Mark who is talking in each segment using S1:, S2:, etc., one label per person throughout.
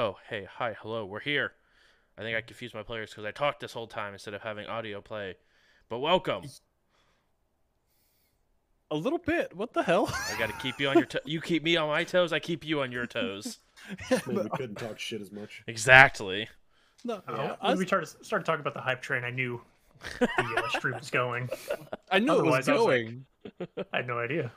S1: Oh, hey, hi, hello, we're here. I think I confused my players because I talked this whole time instead of having audio play. But welcome.
S2: A little bit. What the hell?
S1: I got to keep you on your toes. You keep me on my toes. I keep you on your toes.
S3: Maybe we couldn't talk shit as much.
S1: Exactly.
S2: no,
S4: Oh,
S2: yeah,
S4: when
S2: I,
S4: we started, started talking about the hype train, I knew the uh, stream was going.
S2: I knew it was
S4: otherwise I was like-
S2: going.
S4: I had no idea.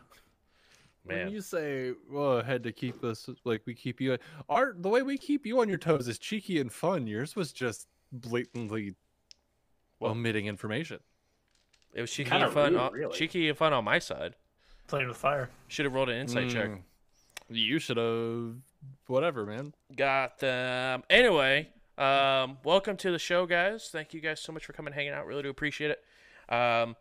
S1: Man.
S2: When you say, "Well, I had to keep us like we keep you," our the way we keep you on your toes is cheeky and fun. Yours was just blatantly
S1: Well-
S2: omitting information.
S1: It was cheeky
S3: Kinda
S1: and fun.
S3: rude,
S1: on,
S3: really.
S1: Cheeky and fun on my side.
S4: Playing with fire.
S1: Should have rolled an insight check.
S2: Mm. You should have, whatever, man.
S1: Got them. Anyway, um, welcome to the show, guys. Thank you guys so much for coming and hanging out. Really do appreciate it. Um,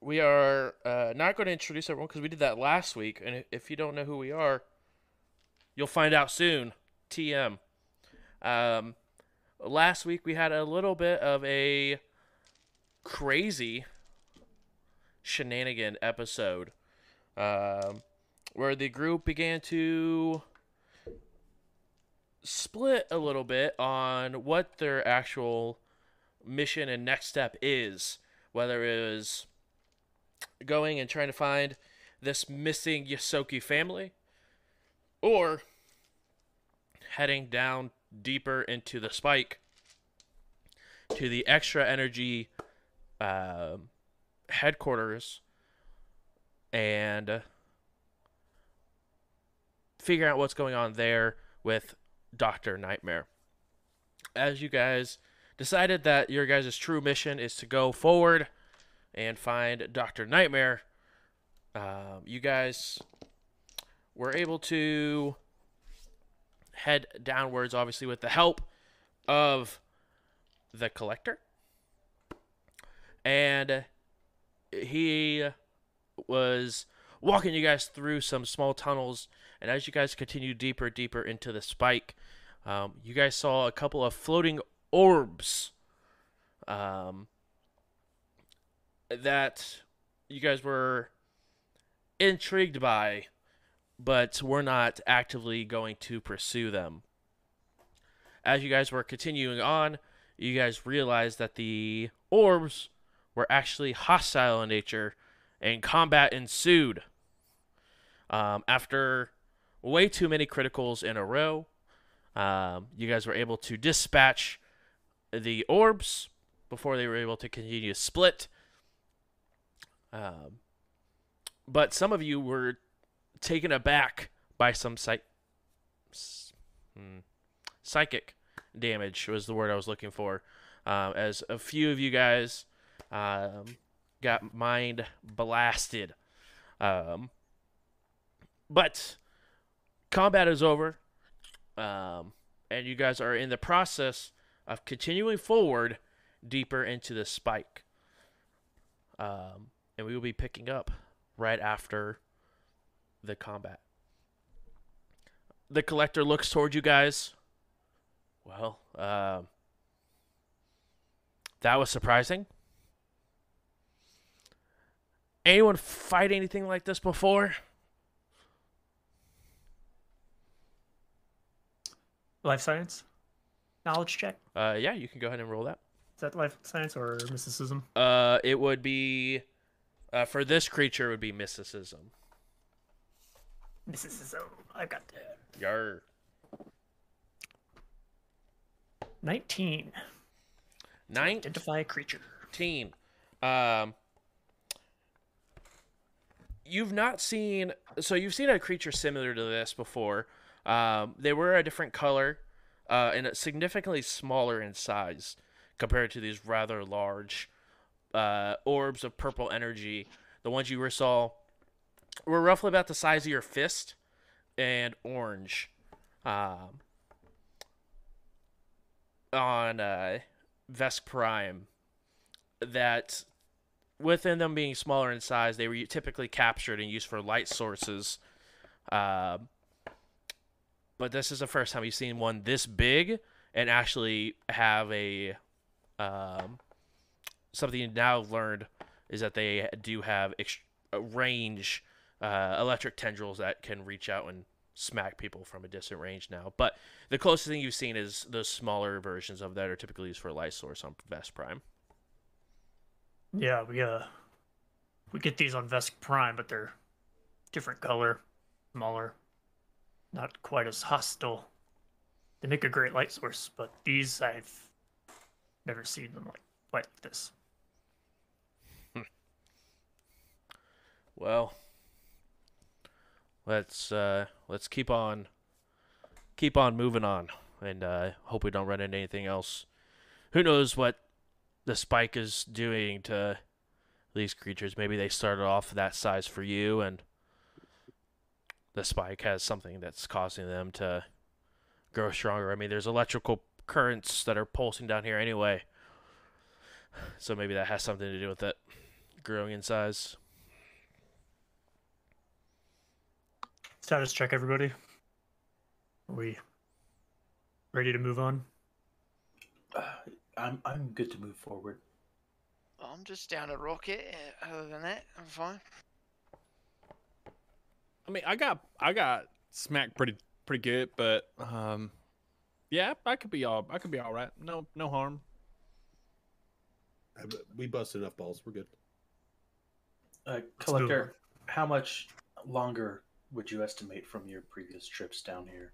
S1: we are uh, not going to introduce everyone because we did that last week, and if you don't know who we are, you'll find out soon. TM. Um, last week we had a little bit of a crazy shenanigan episode, um, where the group began to split a little bit on what their actual mission and next step is. Whether it was going and trying to find this missing Yosoki family, or heading down deeper into the spike to the X-tra energy um headquarters and figure out what's going on there with Dr. Nightmare. As you guys decided that your guys' true mission is to go forward and find Dr. Nightmare, um, you guys were able to head downwards, obviously, with the help of the Collector. And he was walking you guys through some small tunnels and as you guys continue deeper deeper into the spike um, you guys saw a couple of floating orbs um, that you guys were intrigued by but were not actively going to pursue them as you guys were continuing on you guys realized that the orbs were actually hostile in nature and combat ensued. Um, after way too many criticals in a row, um, you guys were able to dispatch the orbs before they were able to continue to split. Um, but some of you were taken aback by some psych- hmm, psychic damage was the word I was looking for. Um, as a few of you guys um, got mind blasted. Um, but combat is over, um, and you guys are in the process of continuing forward deeper into the spike. Um, and we will be picking up right after the combat. The collector looks toward you guys. Well, um, that was surprising. Anyone fight anything like this before?
S4: Life science? Knowledge check?
S1: Uh, yeah, you can go ahead and roll that.
S4: Is that life science or mysticism?
S1: Uh, it would be, uh, for this creature, it would be mysticism.
S4: Mysticism. I've got that.
S1: Yar.
S4: 19.
S1: Nineteen.
S4: Identify a creature.
S1: Um, you've not seen. So you've seen a creature similar to this before. Um, they were a different color, uh, and significantly smaller in size compared to these rather large uh, orbs of purple energy. The ones you saw were roughly about the size of your fist and orange. Um, on uh, Vesk Prime, that within them being smaller in size, they were typically captured and used for light sources. Um, but this is the first time you've seen one this big and actually have a um, something you now learned is that they do have ex- range uh, electric tendrils that can reach out and smack people from a distant range now. But the closest thing you've seen is those smaller versions of that are typically used for a light source on Vesk Prime.
S4: Yeah, we uh we get these on Vesk Prime, but they're different color, smaller, not quite as hostile. They make a great light source, but these I've never seen them like quite like this.
S1: Well, let's uh, let's keep on keep on moving on, and uh, hope we don't run into anything else. Who knows what the spike is doing to these creatures? Maybe they started off that size for you, and the spike has something that's causing them to grow stronger. I mean, there's electrical currents that are pulsing down here anyway, so maybe that has something to do with it growing in size.
S4: Status check, everybody. Are we ready to move on?
S5: Uh, I'm I'm good to move forward.
S6: I'm just down a rocket. uh, Other than that, I'm fine.
S2: I mean, I got I got smacked pretty pretty good, but um, yeah, I could be all I could be all right. No no harm.
S3: We busted enough balls. We're good.
S5: Uh, collector, how much longer would you estimate from your previous trips down here?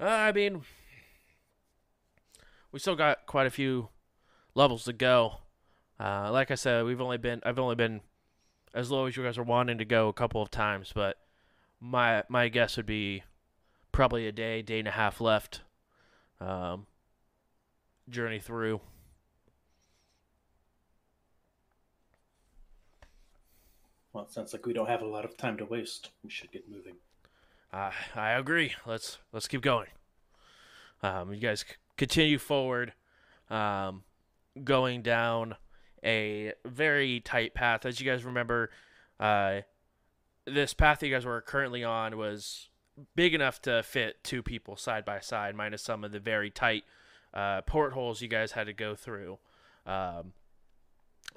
S1: Uh, I mean, we still got quite a few levels to go. Uh, like I said, we've only been I've only been as low as you guys are wanting to go a couple of times, but my my guess would be probably a day, day and a half left. Um, journey through.
S5: Well, it sounds like we don't have a lot of time to waste. We should get moving.
S1: Uh, I agree. Let's let's keep going. Um, you guys c- continue forward, um, going down a very tight path. As you guys remember, uh, this path that you guys were currently on was big enough to fit two people side by side, minus some of the very tight uh, portholes you guys had to go through. Um,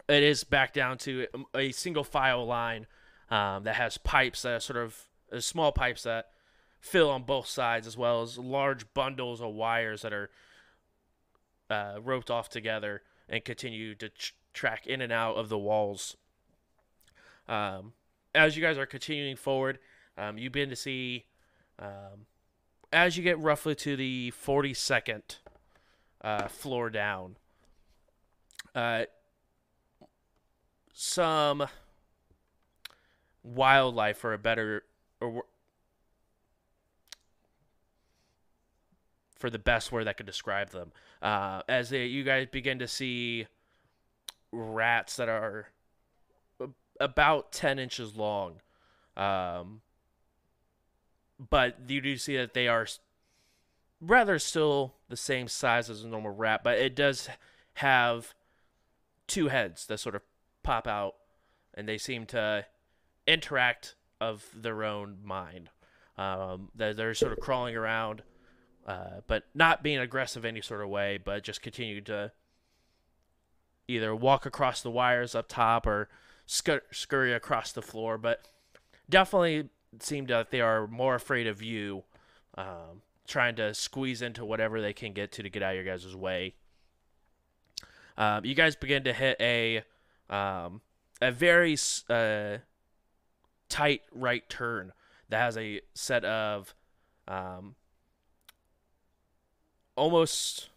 S1: it is back down to a single file line um, that has pipes that sort of uh, small pipes that fill on both sides, as well as large bundles of wires that are uh, roped off together and continue to tr- track in and out of the walls. Um, as you guys are continuing forward, um, you begin to see, um, as you get roughly to the 42nd uh, floor down, uh, some wildlife, or a better, or for the best word that could describe them, uh, as they, you guys begin to see rats that are about 10 inches long. Um, but you do see that they are rather still the same size as a normal rat, but it does have two heads that sort of pop out, and they seem to interact of their own mind. Um, they're, they're sort of crawling around, uh, but not being aggressive any sort of way, but just continue to either walk across the wires up top or scur- scurry across the floor. But definitely seem that they are more afraid of you, um, trying to squeeze into whatever they can get to to get out of your guys' way. Um, you guys begin to hit a um, a very uh, tight right turn that has a set of um, almost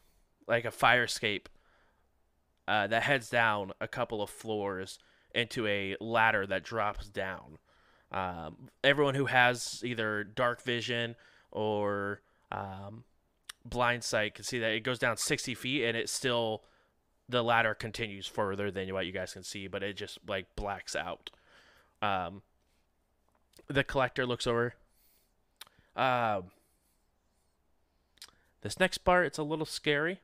S1: like a fire escape uh, that heads down a couple of floors into a ladder that drops down. Um, everyone who has either dark vision or um, blind sight can see that it goes down 60 feet and it still the ladder continues further than what you guys can see, but it just like blacks out. Um, the collector looks over. Um, this next part, it's a little scary,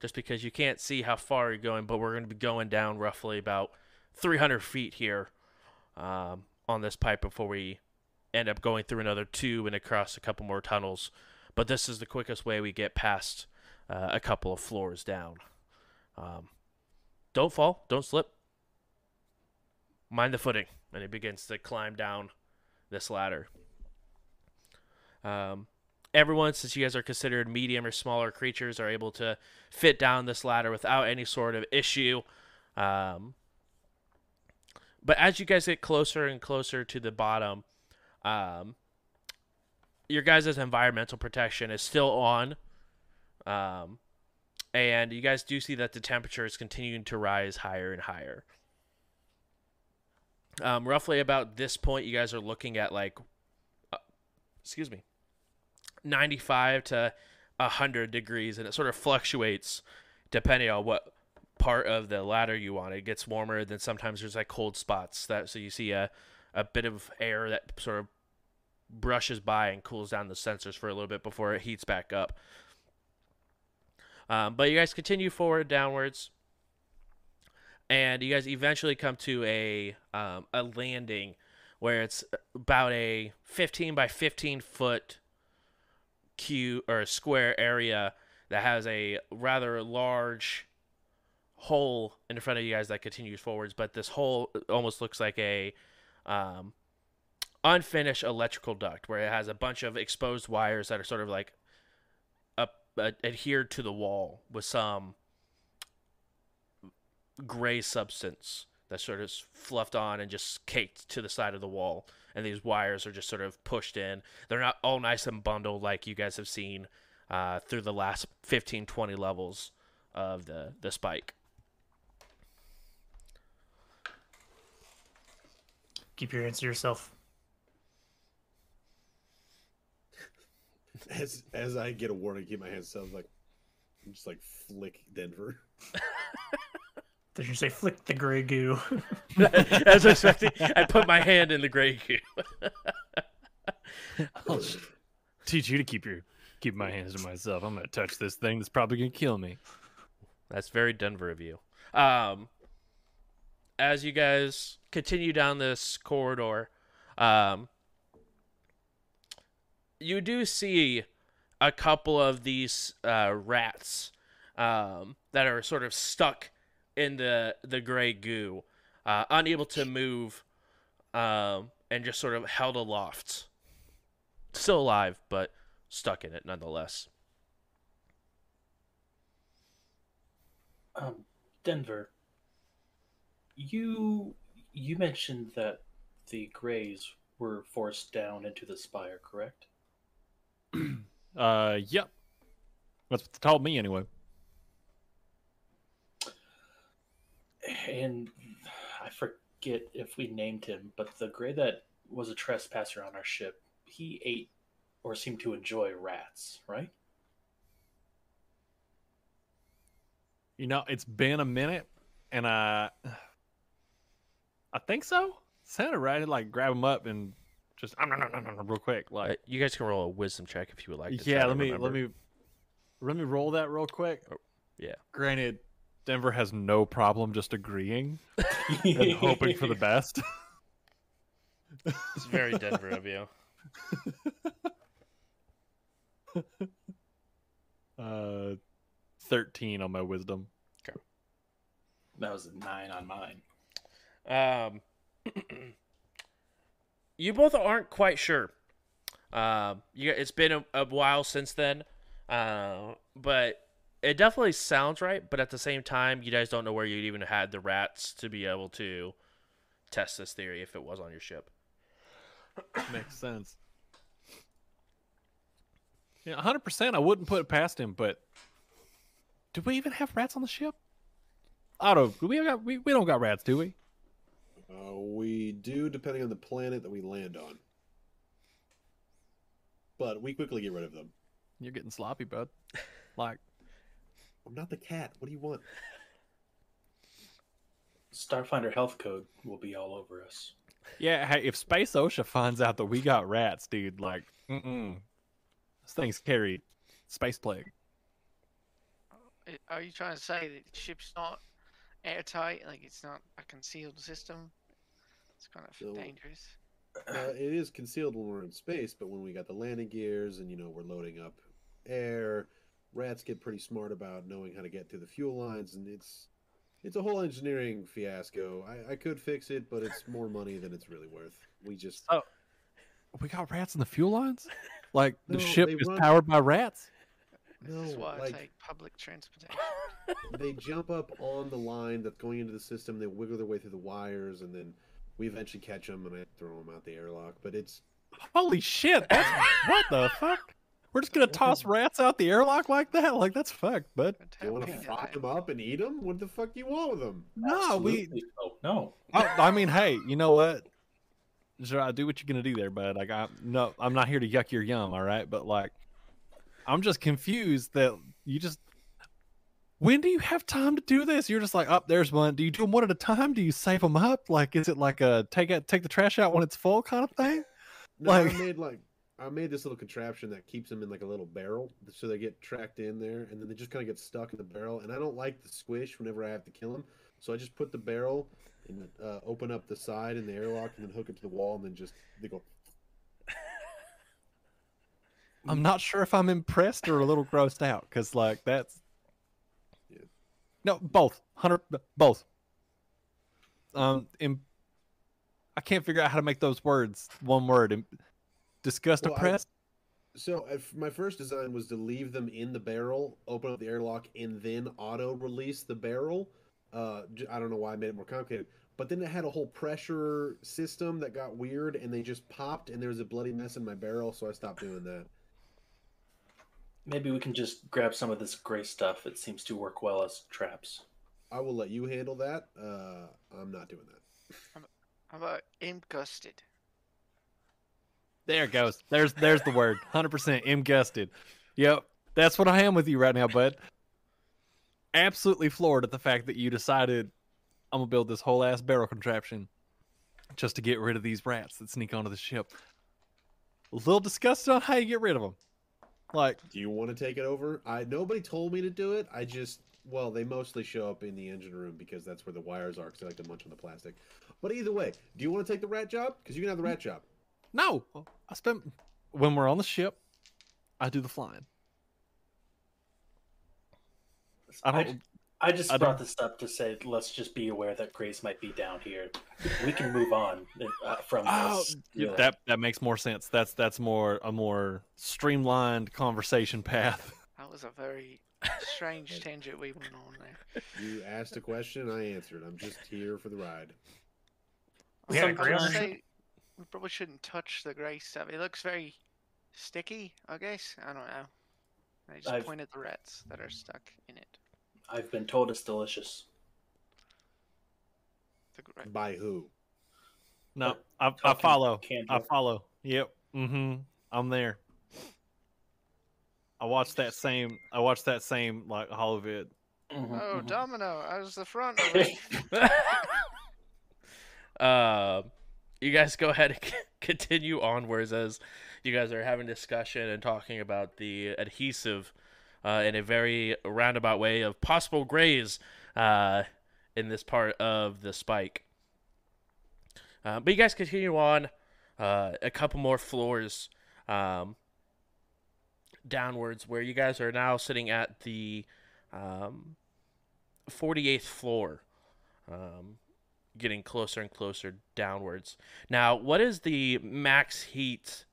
S1: just because you can't see how far you're going, but we're going to be going down roughly about 300 feet here um, on this pipe before we end up going through another tube and across a couple more tunnels. But this is the quickest way we get past uh, a couple of floors down. Um, don't fall, don't slip. Mind the footing, and he begins to climb down this ladder. Um, everyone, since you guys are considered medium or smaller creatures, are able to fit down this ladder without any sort of issue. Um, but as you guys get closer and closer to the bottom, um, your guys' environmental protection is still on. Um, and you guys do see that the temperature is continuing to rise higher and higher. Um, roughly about this point, you guys are looking at like, uh, excuse me, 95 to 100 degrees, and it sort of fluctuates depending on what part of the ladder you want. It gets warmer, then sometimes there's like cold spots that so you see a, a bit of air that sort of brushes by and cools down the sensors for a little bit before it heats back up. Um, but you guys continue forward downwards, and you guys eventually come to a um, a landing where it's about a 15 by 15 foot cube or square area that has a rather large hole in front of you guys that continues forwards. But this hole almost looks like a um, unfinished electrical duct where it has a bunch of exposed wires that are sort of like uh, adhered to the wall with some gray substance that sort of fluffed on and just caked to the side of the wall. And these wires are just sort of pushed in. They're not all nice and bundled like you guys have seen uh, through the last 15, 20 levels of the, the spike.
S4: Keep your hands to yourself.
S3: As as I get a warning, keep my hands sounds like I'm just like flick Denver.
S4: Did you say flick the gray goo?
S1: As I was expecting, I put my hand in the gray goo.
S2: I'll teach you to keep your keep my hands to myself. I'm gonna touch this thing that's probably gonna kill me.
S1: That's very Denver of you. Um, as you guys continue down this corridor, um, you do see a couple of these uh, rats um, that are sort of stuck in the the gray goo, uh, unable to move, um, and just sort of held aloft. Still alive, but stuck in it nonetheless.
S5: Um, Denver, you you mentioned that the Greys were forced down into the spire, correct?
S2: Uh, yep. That's what they told me anyway.
S5: And I forget if we named him, but the Grey that was a trespasser on our ship, he ate or seemed to enjoy rats, right?
S2: You know, it's been a minute, and I, I think so. Sounded right. I'd, Like grab them up and just um, nom, nom, nom, nom, nom, real quick.
S1: Uh,
S2: Like,
S1: you guys can roll a wisdom check if you would like. To
S2: yeah. Let me
S1: remember.
S2: let me let me roll that real quick.
S1: Oh, yeah.
S2: Granted, Denver has no problem just agreeing and hoping for the best.
S1: It's very Denver of you.
S2: Uh, thirteen on my wisdom. Okay.
S5: That was a nine on mine.
S1: Um, you both aren't quite sure. Um, you, it's been a, a while since then, uh, but it definitely sounds right. But at the same time, you guys don't know where you even had the rats to be able to test this theory if it was on your ship.
S2: Makes sense. Yeah, hundred percent. I wouldn't put it past him, but do we even have rats on the ship? Otto, do we got we, we don't got rats, do we?
S3: Uh, we do, depending on the planet that we land on. But we quickly get rid of them.
S2: You're getting sloppy, bud. Like,
S3: I'm not the cat. What do you want?
S5: Starfinder health code will be all over us.
S2: yeah, hey, if Space OSHA finds out that we got rats, dude, like, mm-mm. This thing's carried space plague.
S6: Are you trying to say that the ship's not airtight? Like it's not a concealed system? It's kind of
S3: No.
S6: dangerous.
S3: Uh, it is concealed when we're in space, but when we got the landing gears and you know we're loading up air, rats get pretty smart about knowing how to get through the fuel lines, and it's it's a whole engineering fiasco. I, I could fix it, but it's more money than it's really worth. We just
S2: Oh. We got rats in the fuel lines? Like the ship is
S3: run-
S2: powered by rats.
S6: This is
S3: No,
S6: why I
S3: like-
S6: take public transportation.
S3: they jump up on the line that's going into the system. They wiggle their way through the wires, and then we eventually catch them and I throw them out the airlock. But it's
S2: Holy shit! That's, what the fuck? We're just gonna toss rats out the airlock like that? Like that's fucked, bud.
S6: Don't
S3: you want to
S6: me
S3: fry them up and eat them? What the fuck do you want with them?
S2: No, we.
S5: Absolutely so. No.
S2: I, I mean, hey, you know what? Gerard, do what you're gonna do there, bud. Like, I no, I'm not here to yuck your yum, all right? But like, I'm just confused that you just. When do you have time to do this? You're just like, up there's one. Do you do them one at a time? Do you save them up? Like, is it like a take out, take the trash out when it's full kind of thing?
S3: No, I made like I made this little contraption that keeps them in like a little barrel, so they get tracked in there, and then they just kind of get stuck in the barrel. And I don't like the squish whenever I have to kill them, so I just put the barrel and uh, open up the side in the airlock, and then hook it to the wall, and then just they go.
S2: I'm not sure if I'm impressed or a little grossed out because like that's
S3: Yeah.
S2: no both hundred both. Um, im- I can't figure out how to make those words one word. Im- disgust,
S3: Well, I-
S2: impressed.
S3: So if my first design was to leave them in the barrel, open up the airlock, and then auto release the barrel. Uh, I don't know why I made it more complicated, but then it had a whole pressure system that got weird, and they just popped, and there was a bloody mess in my barrel, so I stopped doing that.
S5: Maybe we can just grab some of this gray stuff. It seems to work well as traps.
S3: I will let you handle that. Uh, I'm not doing that.
S6: How about imgusted?
S2: There it goes. There's there's the word. Hundred percent imgusted. Yep, that's what I am with you right now, bud. Absolutely floored at the fact that you decided I'm gonna build this whole ass barrel contraption just to get rid of these rats that sneak onto the ship. A little disgusted on how you get rid of them. Like,
S3: Do you want to take it over? I nobody told me to do it. I just well, they mostly show up in the engine room because that's where the wires are. Because they like to munch on the plastic. But either way, do you want to take the rat job? Because you can have the rat job.
S2: no, I spent when we're on the ship, I do the flying. I
S5: I,
S2: don't.
S5: I just
S2: I
S5: brought this up to say let's just be aware that Greys might be down here. We can move on uh, from
S2: Oh,
S5: this.
S2: yeah,
S5: Yeah.
S2: that that makes more sense. That's that's more a more streamlined conversation path.
S6: That was a very strange tangent we went on there.
S3: You asked a question, I answered. I'm just here for the ride.
S4: We had a
S6: I
S4: gray
S6: would
S4: on the
S6: say we probably shouldn't touch the grey stuff. It looks very sticky, I guess. I don't know. I just
S5: I've-
S6: point at the rats that are stuck in it.
S5: I've been told it's delicious.
S3: By who?
S2: No, I, I follow.
S5: candle.
S2: I follow. Yep. Mm-hmm. I'm there. I watched that same. I watched that same like holovid.
S5: Mhm,
S6: Oh,
S5: mhm.
S6: Domino, was the front of
S1: uh, you guys go ahead and continue onwards as you guys are having discussion and talking about the adhesive uh, in a very roundabout way of possible grays uh, in this part of the spike. Uh, but you guys continue on uh, a couple more floors um, downwards where you guys are now sitting at the um, 48th floor. Um, getting closer and closer downwards. Now, what is the max heat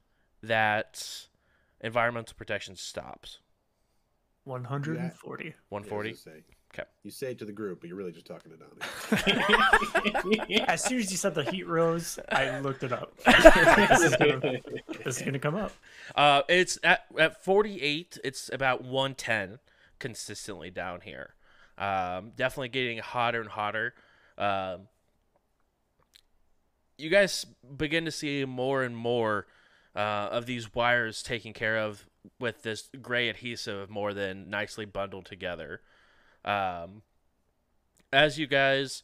S1: that environmental protection stops?
S4: 140.
S3: Yeah, I
S1: 140.
S3: was gonna say.
S1: 'Kay.
S3: You say it to the group, but you're really just talking to Donnie.
S4: As soon as you said the heat rose, I looked it up. this, is gonna, this is gonna come up.
S1: Uh, it's at at 48. It's about 110 consistently down here. Um, definitely getting hotter and hotter. Um, you guys begin to see more and more uh, of these wires taken care of with this gray adhesive more than nicely bundled together. Um, as you guys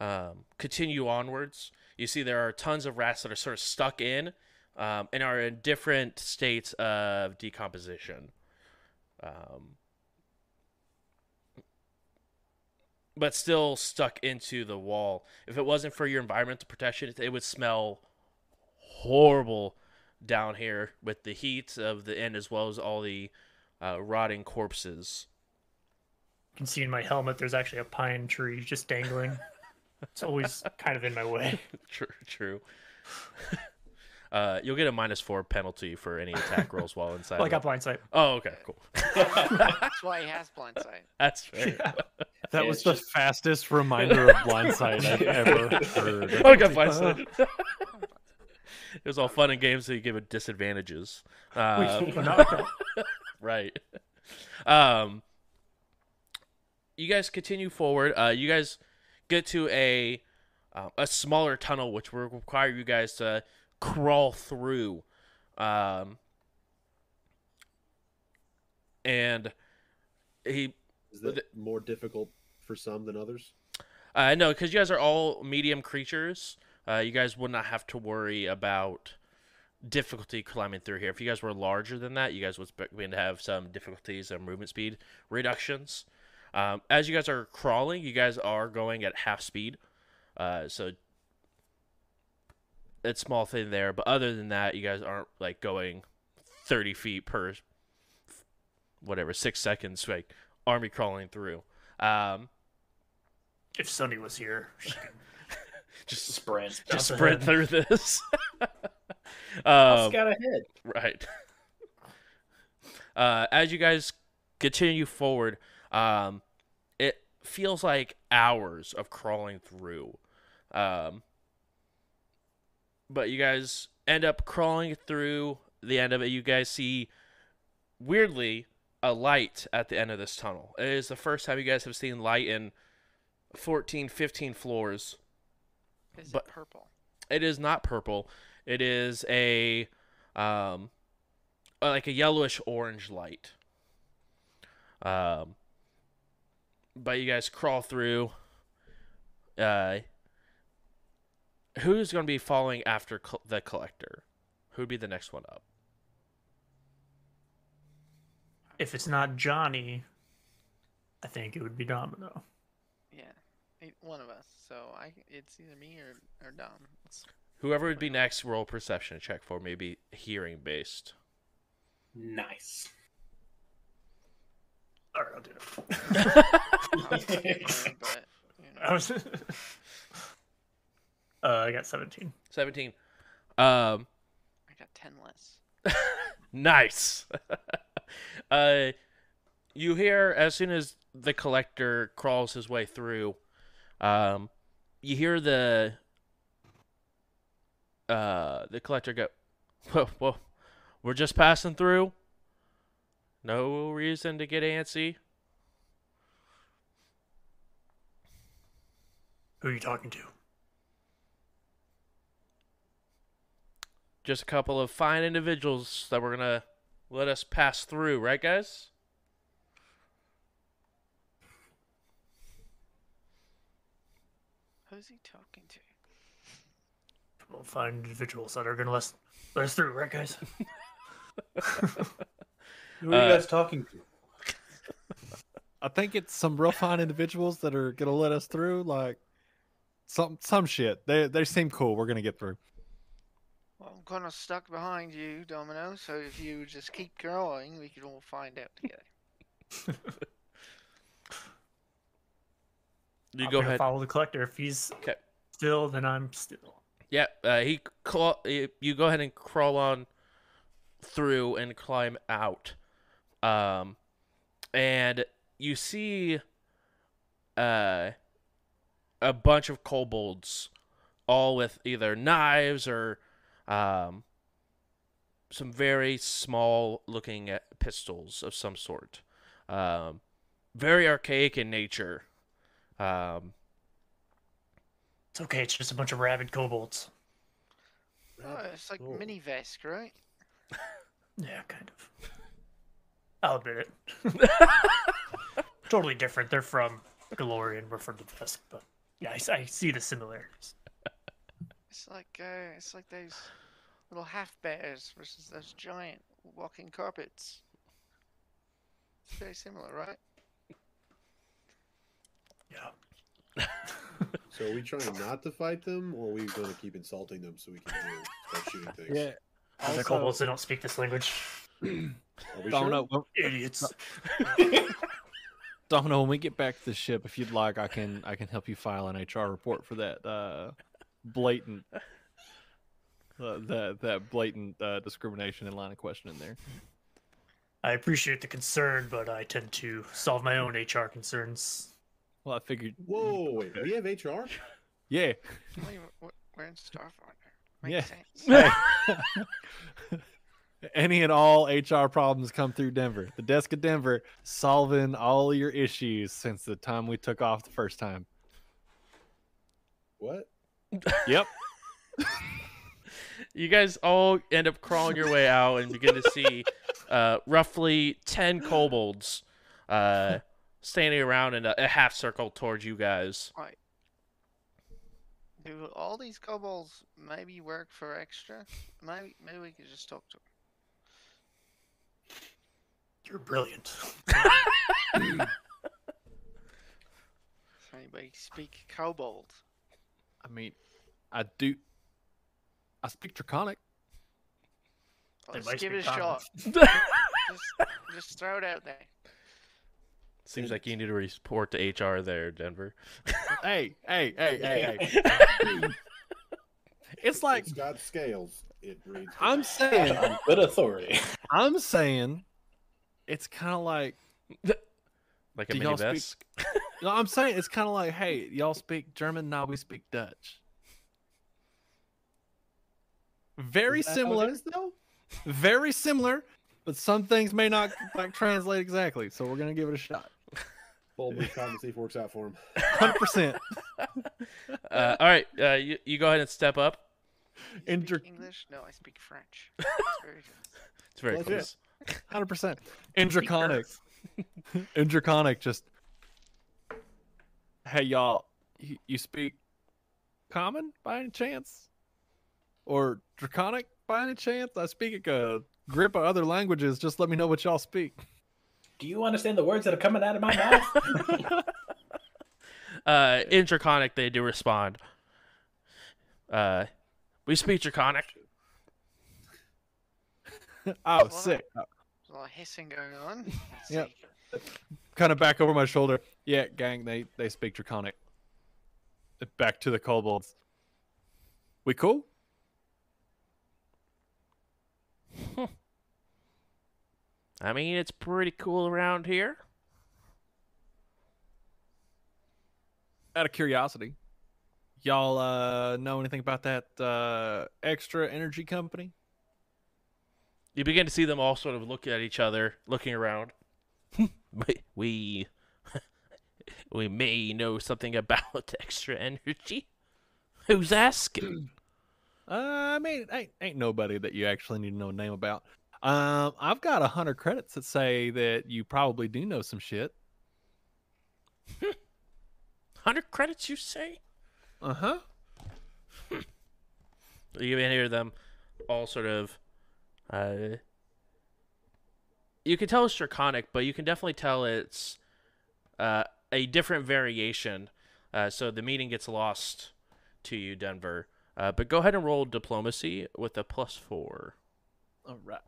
S1: um, continue onwards, you see there are tons of rats that are sort of stuck in um, and are in different states of decomposition. Um, but still stuck into the wall. If it wasn't for your environmental protection, it would smell horrible down here with the heat of the end as well as all the uh, rotting corpses.
S4: You can see in my helmet there's actually a pine tree just dangling. It's always kind of in my way.
S1: True, true. Uh, you'll get a minus four penalty for any attack rolls while inside.
S4: Oh, I
S1: of
S4: got
S1: it.
S4: blind sight.
S1: Oh, okay, cool.
S6: That's why he has blind sight.
S1: That's fair.
S2: That
S5: Yeah,
S2: was the
S5: just-
S2: fastest reminder of blindside I've ever heard.
S1: Oh, I got blindsided. It was all fun and games that you give it disadvantages. Uh,
S4: Well, not like that.
S1: right. Um, you guys continue forward. Uh, you guys get to a uh, a smaller tunnel, which will require you guys to crawl through. Um, and he
S3: Is that more difficult for some than others?
S1: Uh, no, because you guys are all medium creatures. Uh, you guys would not have to worry about difficulty climbing through here. If you guys were larger than that, you guys would begin to have some difficulties and movement speed reductions. Um, as you guys are crawling, you guys are going at half speed. Uh, so it's small thing there, but other than that, you guys aren't like going 30 feet per whatever six seconds, like army crawling through. Um,
S4: If Sunny was here, she could
S1: just
S5: Sprint.
S1: just sprint through this. Um,
S5: scout ahead.
S1: right. Uh, as you guys continue forward, um, it feels like hours of crawling through. Um, but you guys end up crawling through the end of it. You guys see, weirdly, a light at the end of this tunnel. It is the first time you guys have seen light in 14, 15 floors.
S6: Is
S1: But-
S6: it purple?
S1: It is not purple. It is a um like a yellowish orange light. Um but you guys crawl through uh who's going to be following after col- the collector? Who'd be the next one up?
S4: if it's not Johnny, I think it would be Domino.
S6: Yeah, one of us. So I, it's either me or or Dom. It's,
S1: Whoever would be next, roll perception check for maybe hearing based.
S5: Nice.
S4: All right, I'll do it.
S6: I'll take it, but you know.
S4: I was. uh, I got 17.
S1: 17. Um
S6: I got ten less.
S1: Nice. uh, you hear as soon as the collector crawls his way through, um, you hear the uh the collector go, "Whoa, whoa, we're just passing through. No reason to get antsy."
S4: Who are you talking to?
S1: Just a couple of fine individuals that were gonna let us pass through, right, guys?
S6: Who's he talking to?
S4: We'll find individuals that are going to let us, let us through, right, guys?
S5: Who are you
S1: Uh,
S5: guys talking to?
S2: I think it's some real fine individuals that are gonna let us through. Like some some shit. They they seem cool. We're gonna get through.
S6: Well, I'm kind of stuck behind you, Domino. So if you just keep going, we can all find out together.
S1: You
S4: I'm
S1: go ahead.
S4: Follow the collector. If he's
S1: 'Kay.
S4: still, then I'm still.
S1: Yeah, uh, he claw, you go ahead and crawl on through and climb out. Um, and you see uh, a bunch of kobolds, all with either knives or um, some very small looking uh, pistols of some sort. Um, very archaic in nature. Um,
S4: It's okay. It's just a bunch of rabid kobolds.
S6: Oh, it's like
S3: Oh.
S6: mini Vesk, right?
S4: Yeah, kind of. I'll admit it. totally different. They're from Golarion. We're from the Vesk, but yeah, I see the similarities.
S6: It's like uh, it's like those little half bears versus those giant walking carpets. It's very similar, right?
S4: Yeah.
S3: So are we trying not to fight them, or are we going to keep insulting them so we can you know, start shooting things?
S2: Yeah.
S4: They're kobolds. They don't speak this language.
S3: Are we
S2: Domino,
S3: sure?
S2: when-
S4: Idiots.
S2: Domino, when we get back to the ship, if you'd like, I can I can help you file an HR report for that uh, blatant Uh, that that blatant uh, discrimination and line of questioning there.
S4: I appreciate the concern, but I tend to solve my own HR concerns.
S2: Well, I figured.
S3: Whoa, wait, we have HR?
S2: Yeah.
S6: We- we- We're in Starfinder.
S2: Yeah.
S6: Makes sense.
S2: Any and all HR problems come through Denver. The desk of Denver solving all your issues since the time we took off the first time.
S3: What?
S2: Yep.
S1: You guys all end up crawling your way out and begin to see uh, roughly 10 kobolds uh, standing around in a, a half circle towards you guys.
S6: Do all these kobolds maybe work for X-tra? Maybe maybe we could just talk to them.
S4: You're brilliant.
S6: Does anybody speak kobold?
S2: I mean, I do. I speak Draconic.
S6: Let's give it a
S4: speak
S6: shot. just, just throw it out there.
S1: Seems like you need to report to HR there, Denver.
S2: hey, hey, hey, hey, hey. it's like
S3: It's got scales. It reads.
S2: I'm saying.
S5: On good authority.
S2: I'm saying. It's kind of like.
S1: Like a mini
S2: y'all speak-
S1: desk.
S2: No, I'm saying it's kind of like, hey, y'all speak German? Now we speak Dutch. Very
S3: Is that how it
S2: similar.
S3: though?
S2: very similar, but some things may not like translate exactly. So we're gonna give it a shot.
S3: Bold move, Tom, and see if it works out for him.
S2: Hundred percent.
S1: Uh, all right, uh, you, you go ahead and step up.
S6: You
S2: In
S6: speak English? No, I speak French. It's very good.
S1: It's very close.
S2: Hundred percent. In Draconic. In Draconic, just hey y'all, you, you speak Common by any chance, or Draconic by any chance? I speak a grip of other languages. Just let me know what y'all speak.
S5: Do you understand the words that are coming out of my mouth?
S1: Uh, in Draconic, they do respond. Uh, we speak Draconic.
S2: oh, sick.
S6: There's a lot of hissing going on. Let's
S2: Yep. kind of back over my shoulder. Yeah, gang, they they speak Draconic. Back to the kobolds. We cool?
S1: I mean, it's pretty cool around here.
S2: Out of curiosity, y'all uh, know anything about that uh, X-tra energy company?
S1: You begin to see them all sort of look at each other, looking around. we we, may know something about X-tra energy. Who's asking?
S2: Uh, I mean, ain't ain't nobody that you actually need to know a name about. Um, I've got a hundred credits that say that you probably do know some shit.
S1: Hundred credits, you say?
S2: Uh huh.
S1: You can hear them all sort of. Uh, you can tell it's draconic, but you can definitely tell it's uh, a different variation. Uh, so the meaning gets lost to you, Denver. Uh, but go ahead and roll diplomacy with a plus four.
S2: All right.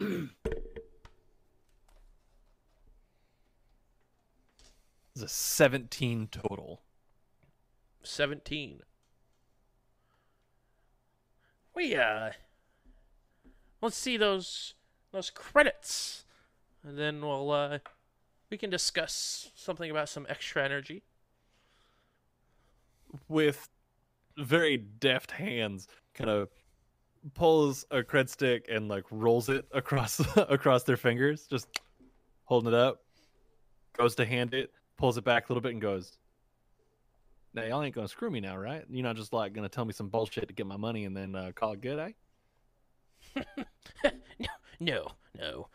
S2: It's a seventeen total.
S1: 17. We, uh, let's see those, those credits. And then we'll, uh, we can discuss something about some X-tra energy.
S2: with very deft hands kind of pulls a cred stick and like rolls it across across their fingers just holding it up goes to hand it pulls it back a little bit and goes now y'all ain't gonna screw me now right you're not just like gonna tell me some bullshit to get my money and then uh, call it good eh
S1: No, no, no.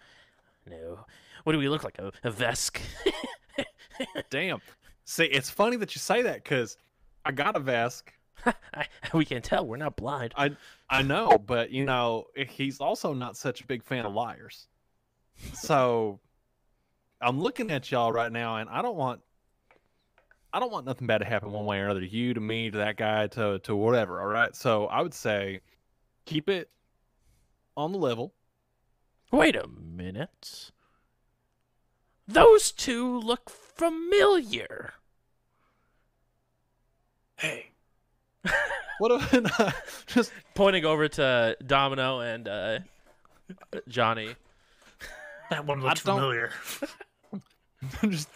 S1: no. What do we look like? A, a Vesk?
S2: damn see it's funny that you say that because i got a vesk
S1: we can tell we're not blind.
S2: I I know, but you know, he's also not such a big fan of liars. So I'm looking at y'all right now and I don't want I don't want nothing bad to happen one way or another to you, to me, to that guy, to to whatever, all right? So I would say keep it on the level.
S1: Wait a minute. Those two look familiar.
S5: hey,
S2: What if just
S1: Pointing over to Domino and uh, Johnny.
S4: That one looks
S2: don't-
S4: familiar.
S2: just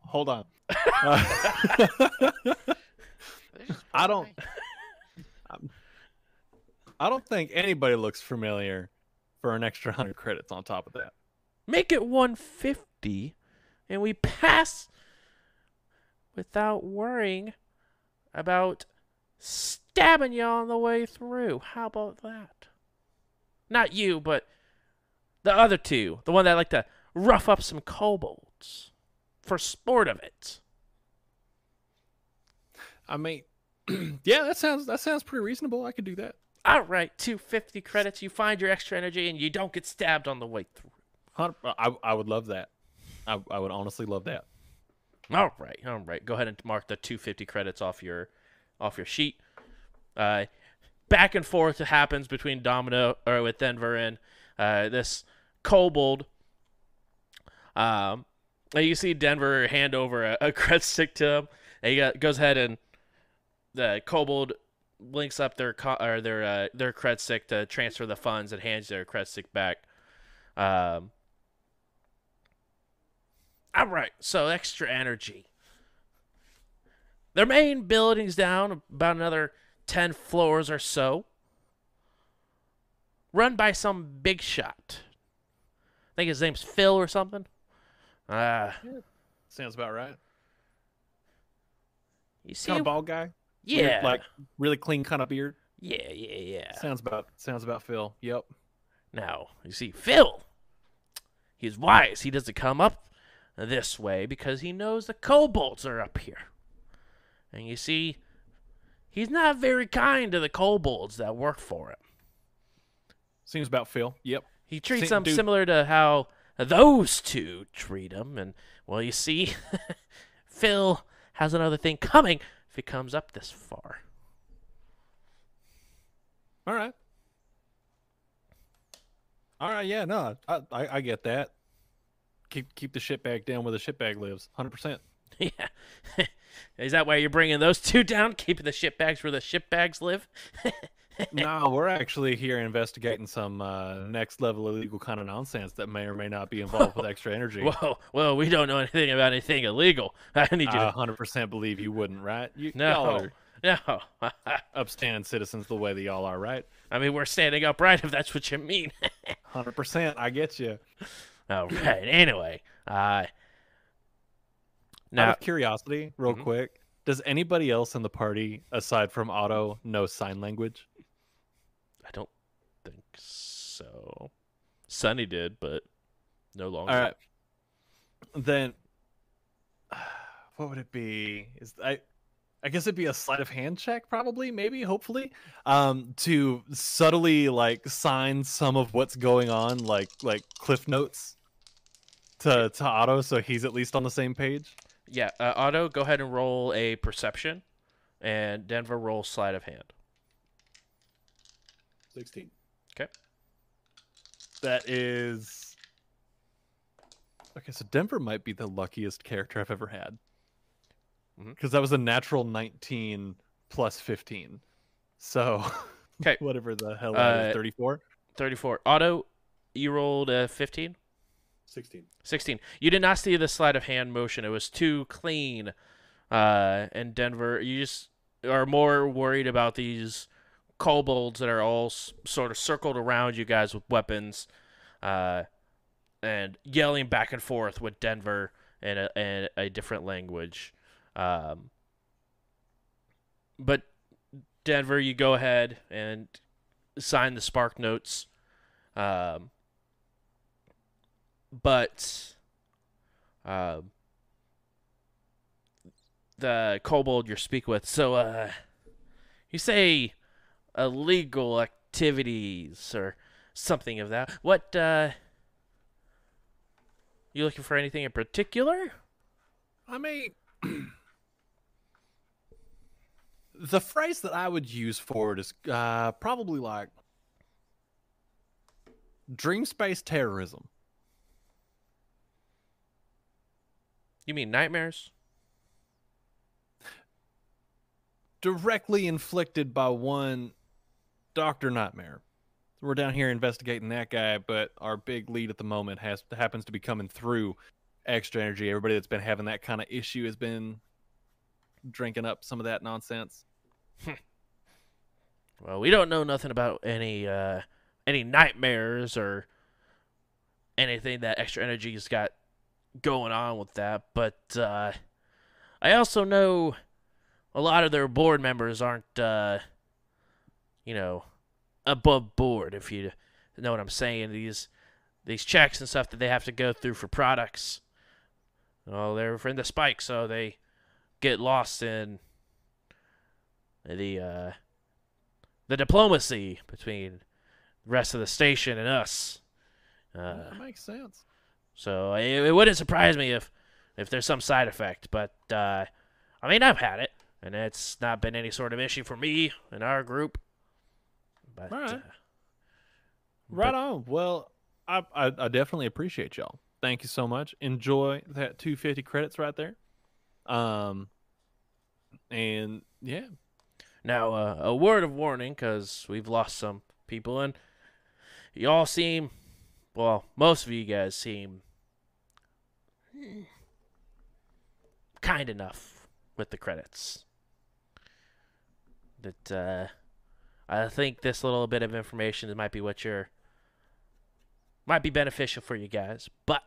S2: hold on. Uh, I don't-
S6: me.
S2: I don't think anybody looks familiar for an extra hundred credits on top of that.
S1: Make it 150 and we pass without worrying about stabbing you on the way through. How about that? Not you, but the other two. The one that like to rough up some kobolds for sport of it.
S2: I mean, yeah, that sounds that sounds pretty reasonable. I could do that.
S1: All right, 250 credits. You find your X-tra energy and you don't get stabbed on the way through.
S2: Uh, I I would love that. I I would honestly love that.
S1: All right, all right. Go ahead and mark the 250 credits off your off your sheet. Uh, back and forth it happens between Domino or with Denver and uh, this kobold. Um, you see Denver hand over a, a cred stick to him, and he got, goes ahead and the kobold links up their co- or their uh, their cred stick to transfer the funds and hands their cred stick back. Um, all right, so X-tra energy. Their main building's down about another 10 floors or so. Run by some big shot. I think his name's Phil or something. Uh,
S2: Sounds about right.
S1: you see,
S2: Kind of bald guy. Weird,
S1: yeah,
S2: like really clean kind of beard.
S1: yeah, yeah, yeah.
S2: Sounds about sounds about Phil. Yep.
S1: Now, you see, Phil, he's wise. He doesn't come up this way because he knows the kobolds are up here. And you see, he's not very kind to the kobolds that work for him.
S2: Seems about Phil. Yep.
S1: He treats
S2: Same
S1: them
S2: dude.
S1: similar to how those two treat him. And, well, you see, Phil has another thing coming if he comes up this far.
S2: All right. All right. Yeah. No, I I, I get that. Keep keep the shit bag down where the shit bag lives. Hundred percent.
S1: yeah. Is that why you're bringing those two down? Keeping the shitbags where the shitbags live?
S2: no, we're actually here investigating some uh, next level illegal kind of nonsense that may or may not be involved with X-tra energy.
S1: Whoa, well, we don't know anything about anything illegal. I need you
S2: I
S1: to.
S2: hundred percent believe you wouldn't, right? You,
S1: no, no.
S2: upstanding citizens the way that y'all are, right?
S1: I mean, we're standing upright if that's what you mean.
S2: Hundred percent. I get you.
S1: All right. Anyway, uh,
S2: Out
S1: now
S2: of curiosity, real
S1: Mhm.
S2: quick, does anybody else in the party aside from Otto know sign language?
S1: I don't think so. Sunny did, but no longer.
S2: All right. Then what would it be? Is I I guess it'd be a sleight of hand check, probably, maybe, hopefully, um, to subtly like sign some of what's going on, like like cliff notes to to Otto, so he's at least on the same page.
S1: Yeah, uh, Otto, go ahead and roll a perception, and Denver roll sleight of hand.
S3: Sixteen. Okay.
S2: That is okay. So Denver might be the luckiest character I've ever had
S1: Mhm.
S2: because that was a natural nineteen plus fifteen. So,
S1: okay.
S2: whatever the hell
S1: Uh,
S2: thirty-four.
S1: Thirty-four. Otto, you rolled a fifteen.
S3: Sixteen.
S1: 16. You did not see the sleight of hand motion. It was too clean. Uh, and Denver, you just are more worried about these kobolds that are all s- sort of circled around you guys with weapons uh, and yelling back and forth with Denver in a, in a different language. Um, but Denver, you go ahead and sign the spark notes. Um, but um, the kobold you speak with. So, uh, you say illegal activities or something of that. What, uh, you looking for anything in particular?
S2: I mean, the phrase that I would use for it is uh, probably like dream space terrorism.
S1: You mean nightmares?
S2: directly inflicted by one Doctor Nightmare. We're down here investigating that guy, but our big lead at the moment has happens to be coming through X-tra energy. Everybody that's been having that kind of issue has been drinking up some of that nonsense.
S1: Well, we don't know nothing about any uh, any nightmares or anything that X-tra energy's got going on with that, but uh, I also know a lot of their board members aren't, uh, you know, above board. If you know what I'm saying, these these checks and stuff that they have to go through for products. Well, they're in the spike, so they get lost in the uh, the diplomacy between the rest of the station and us. Uh,
S2: that makes sense.
S1: So it, it wouldn't surprise me if if there's some side effect, but uh, I mean I've had it, and it's not been any sort of issue for me and our group. But
S2: All right.
S1: uh,
S2: Right
S1: but-
S2: on. Well, I, I I definitely appreciate y'all. Thank you so much. Enjoy that 250 credits right there. Um, and yeah,
S1: Now, uh, a word of warning, because we've lost some people, and y'all seem, well, most of you guys seem kind enough with the credits. That uh, I think this little bit of information might be what you're, might be beneficial for you guys, but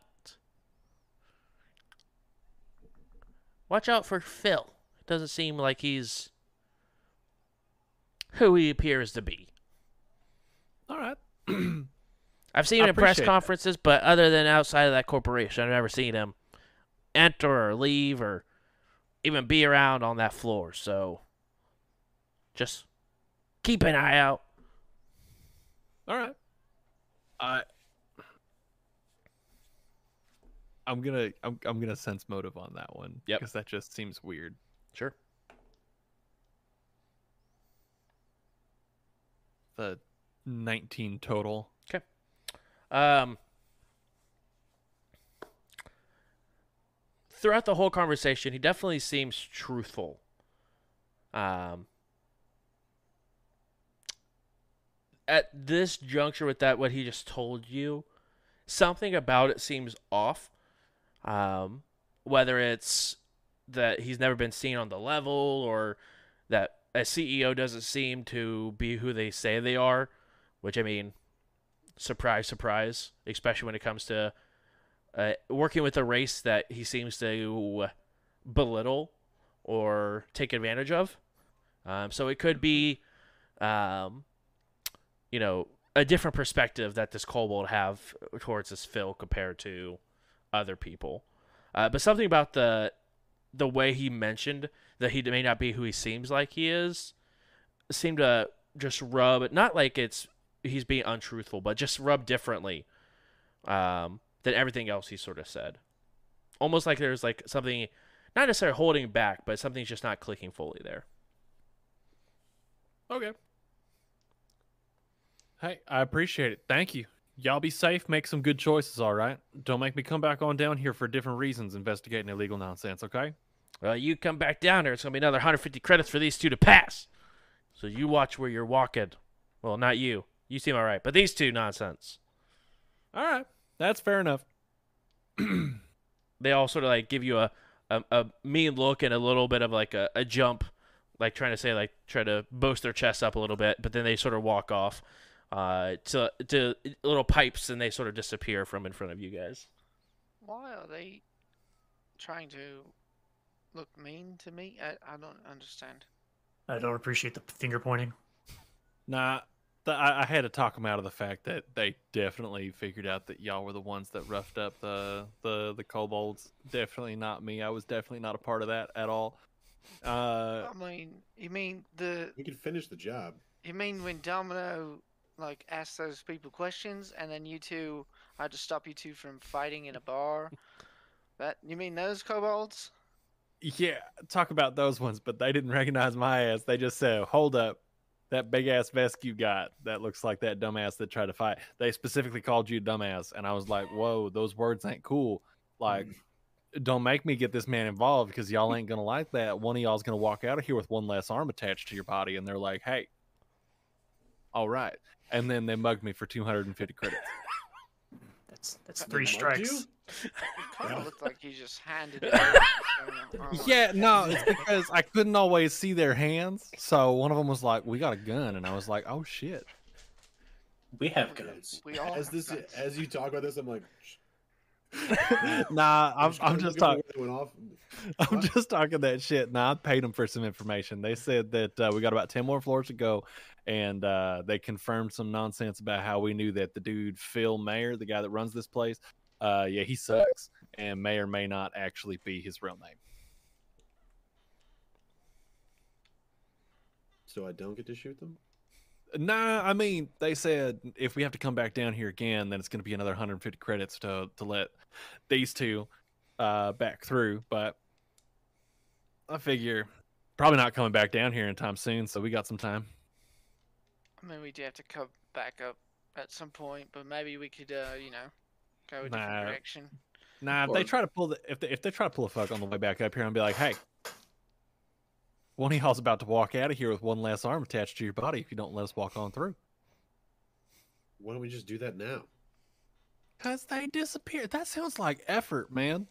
S1: watch out for Phil. It doesn't seem like he's who he appears to be.
S2: all right.
S1: I've seen him in press
S2: appreciate that.
S1: conferences, but other than outside of that corporation, I've never seen him enter or leave or even be around on that floor. So just keep an eye out.
S2: all right. I I'm gonna I'm I'm gonna sense motive on that one.
S1: Yep.
S2: because that just seems weird.
S1: Sure.
S2: The 19 total. Okay.
S1: Um, throughout the whole conversation, he definitely seems truthful. Um, at this juncture, with that, what he just told you, something about it seems off. Um, whether it's that he's never been seen on the level or that a CEO doesn't seem to be who they say they are, which I mean, surprise, surprise, especially when it comes to uh, working with a race that he seems to belittle or take advantage of. Um, so it could be, um, you know, a different perspective that this kobold have towards this Phil compared to other people. Uh, but something about the the way he mentioned that he may not be who he seems like he is seemed to just rub not like it's he's being untruthful, but just rub differently um, than everything else he sort of said. Almost like there's like something not necessarily holding back, but something's just not clicking fully there.
S2: Okay. Hey, I appreciate it. Thank you. Y'all be safe. Make some good choices, all right? Don't make me come back on down here for different reasons investigating illegal nonsense, okay?
S1: Well, you come back down there, it's gonna be another 150 credits for these two to pass. So you watch where you're walking. Well, not you. You seem all right, but these two nonsense.
S2: All right. That's fair enough.
S1: They all sort of like give you a a, a mean look and a little bit of like a, a jump, like trying to say like try to boast their chest up a little bit, but then they sort of walk off uh, to to little pipes and they sort of disappear from in front of you guys.
S6: Why are they trying to look mean to me? I, I don't understand.
S4: I don't appreciate the finger pointing.
S2: Nah, th- I, I had to talk them out of the fact that they definitely figured out that y'all were the ones that roughed up the the the kobolds. Definitely not me. I was definitely not a part of that at all. Uh,
S6: I mean, you mean the
S3: We can finish the job.
S6: you mean when Domino like asked those people questions and then you two I had to stop you two from fighting in a bar? That you mean those kobolds?
S2: yeah, talk about those ones, but they didn't recognize my ass. They just said, "Hold up." That big ass vest you got that looks like that dumbass that tried to fight. They specifically called you a dumbass, and I was like, "Whoa, those words ain't cool." Like, mm. don't make me get this man involved because y'all ain't gonna like that. One of y'all's gonna walk out of here with one less arm attached to your body, and they're like, "Hey, all right," and then they mugged me for two hundred and fifty credits.
S4: That's that's three
S3: mugged
S4: strikes.
S3: You?
S6: It kind
S3: Yeah.
S6: of looked like you just handed it. over. Oh,
S2: Yeah, no, it's because I couldn't always see their hands. So one of them was like, "We got a gun," and I was like, "Oh shit."
S5: We have guns.
S6: We all
S3: As this,
S6: guns.
S3: as you talk about this, I'm like,
S2: nah, I'm, I'm just talking.
S3: for where they went off.
S2: I'm just talking that shit. Nah, I paid them for some information. They said that uh, we got about ten more floors to go, and uh, they confirmed some nonsense about how we knew that the dude Phil Mayer, the guy that runs this place, uh, yeah, he sucks, and may or may not actually be his real name.
S3: So I don't get to shoot them.
S2: Nah, I mean, they said if we have to come back down here again, then it's going to be another 150 credits to to let these two uh, back through. But I figure probably not coming back down here anytime soon, so we got some time.
S6: I mean, we do have to come back up at some point, but maybe we could, uh, you know, go oh, a different
S2: Nah.
S6: direction.
S2: Nah, if
S5: Or-
S2: they try to pull the if they, if they try to pull a fuck on the way back up here, and be like, hey, one of y'all's about to walk out of here with one less arm attached to your body if you don't let us walk on through.
S3: Why don't we just do that now?
S2: Cause they disappeared. That sounds like effort, man.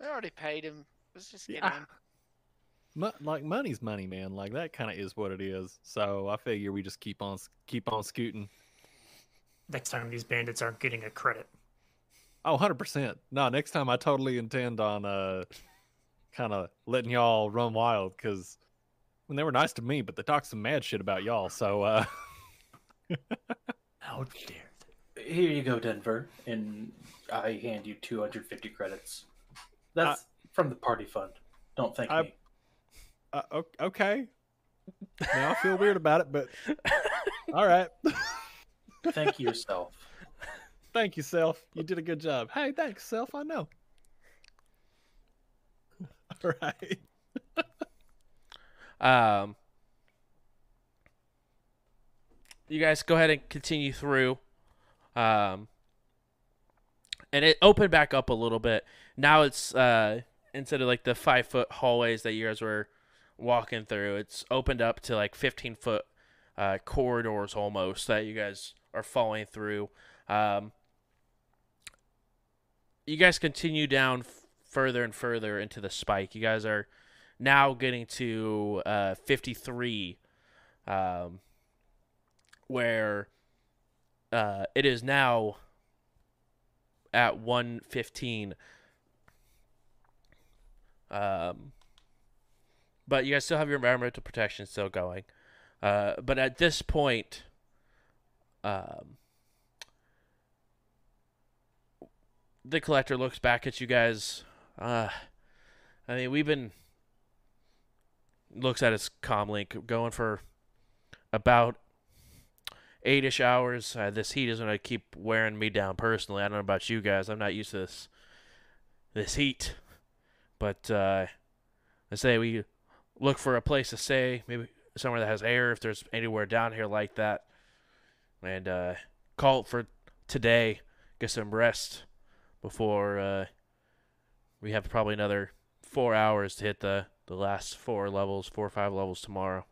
S6: We already paid him. Let's just get
S2: Yeah.
S6: him.
S2: Mo- like money's money, man. Like that kind of is what it is. So I figure we just keep on keep on scooting.
S4: Next time these bandits aren't getting a credit.
S2: Oh, 100%. No, next time I totally intend on uh kind of letting y'all run wild cuz when they were nice to me, but they talked some mad shit about y'all. So uh
S4: How dare they?
S5: Here you go, Denver, and I hand you 250 credits. That's from the party fund. Don't thank
S2: I-
S5: me.
S2: uh, okay. Now I feel weird about it, but all right.
S5: Thank yourself.
S2: Thank you, Self. You did a good job. Hey, thanks, Self. I know. All right.
S1: Um, you guys go ahead and continue through. Um, and it opened back up a little bit. Now it's uh, instead of like the five foot hallways that you guys were walking through, it's opened up to like 15 foot uh, corridors almost that you guys are falling through. Um, you guys continue down f- further and further into the spike. You guys are now getting to uh, 53, um, where uh, it is now at 115. Um, but you guys still have your environmental protection still going. Uh, but at this point, um, the collector looks back at you guys. Uh, I mean, we've been looks at his comlink going for about eight-ish hours. Uh, this heat is gonna keep wearing me down personally. I don't know about you guys. I'm not used to this this heat, but uh, I say we look for a place to stay, maybe somewhere that has air if there's anywhere down here like that, and uh, call it for today. Get some rest before uh, we have probably another four hours to hit the the last four levels, four or five levels tomorrow.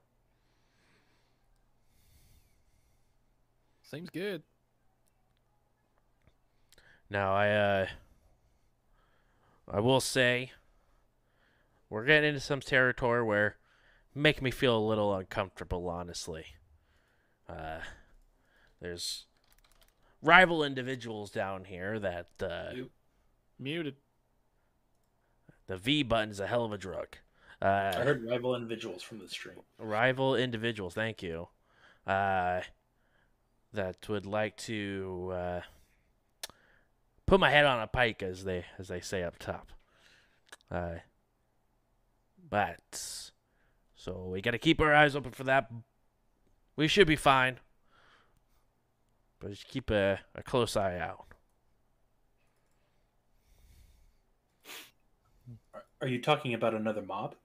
S2: Seems good.
S1: Now I uh I will say we're getting into some territory where make me feel a little uncomfortable honestly. Uh there's rival individuals down here that uh
S2: Muted.
S1: the V button's a hell of a drug.
S5: I
S1: Uh
S5: heard rival individuals from the stream.
S1: rival individuals, thank you. Uh that would like to uh put my head on a pike as they as they say up top. Uh but so we got to keep our eyes open for that. We should be fine. But just keep a, a close eye out.
S5: Are- Are you talking about another mob?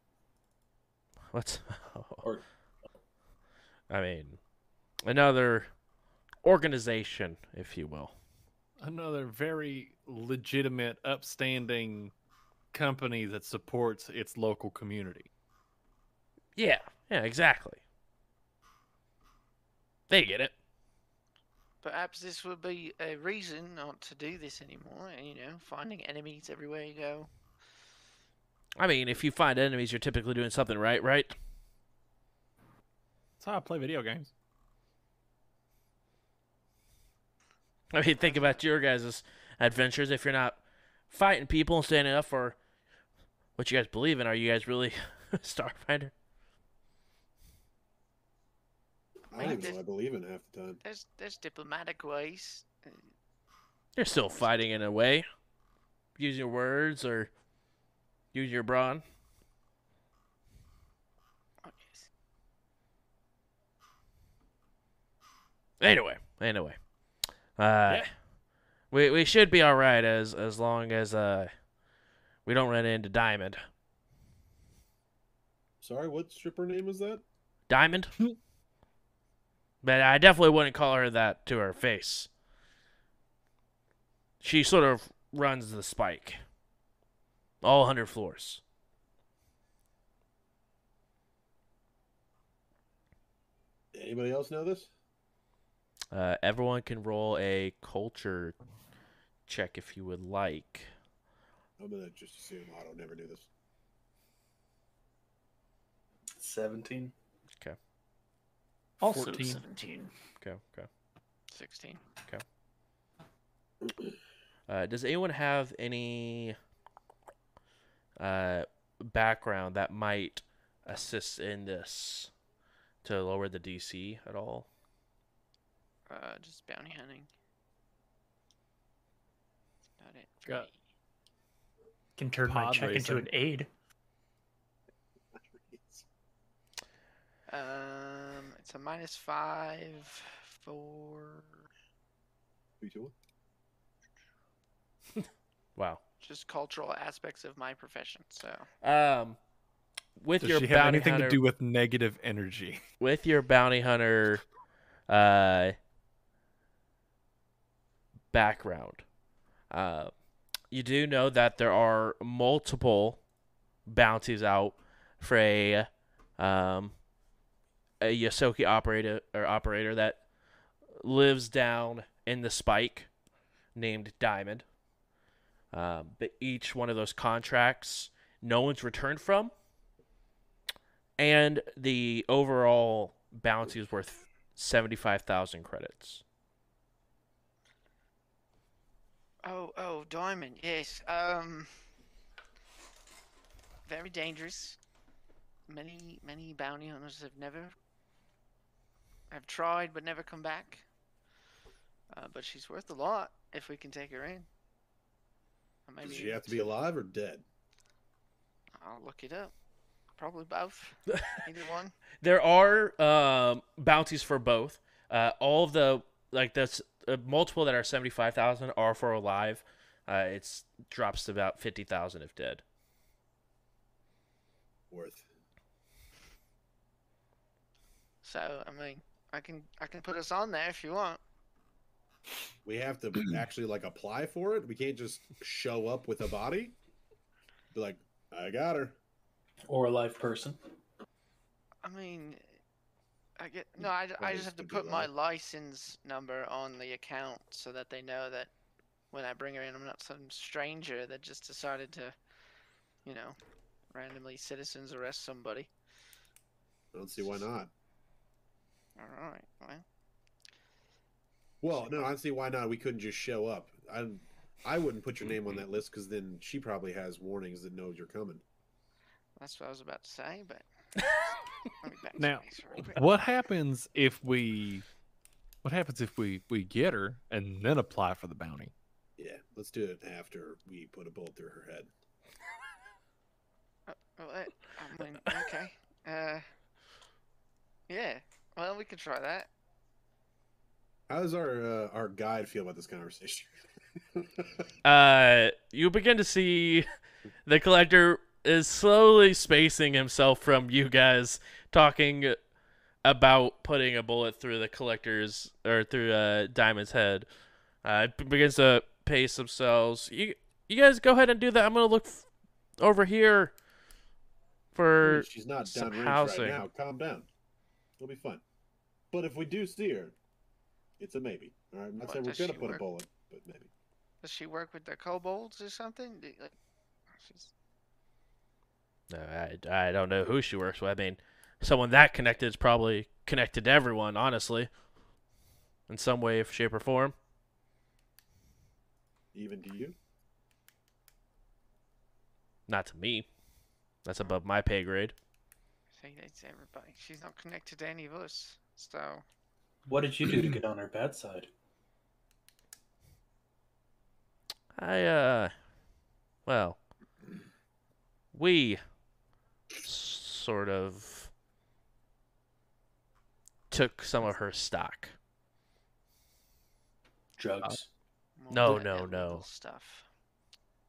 S1: What's
S5: Or
S1: I mean another organization, if you will.
S2: another very legitimate, upstanding company that supports its local community.
S1: Yeah, yeah, exactly. They get it.
S6: Perhaps this would be a reason not to do this anymore. You know, finding enemies everywhere you go.
S1: I mean, if you find enemies, you're typically doing something right, right?
S2: That's how I play video games.
S1: I mean, think about your guys' adventures. If you're not fighting people and standing up for what you guys believe in, are you guys really Starfinder?
S3: I don't even know I believe in half the time.
S6: There's there's diplomatic ways.
S1: You're still fighting in a way. Use your words or use your brawn.
S6: oh, yes.
S1: Anyway, anyway, uh, we we should be all right as as long as uh we don't run into Diamond.
S3: Sorry, what stripper name is that?
S1: Diamond. but I definitely wouldn't call her that to her face. She sort of runs the spike. All 100 floors.
S3: Anybody else know this?
S1: Uh, everyone can roll a culture check if you would like.
S3: I'm gonna just assume I don't never do this.
S5: 17.
S4: Also
S2: 14.
S4: 17.
S1: Okay, okay.
S6: 16. Okay.
S1: Uh, does anyone have any uh, background that might assist in this to lower the DC at all?
S6: Uh, just bounty hunting. That's about it. for
S2: Got-
S6: me.
S4: Can turn my
S2: Pod
S4: check into an aid.
S6: Um, it's a minus five for
S3: Three, two, one.
S1: Wow.
S6: just cultural aspects of my profession. So
S1: Um, with
S2: Does
S1: your
S2: she have
S1: bounty
S2: anything
S1: hunter,
S2: to do with negative energy?
S1: with your bounty hunter, uh, background, uh, you do know that there are multiple bounties out for a, um, a ysoki operator or operator that lives down in the spike, named Diamond. Um, but each one of those contracts, no one's returned from and the overall bounty is worth 75,000 credits.
S6: Oh, oh, diamond. Yes. Um. Very dangerous. Many, many bounty hunters have never. Have tried but never come back. Uh, but she's worth a lot if we can take her in. I
S3: Does she
S6: able
S3: have to be alive or dead?
S6: I'll look it up. Probably both. Either one.
S1: There are um, bounties for both. Uh, all of the like that's uh, multiple that are 75,000 are for alive. Uh, it's drops to about 50,000 if dead.
S3: Worth.
S6: So I mean, I can I can put us on there if you want.
S3: We have to actually like apply for it. We can't just show up with a body. Be like, I got her.
S5: Or a live person.
S6: I mean, I get no. I, I just have to put my license number on the account so that they know that when I bring her in, I'm not some stranger that just decided to, you know, randomly citizens arrest somebody.
S3: I don't see why not.
S6: All right. Well,
S3: Well, no, I see why not. We couldn't just show up. I, I wouldn't put your name on that list because then she probably has warnings that knows you're coming.
S6: that's what I was about to say, but let me backspace
S2: Now. What happens if we? What happens if we we get her and then apply for the bounty?
S3: Yeah, let's do it after we put a bullet through her head.
S6: Uh, well, I mean, okay. Uh, yeah. Well, we could try that.
S3: How does our uh, our guide feel about this conversation?
S1: Uh, you begin to see the collector is slowly spacing himself from you guys talking about putting a bullet through the collector's or through uh, Diamond's head. Uh, it begins to pace themselves. You you guys go ahead and do that. I'm gonna look f- over here for
S3: she's not
S1: some housing.
S3: right now. Calm down. It'll be fun. But if we do see her, it's a maybe. All right, I'm not
S6: What,
S3: saying we're gonna
S6: she
S3: put a
S6: work?
S3: bullet, but maybe.
S6: Does she work with the kobolds or something? Like, she's
S1: No, I, I don't know who she works with. I mean, someone that connected is probably connected to everyone, honestly, in some way, shape, or form.
S3: Even to you.
S1: Not to me. That's above my pay grade.
S6: I think everybody. She's not connected to any of us. So
S5: What did you do to get on her bad side?
S1: I, uh, well, we sort of took some of her stock.
S5: Drugs.
S6: more
S1: No, no, no.
S6: Stuff.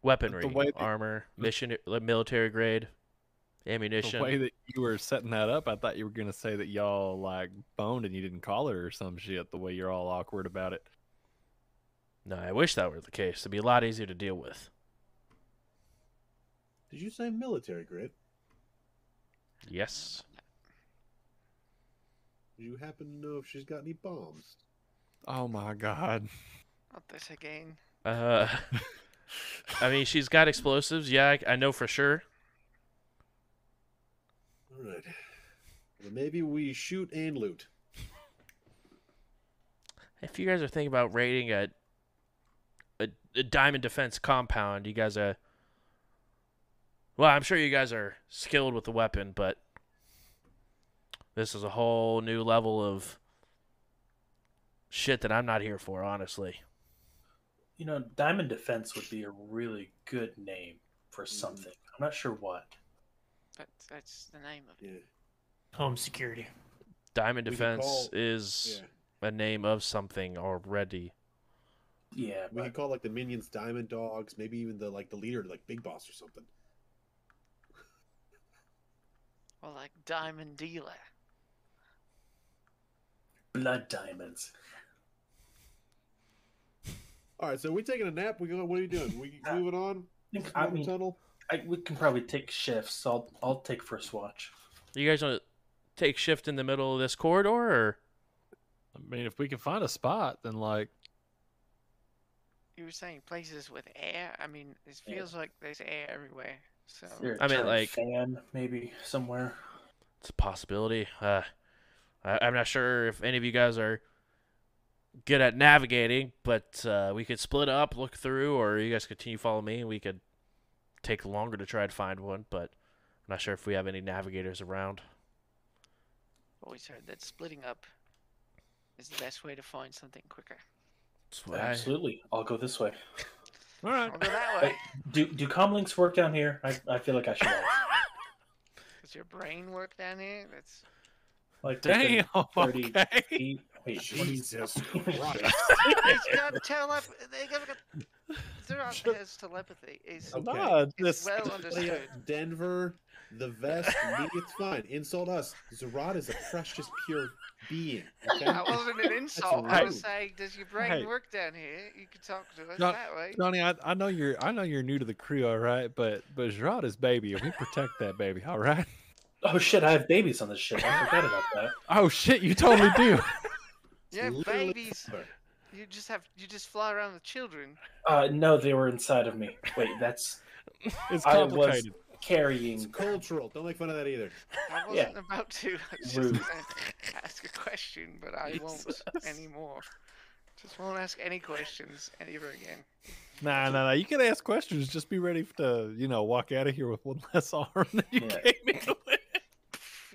S1: Weaponry,
S2: way that-
S1: armor, mission, military grade,
S2: The way that you were setting that up, I thought you were gonna say that y'all like boned and you didn't call her or some shit. The way you're all awkward about it.
S1: No, I wish that were the case. It'd be a lot easier to deal with.
S3: Did you say military grade?
S1: Yes.
S3: Do you happen to know if she's got any bombs?
S2: Oh my god.
S6: Not this again.
S1: Uh, I mean, she's got explosives. Yeah, I, I know for sure.
S3: All right. Well, maybe we shoot and loot.
S1: If you guys are thinking about raiding a a, a diamond defense compound, you guys are. Well, I'm sure you guys are skilled with the weapon, but this is a whole new level of shit that I'm not here for, honestly.
S5: You know, Diamond Defense would be a really good name for something. I'm not sure what.
S6: But that's the name of it.
S3: Yeah.
S4: Home security.
S1: Diamond
S3: We
S1: defense
S3: call-
S1: is
S3: Yeah.
S1: a name of something already.
S5: Yeah,
S3: We
S5: but
S3: could call like the minions diamond dogs, maybe even the like the leader like Big Boss or something.
S6: Or like Diamond Dealer.
S5: Blood Diamonds.
S3: All right, so we taking a nap. We going? What are you doing? We
S5: Uh,
S3: moving on?
S5: I think, I
S3: Through the
S5: mean,
S3: tunnel.
S5: I, we can probably take shifts. I'll I'll take first watch.
S1: You guys want to take shift in the middle of this corridor, or
S2: I mean, if we can find a spot, then like
S6: You were saying places with air. I mean, it
S5: Yeah.
S6: feels like there's air everywhere. So
S1: I mean,
S5: giant
S1: like-
S5: fan maybe somewhere.
S1: it's a possibility. Uh, I, I'm not sure if any of you guys are good at navigating, but uh, we could split up, look through, or you guys continue follow me, and we could take longer to try to find one. But I'm not sure if we have any navigators around.
S6: Oh, always heard that splitting up is the best way to find something quicker.
S1: That's what I-
S5: Absolutely, I'll go this way.
S2: all right.
S6: I'll go that way.
S5: do do comlinks work down here? I, I feel like I should ask.
S6: Does your brain work down here? That's
S5: Like
S2: Damn.
S5: 30
S2: Okay.
S5: feet. Wait,
S3: Jesus Christ.
S6: He's got telep. They got. Zerat has telepathy. Is
S3: Okay.
S2: Nah,
S6: is
S2: this-
S6: well understood.
S3: Denver, the vest, me, it's fine. Insult us. Zerat is a precious, pure being. Okay?
S6: That wasn't an insult. I was saying, does your brain
S2: Hey.
S6: work down here? You can talk to us
S2: No,
S6: that way.
S2: Johnny, I, I know you're I know you're new to the crew, all right, but but Gerard is baby, and we protect that baby, all right.
S5: Oh shit! I have babies on this ship. I forgot about that.
S2: Oh shit, you totally do.
S6: Yeah,
S3: Literally
S6: babies.
S3: Denver.
S6: You just have you just fly around with children.
S5: Uh, no, they were inside of me. Wait, that's
S2: It's complicated.
S5: I was
S2: complicated.
S3: It's
S5: carrying.
S3: cultural. Don't make fun of that either.
S6: I
S5: Yeah.
S6: wasn't about to. I was
S5: Rude.
S6: just ask a question, but I won't anymore. Just won't ask any questions ever again.
S2: Nah, nah, nah. You can ask questions. Just be ready to, you know, walk out of here with one less arm than you
S5: Yeah.
S2: came in with.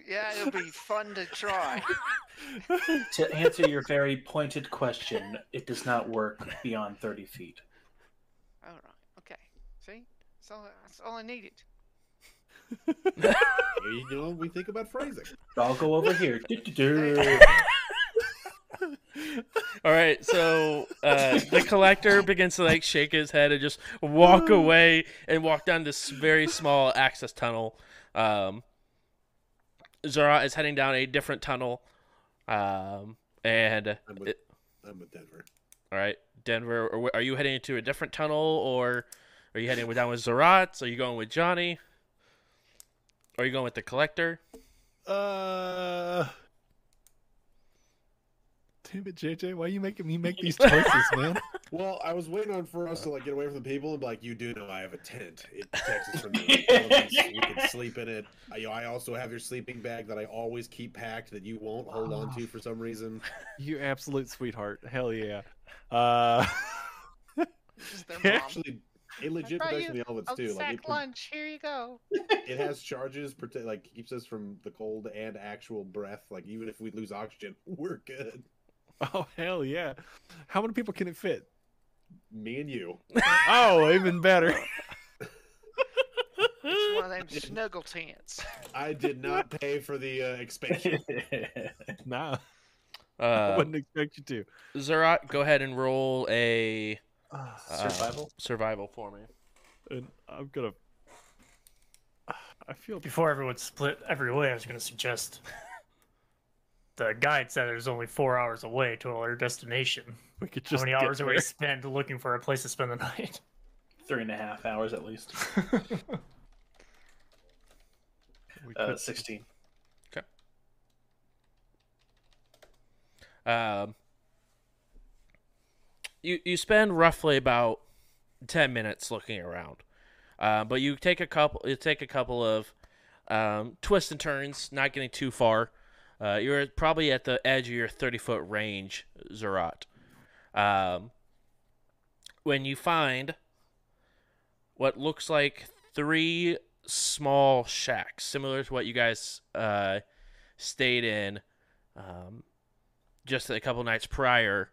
S6: Yeah, it'll be fun to try.
S5: To answer your very pointed question, it does not work beyond thirty feet.
S6: All right. Okay. See, that's all. That's all I needed.
S3: there You know, we think about phrasing.
S5: I'll go over here.
S1: All right, so uh, the collector begins to like shake his head and just walk away and walk down this very small access tunnel. Um, Zara is heading down a different tunnel, um, and
S3: I'm with,
S1: it,
S3: I'm with Denver.
S1: All right, Denver. Or are you heading into a different tunnel, or are you heading down with Zerat? Are you going with Johnny? Are you going with the collector?
S2: Uh. Damn it, JJ! Why are you making me make these choices, man?
S3: Well, I was waiting on for us to like get away from the people and be like, you do know I have a tent. It protects us from the elements. We can sleep in it. I, I also have your sleeping bag that I always keep packed that you won't hold on to for some reason.
S2: You absolute sweetheart. Hell yeah. Uh.
S6: Just their mom.
S3: Actually, it legit
S6: brought
S3: protects
S6: you
S3: the elements too. Like
S6: sack
S3: it,
S6: lunch. Here you go.
S3: it has charges, protect like keeps us from the cold and actual breath. Like even if we lose oxygen, we're good.
S2: Oh hell yeah! How many people can it fit?
S3: Me and you.
S2: Oh, even better.
S6: It's one of them snuggle tents.
S3: I did not pay for the uh, expansion.
S2: nah, I
S1: Uh,
S2: wouldn't expect you to.
S1: Zerat, go ahead and roll a uh,
S5: Survival.
S1: survival for me.
S2: And I'm gonna. I feel
S4: Before everyone split every way, I was going to suggest the guide said there's only four hours away to our destination.
S2: we could just
S4: How
S2: just.
S4: many
S2: get
S4: hours do we spend looking for a place to spend the night?
S5: Three and a half hours at least.
S2: We
S5: Uh,
S2: could-
S5: 16.
S1: Um, you you spend roughly about ten minutes looking around, uh, but you take a couple you take a couple of um, twists and turns, not getting too far. Uh, you're probably at the edge of your thirty foot range, Zerat. Um, when you find what looks like three small shacks, similar to what you guys uh, stayed in. Um, just a couple nights prior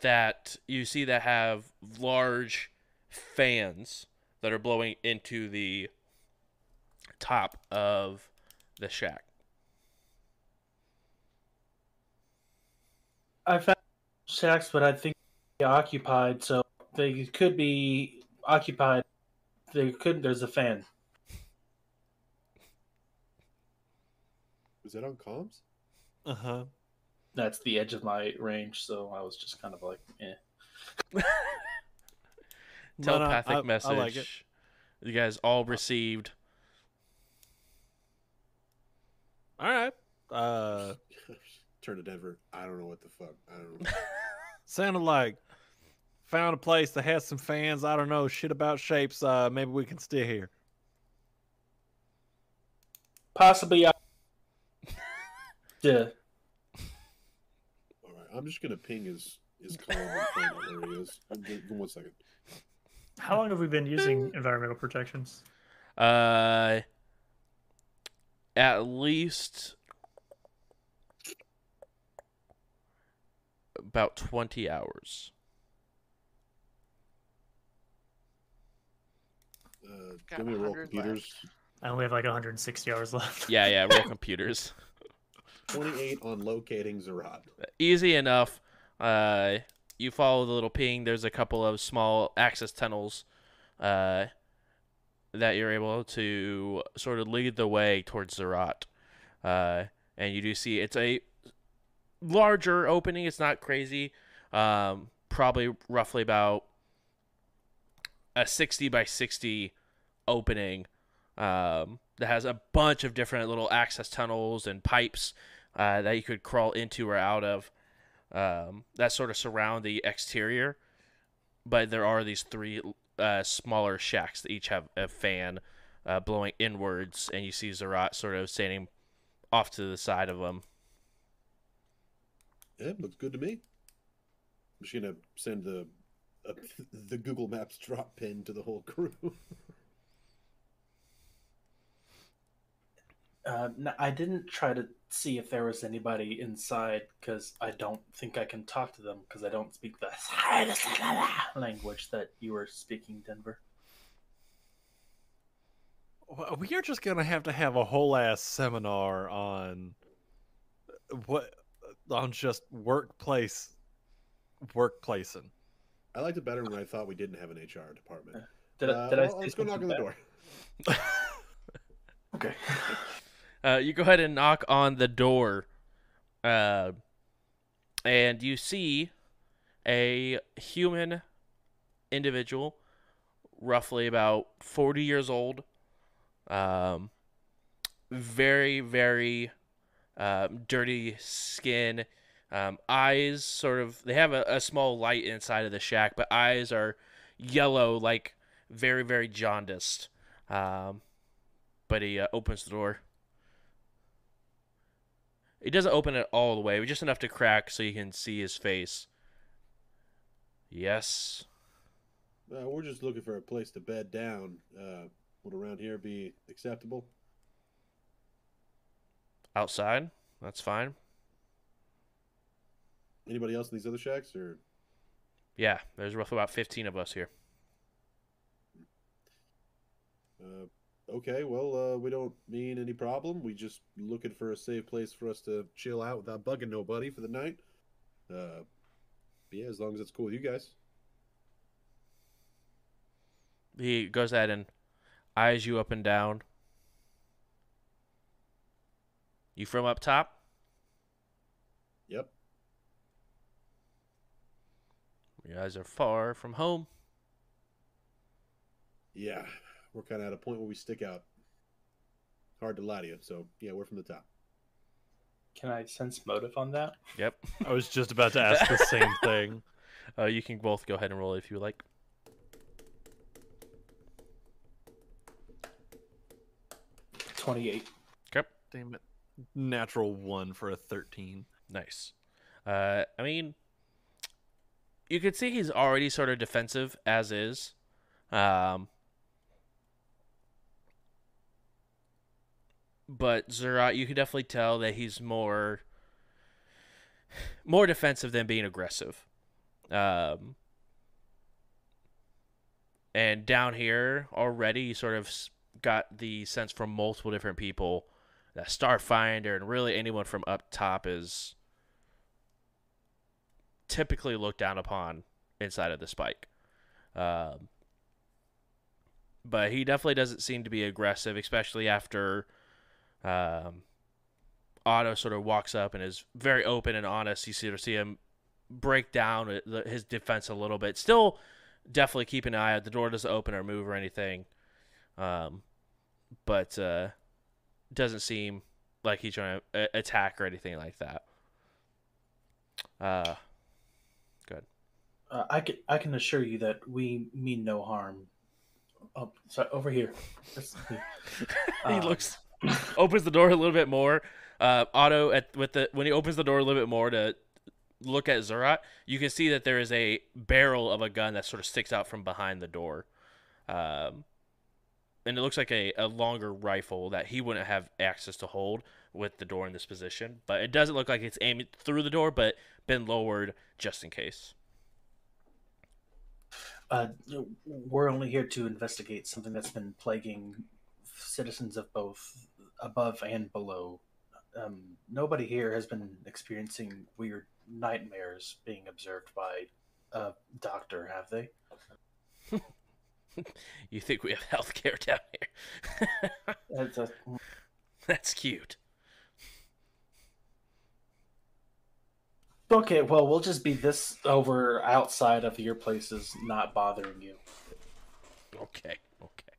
S1: that you see that have large fans that are blowing into the top of the shack.
S5: I found shacks, but I think they're occupied, so they could be occupied. They could. There's a fan.
S3: Was that on comms?
S2: Uh-huh.
S5: That's the edge of my range, so I was just kind of like, eh.
S2: No, no,
S1: Telepathic
S2: I- I
S1: message.
S2: like it.
S1: You guys all received.
S2: All right. Uh,
S3: Turn to Denver. I don't know what the fuck. I don't know.
S2: sounded like found a place that has some fans. I don't know shit about shapes. Uh, maybe we can stay here.
S5: Possibly. I- yeah.
S3: All right, I'm just gonna ping his his call and find out where he is. Give give me one second.
S4: How long have we been using environmental protections?
S1: Uh, at least about 20 hours.
S3: Uh,
S6: Got
S3: give me a roll
S6: 100
S3: computers.
S4: I only have like 160 hours left.
S1: Yeah, yeah, real computers.
S3: 28 on locating Zerat.
S1: easy enough. Uh, you follow the little ping. There's a couple of small access tunnels uh, that you're able to sort of lead the way towards Zerat. Uh, and you do see it's a larger opening. It's not crazy. Um, probably roughly about a 60 by 60 opening um, that has a bunch of different little access tunnels and pipes uh, that you could crawl into or out of um, that sort of surround the exterior. But there are these three uh, smaller shacks that each have a fan uh, blowing inwards, and you see Zerat sort of standing off to the side of them.
S3: Yeah, looks good to me. I'm just gonna send the uh, the Google Maps drop pin to the whole crew.
S5: Uh, n- I didn't try to see if there was anybody inside because I don't think I can talk to them because I don't speak the language that you were speaking, Denver.
S2: We are just gonna have to have a whole ass seminar on what on just workplace workplacing.
S3: I liked it better when I thought we didn't have an HR department.
S5: Did, I
S3: Uh,
S5: did I
S3: well,
S5: say
S3: let's go knock on the door.
S5: Okay.
S1: Uh, you go ahead and knock on the door, uh, and you see a human individual, roughly about 40 years old. Um, very, very um, dirty skin. Um, eyes sort of, they have a, a small light inside of the shack, but eyes are yellow, like very, very jaundiced. Um, but he uh, opens the door. He doesn't open it all the way, but just enough to crack so you can see his face. Yes.
S3: Uh, we're just looking for a place to bed down. Uh, would around here be acceptable?
S1: Outside? That's fine.
S3: Anybody else in these other shacks, or
S1: Yeah, there's roughly about 15 of us here.
S3: uh, okay? Well, uh, we don't mean any problem. We just looking for a safe place for us to chill out without bugging nobody for the night. Uh, yeah, as long as it's cool with you guys.
S1: He goes ahead and eyes you up and down. You from up top?
S3: Yep.
S1: You guys are far from home.
S3: Yeah, we're kind of at a point where we stick out. Hard to lie to you. So yeah, we're from the top.
S5: Can I sense motive on that?
S1: Yep.
S2: I was just about to ask the same thing.
S1: Uh, you can both go ahead and roll if you like.
S5: Twenty-eight. Yep.
S2: Damn it. Natural one for a 13.
S1: Nice. Uh, I mean, you could see he's already sort of defensive as is. Um, but Zerat, you can definitely tell that he's more more defensive than being aggressive. Um, and down here already, you sort of got the sense from multiple different people that Starfinder and really anyone from up top is typically looked down upon inside of the Spire. Um, but he definitely doesn't seem to be aggressive, especially after um, Otto sort of walks up and is very open and honest. You sort of see him break down his defense a little bit. Still, definitely keep an eye out. The door doesn't open or move or anything. Um, but uh, doesn't seem like he's trying to uh, attack or anything like that. Uh,
S5: Uh, I can I can assure you that we mean no harm. Oh, sorry, over here.
S1: He
S5: Um,
S1: looks opens the door a little bit more. Uh, Otto at with the when he opens the door a little bit more to look at Zerat, you can see that there is a barrel of a gun that sort of sticks out from behind the door, um, and it looks like a, a longer rifle that he wouldn't have access to hold with the door in this position. But it doesn't look like it's aimed through the door, but been lowered just in case.
S5: Uh, we're only here to investigate something that's been plaguing citizens of both above and below. Um, nobody here has been experiencing weird nightmares being observed by a doctor, have they?
S1: You think we have healthcare down here?
S5: That's a,
S1: That's cute.
S5: okay, well, we'll just be this over outside of your places, not bothering you.
S1: Okay, okay.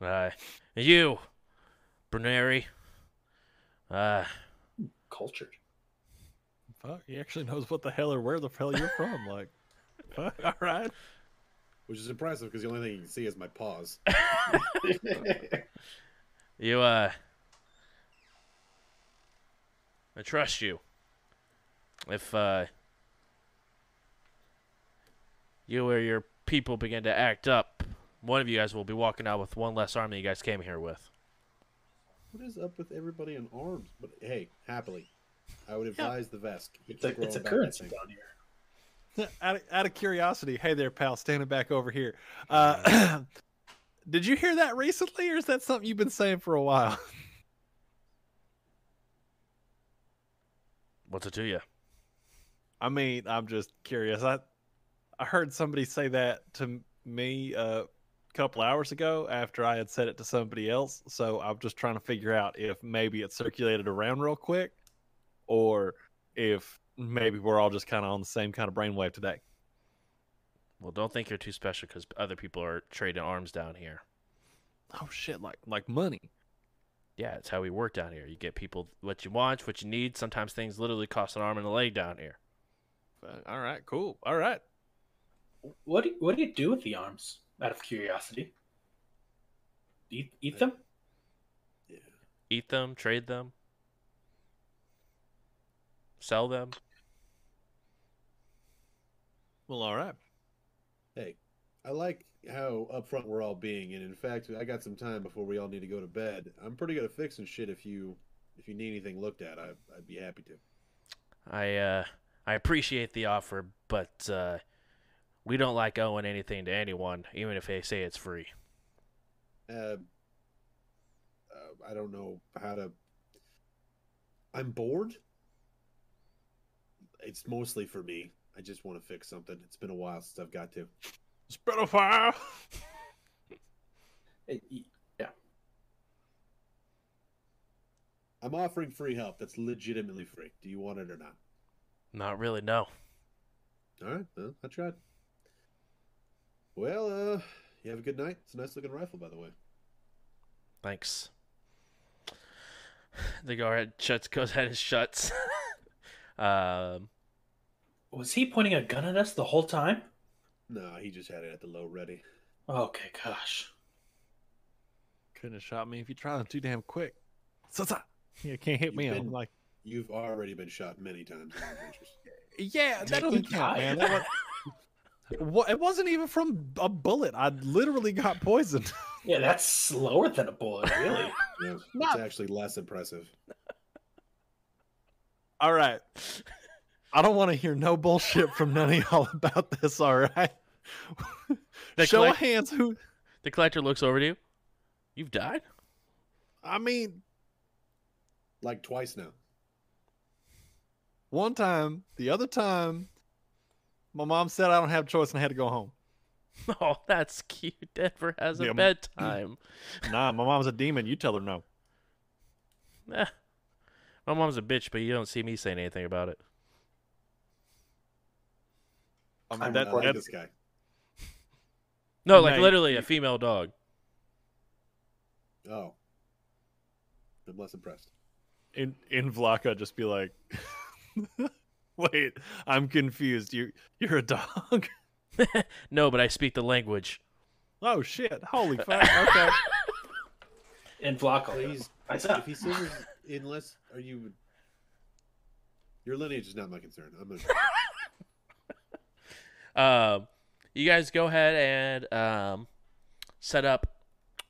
S1: Uh, you, Brenneri. Uh,
S5: Cultured.
S2: Fuck, he actually knows what the hell or where the hell you're from. Like, fuck, all right.
S3: Which is impressive because the only thing you can see is my paws.
S1: you, uh, I trust you. If, uh, you or your people begin to act up, one of you guys will be walking out with one less arm than you guys came here with.
S3: What is up with everybody in arms? But hey, happily, I would advise the Vesk.
S5: It's a, it's a currency down here.
S2: Out, of, out of curiosity, hey there, pal, standing back over here. Uh, did you hear that recently, or is that something you've been saying for a while?
S1: What's it to you?
S2: I mean, I'm just curious. I I heard somebody say that to me uh, a couple hours ago after I had said it to somebody else. So I'm just trying to figure out if maybe it circulated around real quick, or if maybe we're all just kind of on the same kind of brainwave today.
S1: Well, don't think you're too special because other people are trading arms down here.
S2: Oh shit, like like money.
S1: Yeah, it's how we work down here. You get people what you want, what you need. Sometimes things literally cost an arm and a leg down here.
S2: All right, cool. All right.
S5: What do you, what do you do with the arms? Out of curiosity, eat eat them?
S3: Yeah.
S1: Eat them, trade them, sell them.
S2: Well, all right.
S3: Hey, I like how upfront we're all being, and in fact, I got some time before we all need to go to bed. I'm pretty good at fixing shit. If you if you need anything looked at, I, I'd be happy to.
S1: I uh, I appreciate the offer, but uh, we don't like owing anything to anyone, even if they say it's free.
S3: Uh, uh, I don't know how to. I'm bored. It's mostly for me. I just want to fix something. It's been a while since I've got to.
S2: Spread of fire.
S5: It- y- yeah.
S3: I'm offering free help. That's legitimately free. Do you want it or not?
S1: Not really, no.
S3: All right, well, I tried. Well, uh, you have a good night. It's a nice looking rifle, by the way.
S1: Thanks. The guard shuts, goes ahead and shuts. um,
S5: Was he pointing a gun at us the whole time?
S3: No, he just had it at the low ready.
S5: Okay, gosh.
S2: Couldn't have shot me if you tried too damn quick. Sa-sa. Yeah, can't hit
S3: You've
S2: me. I'm like,
S3: You've already been shot many times
S2: yeah, that doesn't count, man. That was, it wasn't even from a bullet. I literally got poisoned.
S5: Yeah, that's slower than a bullet, really.
S3: Yeah, it's
S2: Not-
S3: actually less impressive.
S2: all right. I don't want to hear no bullshit from none of y'all about this. All right.
S1: The
S2: Show of
S1: collect-
S2: hands. Who?
S1: the collector looks over to you. You've died?
S2: I mean,
S3: Like twice now.
S2: one time, the other time, my mom said I don't have a choice and I had to go home.
S1: Oh, that's cute. Denver has a
S2: Yeah,
S1: bedtime.
S2: Nah, my mom's a demon. You tell her no.
S1: Eh. My mom's a bitch, but you don't see me saying anything about it.
S2: I mean,
S5: I'm
S2: that,
S3: I like
S2: that's
S3: this guy.
S1: No, like
S2: Mate,
S1: literally a female dog.
S3: Oh. I'm less impressed.
S2: in in Vlaka just be like, wait, I'm confused. You you're a dog?
S1: No, but I speak the language.
S2: oh shit! Holy fuck! Okay.
S5: And Vlaco.
S3: Please,
S5: What's
S3: if
S5: up?
S3: he says unless are you your lineage is not my concern. I'm gonna
S1: Um, you guys go ahead and um, set up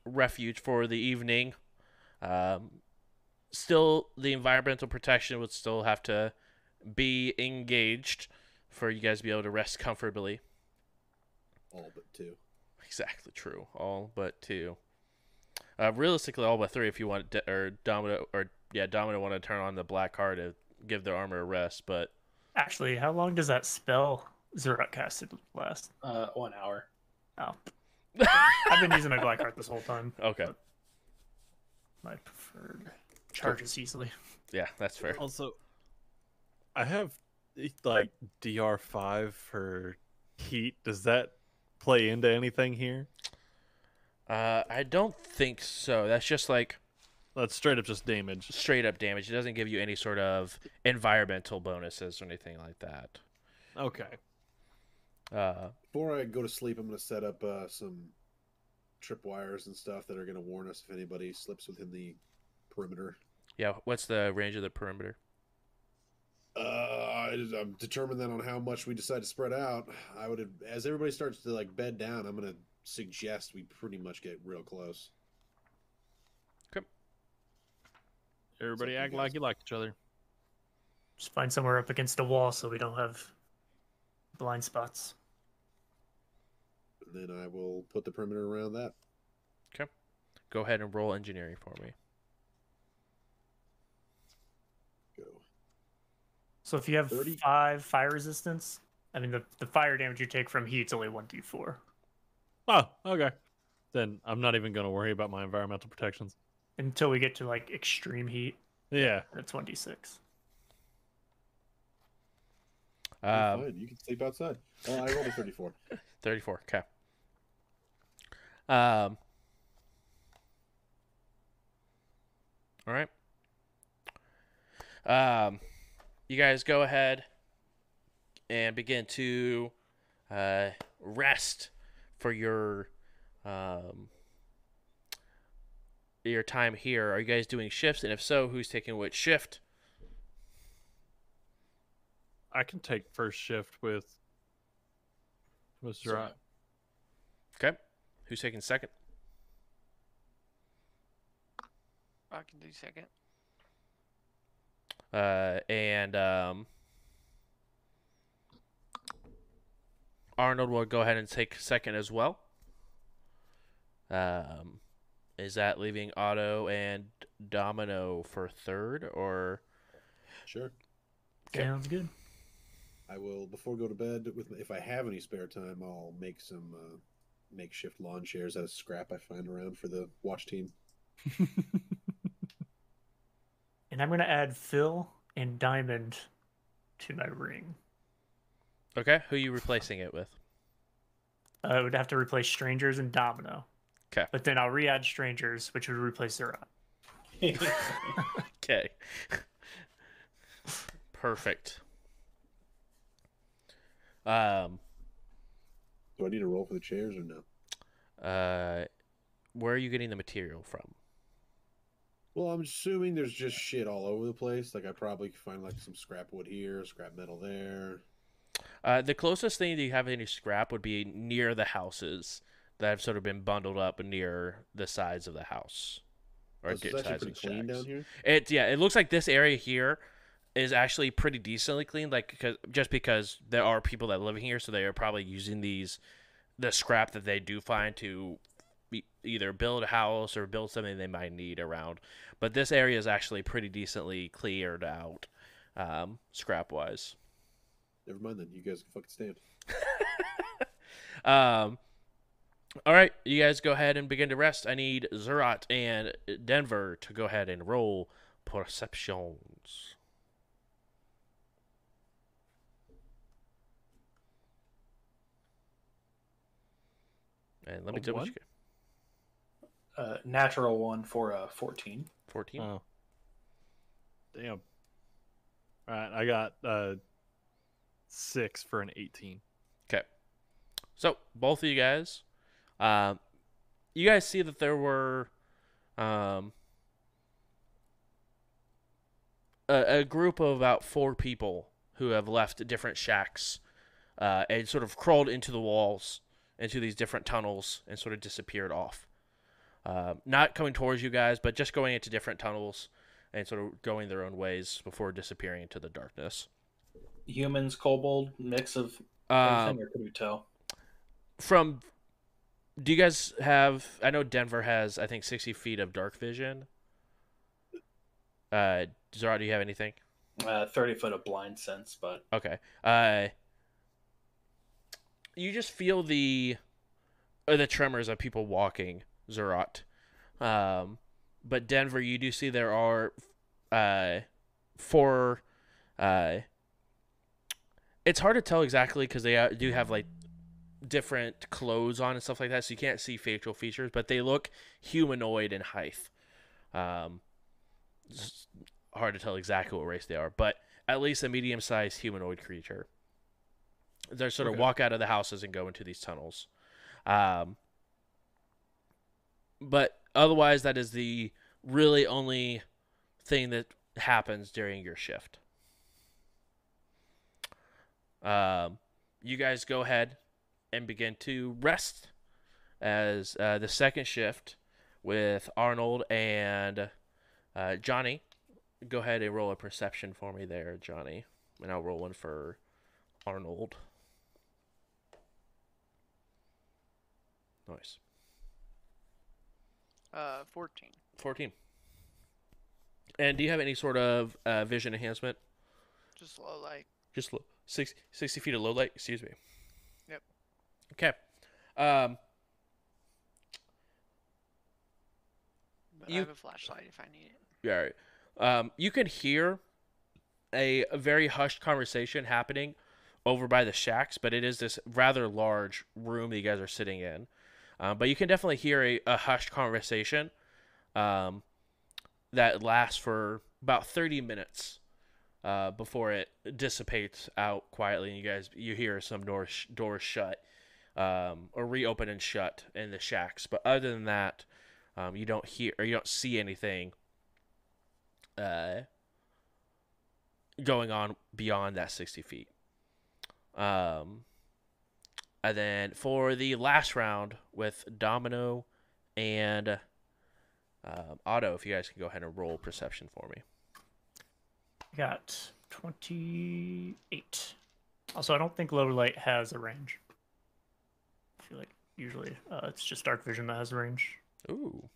S1: refuge for the evening. Um, still, the environmental protection would still have to be engaged for you guys to be able to rest comfortably.
S3: all but two.
S1: Exactly true. All but two. Uh, realistically, all but three if you want, D- or Domino, or yeah, Domino want to turn on the black card to give their armor a rest, but
S4: Actually, how long does that spell Zuruk casted last?
S5: Uh, one hour.
S4: Oh. I've been using my black heart this whole time.
S1: okay,
S4: My preferred charges easily.
S1: yeah, that's fair.
S2: Also, I have like DR5 for heat. Does that play into anything here?
S1: Uh, I don't think so. That's just like
S2: That's straight up just damage.
S1: straight up damage. It doesn't give you any sort of environmental bonuses or anything like that.
S2: Okay.
S1: Uh,
S3: Before I go to sleep, I'm gonna set up uh, some tripwires and stuff that are gonna warn us if anybody slips within the perimeter.
S1: yeah. What's the range of the perimeter?
S3: Uh, I- I'm determined then on how much we decide to spread out. I would, as everybody starts to like bed down, I'm gonna suggest we pretty much get real close. Okay.
S2: Everybody
S3: Except
S2: act like you like each other.
S4: Just find somewhere up against a wall so we don't have blind spots.
S3: And then I will put the perimeter around that. Okay.
S1: Go ahead and roll engineering for me.
S3: Go.
S4: So if you have
S3: 30?
S4: five fire resistance, I mean the, the fire damage you take from heat's only one d four.
S2: Oh, okay. Then I'm not even going to worry about my environmental protections.
S4: Until we get to like extreme heat,
S2: Yeah.
S4: that's one d six.
S3: You're
S1: Um.
S3: You can sleep outside. Uh, I rolled a 34.
S1: 34. Okay. Um. All right. Um, you guys go ahead and begin to uh, rest for your um, your time here. Are you guys doing shifts? And if so, who's taking which shift?
S2: I can take first shift with with Zerat.
S1: Okay. Who's taking second?
S6: I can do second.
S1: Uh, and um, Arnold will go ahead and take second as well. Um, is that leaving Otto and Domino for third, or
S3: Sure.
S1: Okay.
S4: Sounds good.
S3: I will before I go to bed with if I have any spare time, I'll make some uh, makeshift lawn chairs out of scrap I find around for the watch team.
S4: And I'm gonna add Phil and Diamond to my ring.
S1: okay? Who are you replacing it with?
S4: I would have to replace Strangers and Domino.
S1: Okay.
S4: But then I'll re-add Strangers, which would replace Zerat.
S1: Okay. Perfect. Um.
S3: Do I need to roll for the chairs or no?
S1: Uh, where are you getting the material from?
S3: Well, I'm assuming there's just shit all over the place. Like I probably could find like some scrap wood here, scrap metal there.
S1: Uh, the closest thing that you have any scrap would be near the houses that have sort of been bundled up near the sides of the house, or
S3: Oh, so it's actually pretty clean
S1: shacks.
S3: down here.
S1: It yeah, it looks like this area here is actually pretty decently clean. Like because just because there are people that live here, so they are probably using these the scrap that they do find to be, either build a house or build something they might need around. But this area is actually pretty decently cleared out, um, scrap wise.
S3: Never mind then. You guys can fucking stand.
S1: Um, all right, you guys go ahead and begin to rest. I need Zerat and Denver to go ahead and roll perceptions. And let me
S2: A
S1: do what
S2: one?
S1: you get.
S5: uh, natural one for uh, 14.
S1: 14.
S2: Oh. Damn. All right, I got uh six for an eighteen.
S1: Okay. So both of you guys, um, you guys see that there were, um, a, a group of about four people who have left different shacks, uh, and sort of crawled into the walls, into these different tunnels, and sort of disappeared off. Uh, not coming towards you guys, but just going into different tunnels and sort of going their own ways before disappearing into the darkness.
S5: Humans, kobold, mix of
S1: Um,
S5: everything, or could we tell?
S1: from do you guys have i know denver has i think 60 feet of dark vision uh zara do you have anything
S5: Uh, 30 foot of blind sense, but
S1: okay uh you just feel the uh, the tremors of people walking zerat um but denver you do see there are uh four uh it's hard to tell exactly because they uh, do have like different clothes on and stuff like that, so you can't see facial features, but they look humanoid in height. Um, hard to tell exactly what race they are, but at least a medium-sized humanoid creature. They sort of
S2: Okay.
S1: walk out of the houses and go into these tunnels. Um, but otherwise, that is the really only thing that happens during your shift. Um, you guys go ahead and begin to rest as uh, the second shift with Arnold and uh, Johnny. Go ahead and roll a perception for me there, Johnny. And I'll roll one for Arnold. Nice.
S6: Uh, 14.
S1: 14. And do you have any sort of uh, vision enhancement?
S6: Just low light.
S1: Just lo- 60, 60 feet of low light, excuse me.
S6: Yep.
S1: Okay. Um,
S6: But
S1: You-
S6: I have a flashlight if I need it.
S1: Yeah. right. Um, you can hear a, a very hushed conversation happening over by the shacks, but it is this rather large room that you guys are sitting in. Um, but you can definitely hear a, a hushed conversation um, that lasts for about 30 minutes uh, before it dissipates out quietly, and you guys you hear some doors doors shut um, or reopen and shut in the shacks. But other than that, um, you don't hear or you don't see anything uh, going on beyond that 60 feet. Um, and then for the last round with Domino and um, Otto, if you guys can go ahead and roll perception for me.
S4: Got 28. Also, I don't think low light has a range. I feel like usually uh, it's just dark vision that has a range.
S1: Ooh,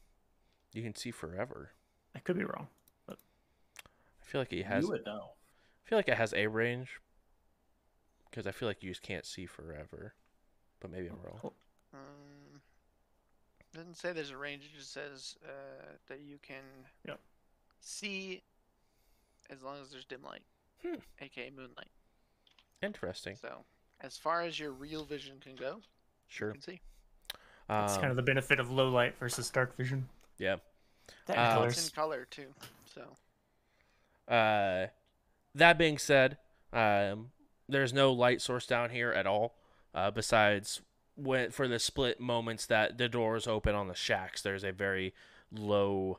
S1: you can see forever.
S4: I could be wrong.
S1: but I feel like it has.
S5: you would know.
S1: I feel like it has a range because I feel like you just can't see forever. But maybe I'm wrong.
S6: Um, doesn't say there's a range. It just says uh, that you can
S4: Yep.
S6: see as long as there's dim light,
S1: Hmm.
S6: aka moonlight.
S1: Interesting.
S6: So, as far as your real vision can go, you
S1: Sure.
S6: can see.
S4: That's
S1: Um,
S4: kind of the benefit of low light versus dark vision.
S1: yeah.
S4: That
S1: Uh,
S4: colors.
S6: in color too. So,
S1: Uh, that being said, um, there's no light source down here at all. Uh, besides when for the split moments that the doors open on the shacks, there's a very low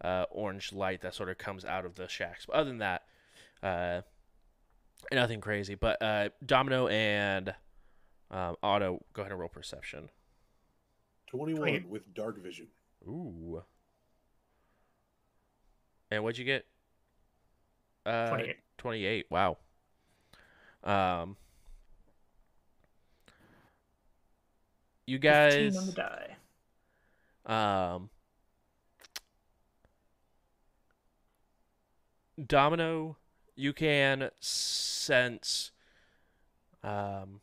S1: uh, orange light that sort of comes out of the shacks. But other than that, uh, nothing crazy. But uh, Domino and um, Otto, go ahead and roll perception.
S3: 21
S4: Twenty-
S3: with dark vision.
S1: Ooh. And what'd you get? Uh,
S4: 28.
S1: 28. Wow. Um, you guys,
S4: on the die.
S1: um, Domino, you can sense, um,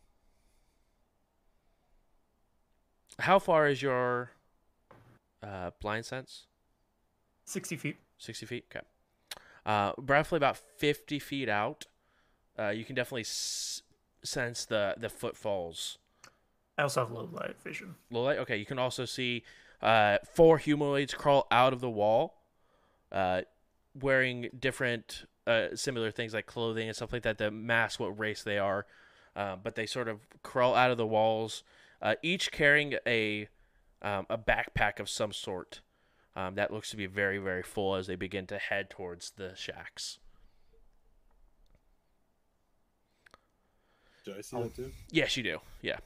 S1: how far is your uh, blind sense?
S4: 60 feet.
S1: 60 feet? Okay. Uh, roughly about 50 feet out, uh, you can definitely s- sense the, the footfalls.
S4: I also have low light vision.
S1: Low light? Okay, you can also see uh, four humanoids crawl out of the wall, uh, wearing different uh, similar things like clothing and stuff like that that mask what race they are. Uh, but they sort of crawl out of the walls, uh, each carrying a um, a backpack of some sort. Um, that looks to be very, very full as they begin to head towards the shacks.
S3: Did I see that too?
S1: Yes, you do. Yeah.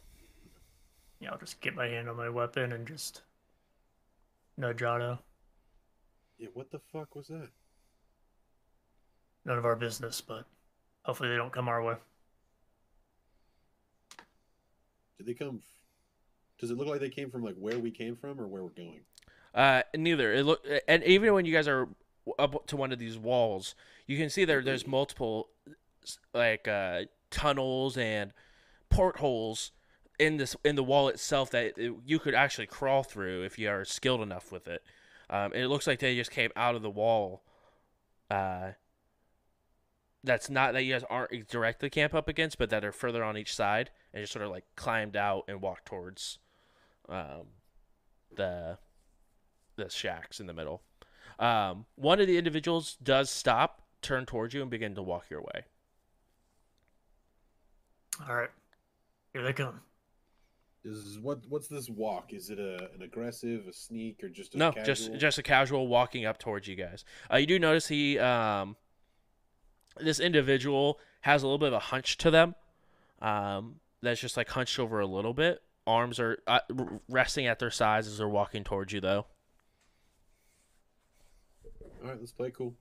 S4: Yeah, I'll just get my hand on my weapon and just nudge Otto.
S3: Yeah, what the fuck was that?
S4: None of our business, but hopefully they don't come our way.
S3: Did they come? Does it look like they came from like where we came from or where we're going?
S1: Uh, neither. It look, and even when you guys are up to one of these walls, you can see there there's multiple like uh, tunnels and portholes in this in the wall itself that it, you could actually crawl through if you are skilled enough with it. Um, it looks like they just came out of the wall. Uh, that's not that you guys aren't directly camp up against, but that are further on each side and just sort of like climbed out and walked towards um, the the shacks in the middle. Um, one of the individuals does stop, turn towards you, and begin to walk your way.
S4: All right, here they come.
S3: Is what? What's this walk? Is it a an aggressive, a sneak, or just a
S1: no,
S3: casual?
S1: just just a casual walking up towards you guys. Uh, you do notice he, um, this individual has a little bit of a hunch to them. Um, that's just like hunched over a little bit. Arms are uh, resting at their sides as they're walking towards you, though.
S3: All right, let's play cool.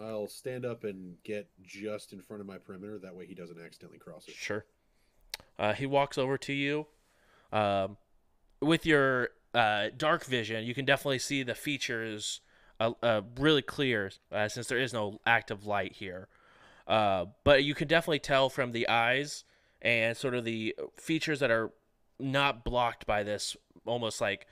S3: I'll stand up and get just in front of my perimeter. That way, he doesn't accidentally cross it.
S1: Sure. Uh, he walks over to you. Um, with your uh, dark vision, you can definitely see the features uh, uh, really clear uh, since there is no active light here. Uh, but you can definitely tell from the eyes and sort of the features that are not blocked by this almost like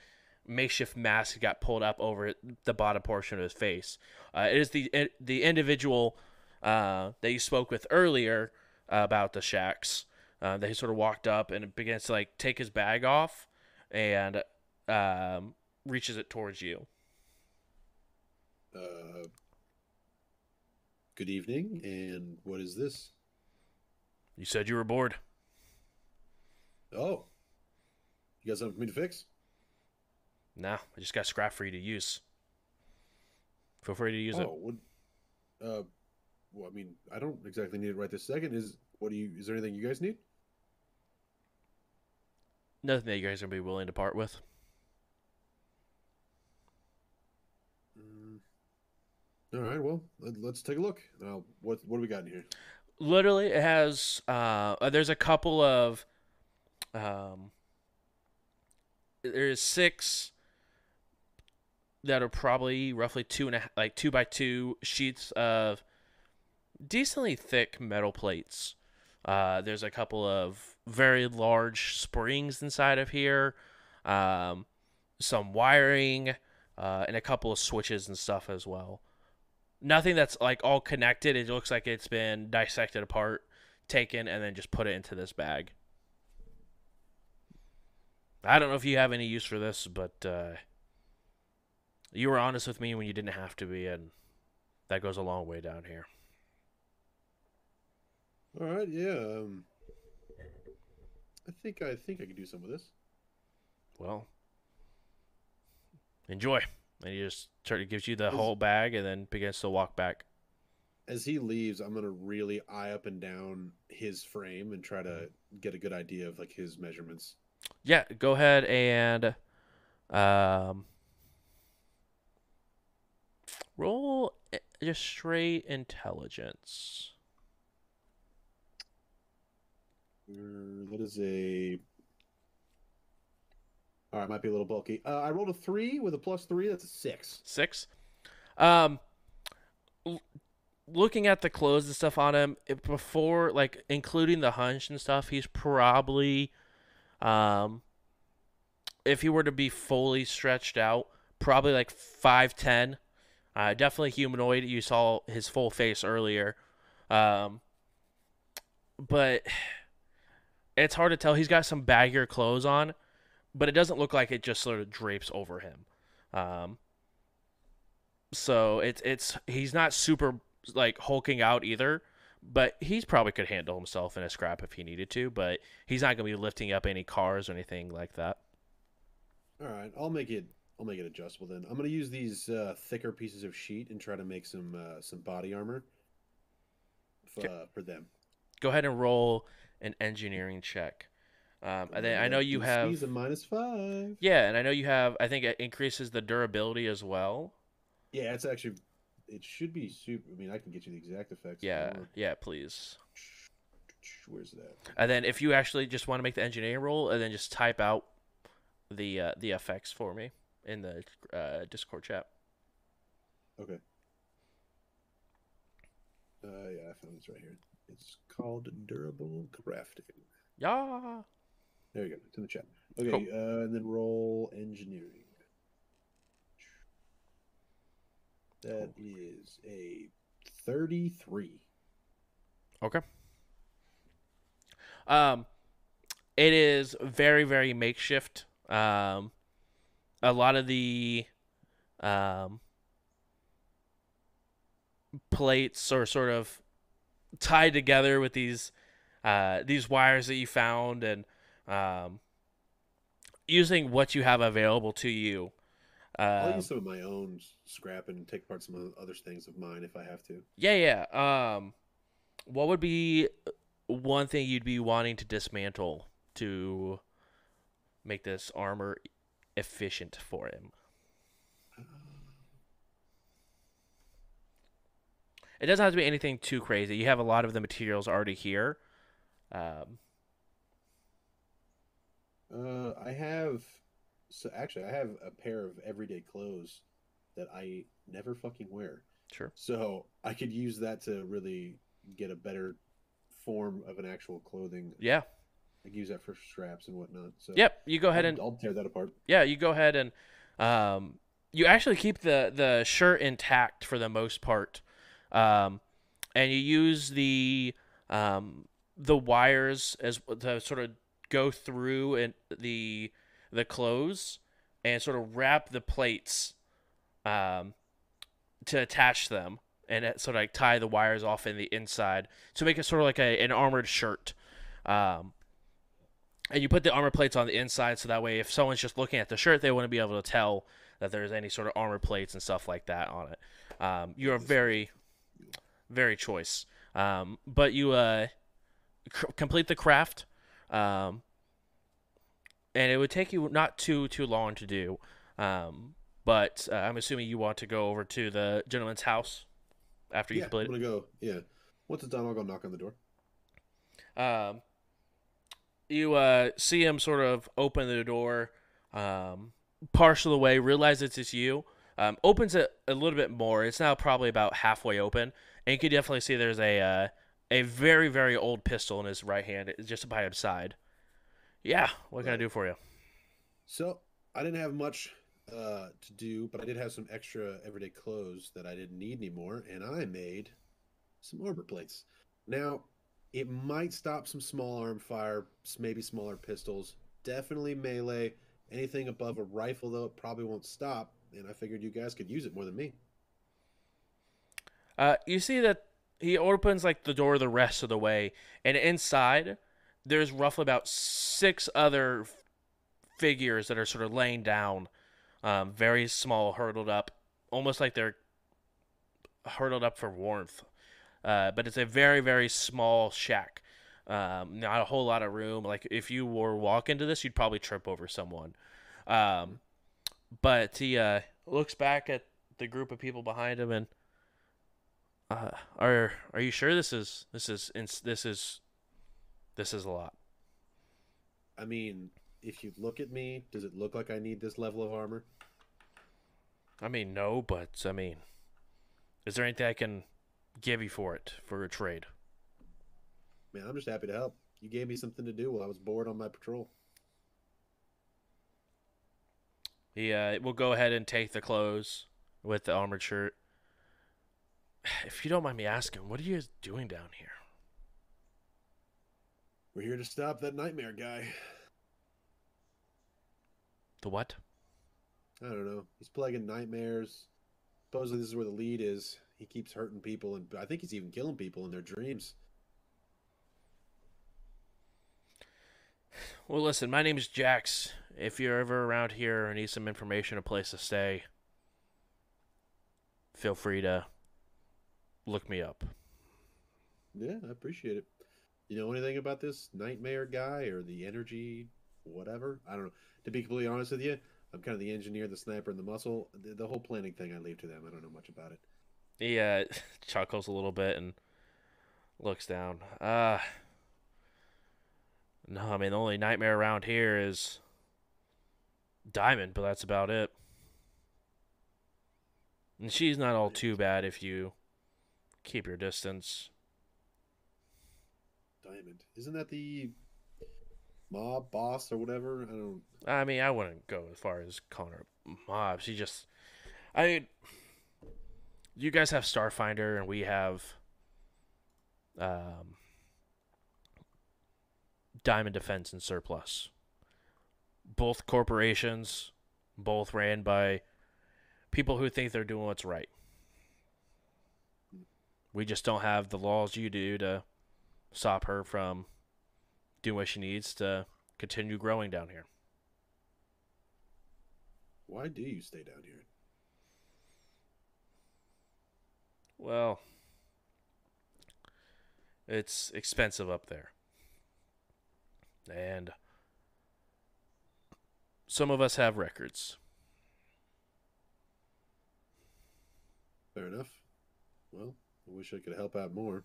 S1: makeshift mask got pulled up over the bottom portion of his face. Uh, it is the the individual uh, that you spoke with earlier about the shacks. Uh, that he sort of walked up and begins to like take his bag off and um, reaches it towards you.
S3: Uh, good evening, and what is this?
S1: You said you were bored.
S3: Oh, you got something for me to fix?
S1: No, I just got scrap for you to use. Feel free to use it.
S3: oh, what? Uh, well, I mean, I don't exactly need it right this second. Is what do you? Is there anything you guys need?
S1: Nothing that you guys are gonna be willing to part with.
S3: Mm. All right, well, let, us take a look. Now, what what do we got in here?
S1: Literally, it has. Uh, there's a couple of. Um, there's six that are probably roughly two and a like two by two sheets of decently thick metal plates. Uh, there's a couple of very large springs inside of here, um, some wiring, uh, and a couple of switches and stuff as well. Nothing that's like all connected. It looks like it's been dissected apart, taken, and then just put it into this bag. I don't know if you have any use for this, but uh, you were honest with me when you didn't have to be, and that goes a long way down here.
S3: All right, yeah. Um, I think I think I could do some of this.
S1: Well, enjoy. And he just sort of gives you the
S3: Is-
S1: whole bag and then begins to walk back.
S3: As he leaves, I'm gonna really eye up and down his frame and try to get a good idea of like his measurements.
S1: Yeah, go ahead and um, roll just straight intelligence.
S3: Uh, That is a. All right, might be a little bulky. Uh, I rolled a three with a plus three. That's a six.
S1: Six. Um, l- looking at the clothes and stuff on him it, before, like including the hunch and stuff, he's probably, um, if he were to be fully stretched out, probably like five ten. Uh, definitely humanoid. You saw his full face earlier. Um, but it's hard to tell. He's got some baggier clothes on, but it doesn't look like it just sort of drapes over him. Um, so it's it's he's not super like hulking out either, but he's probably could handle himself in a scrap if he needed to. But he's not gonna be lifting up any cars or anything like that.
S3: All right, I'll make it. I'll make it adjustable then. I'm gonna use these uh, thicker pieces of sheet and try to make some uh, some body armor f-
S1: Okay.
S3: uh, for them.
S1: Go ahead and roll an engineering check. Um, and then I know you have
S3: He's a minus five.
S1: yeah, and I know you have. I think it increases the durability as well.
S3: Yeah, it's actually. It should be super. I mean, I can get you the exact effects.
S1: Yeah, yeah, please.
S3: Where's that?
S1: And then if you actually just want to make the engineering roll, and then just type out the uh, the effects for me in the uh, Discord chat.
S3: Okay. Uh, yeah, I found this right here. It's called durable crafting.
S1: Yeah.
S3: There you go. It's in the chat. Okay,
S1: Cool.
S3: uh, and then roll engineering. That is a thirty-three.
S1: Okay. Um, it is very very makeshift. Um, a lot of the um plates are sort of tied together with these uh these wires that you found and um using what you have available to you.
S3: Uh, I'll
S1: Um,
S3: use some of my own scrap and take apart some of the other things of mine if I have to.
S1: Yeah, yeah. Um, what would be one thing you'd be wanting to dismantle to make this armor efficient for him? It doesn't have to be anything too crazy. You have a lot of the materials already here. Um,
S3: Uh, I have. So actually, I have a pair of everyday clothes that I never fucking wear.
S1: sure.
S3: So I could use that to really get a better form of an actual clothing.
S1: Yeah.
S3: I could use that for straps and whatnot. So
S1: Yep. You go ahead
S3: I'll,
S1: and
S3: I'll tear that apart.
S1: yeah, you go ahead and um, you actually keep the the shirt intact for the most part, um, and you use the um, the wires as to sort of go through and the the clothes and sort of wrap the plates um, to attach them and sort of like tie the wires off in the inside to make it sort of like a, an armored shirt. Um, and you put the armor plates on the inside so that way if someone's just looking at the shirt, they wouldn't be able to tell that there's any sort of armor plates and stuff like that on it. Um, you are very, very choice. Um, but you uh, c- complete the craft, um, and it would take you not too too long to do. Um, but uh, I'm assuming you want to go over to the gentleman's house after you
S3: yeah,
S1: complete
S3: I'm gonna go. Yeah. Once it's done, I'll go knock on the door.
S1: Um, you uh, see him sort of open the door, um, partial away, realizes it's you. Um, opens it a little bit more. It's now probably about halfway open, and you can definitely see there's a uh, a very very old pistol in his right hand, It's just by his side. Yeah, what can I do for you?
S3: So I didn't have much uh, to do, but I did have some extra everyday clothes that I didn't need anymore, and I made some armor plates. Now, it might stop some small arm fire, maybe smaller pistols, definitely melee. Anything above a rifle, though, it probably won't stop. And I figured you guys could use it more than me.
S1: Uh, you see that he opens like the door the rest of the way, and inside there's roughly about six other f- figures that are sort of laying down, um, very small, hurdled up, almost like they're hurdled up for warmth. Uh, but it's a very very small shack. Um, not a whole lot of room. Like if you were walk into this, you'd probably trip over someone. Um, but he uh, looks back at the group of people behind him and uh, are are you sure this is this is this is this is a lot?
S3: I mean, if you look at me, does it look like I need this level of armor?
S1: I mean, no, but I mean, is there anything I can give you for it for a trade?
S3: Man, I'm just happy to help. You gave me something to do while I was bored on my patrol.
S1: He uh, will go ahead and take the clothes with the armored shirt. If you don't mind me asking, what are you guys doing down here?
S3: We're here to stop that nightmare guy.
S1: The what?
S3: I don't know. He's plaguing nightmares. Supposedly this is where the lead is. He keeps hurting people, and I think he's even killing people in their dreams.
S1: Well, listen, my name is Jax. If you're ever around here or need some information, a place to stay, feel free to look me up.
S3: Yeah, I appreciate it. You know anything about this nightmare guy or the energy, whatever? I don't know. To be completely honest with you, I'm kind of the engineer, the sniper, and the muscle. The, the whole planning thing I leave to them. I don't know much about it.
S1: He uh, chuckles a little bit and looks down. Uh, no, I mean, the only nightmare around here is Diamond, but that's about it. And she's not all too bad if you keep your distance.
S3: Diamond, isn't that the mob boss or whatever? I don't.
S1: I mean, I wouldn't go as far as calling her mob. She just, I mean, you guys have Starfinder and we have, um, Diamond Defense and Surplus. Both corporations, both ran by people who think they're doing what's right. We just don't have the laws you do to stop her from doing what she needs to continue growing down here.
S3: Why do you stay down here?
S1: Well, it's expensive up there. And some of us have records.
S3: Fair enough. Well, I wish I could help out more.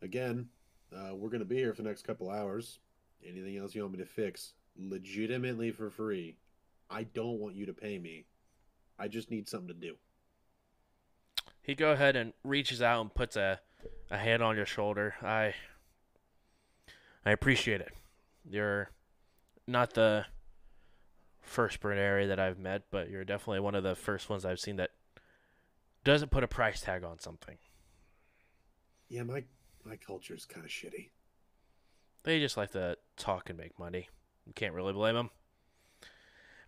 S3: Again, uh, we're going to be here for the next couple hours. Anything else you want me to fix, legitimately for free. I don't want you to pay me. I just need something to do.
S1: He go ahead and reaches out and puts a, a hand on your shoulder. I I appreciate it. You're not the first Brenneri that I've met, but you're definitely one of the first ones I've seen that doesn't put a price tag on something.
S3: Yeah, my my culture is kind of shitty.
S1: They just like to talk and make money. You can't really blame them.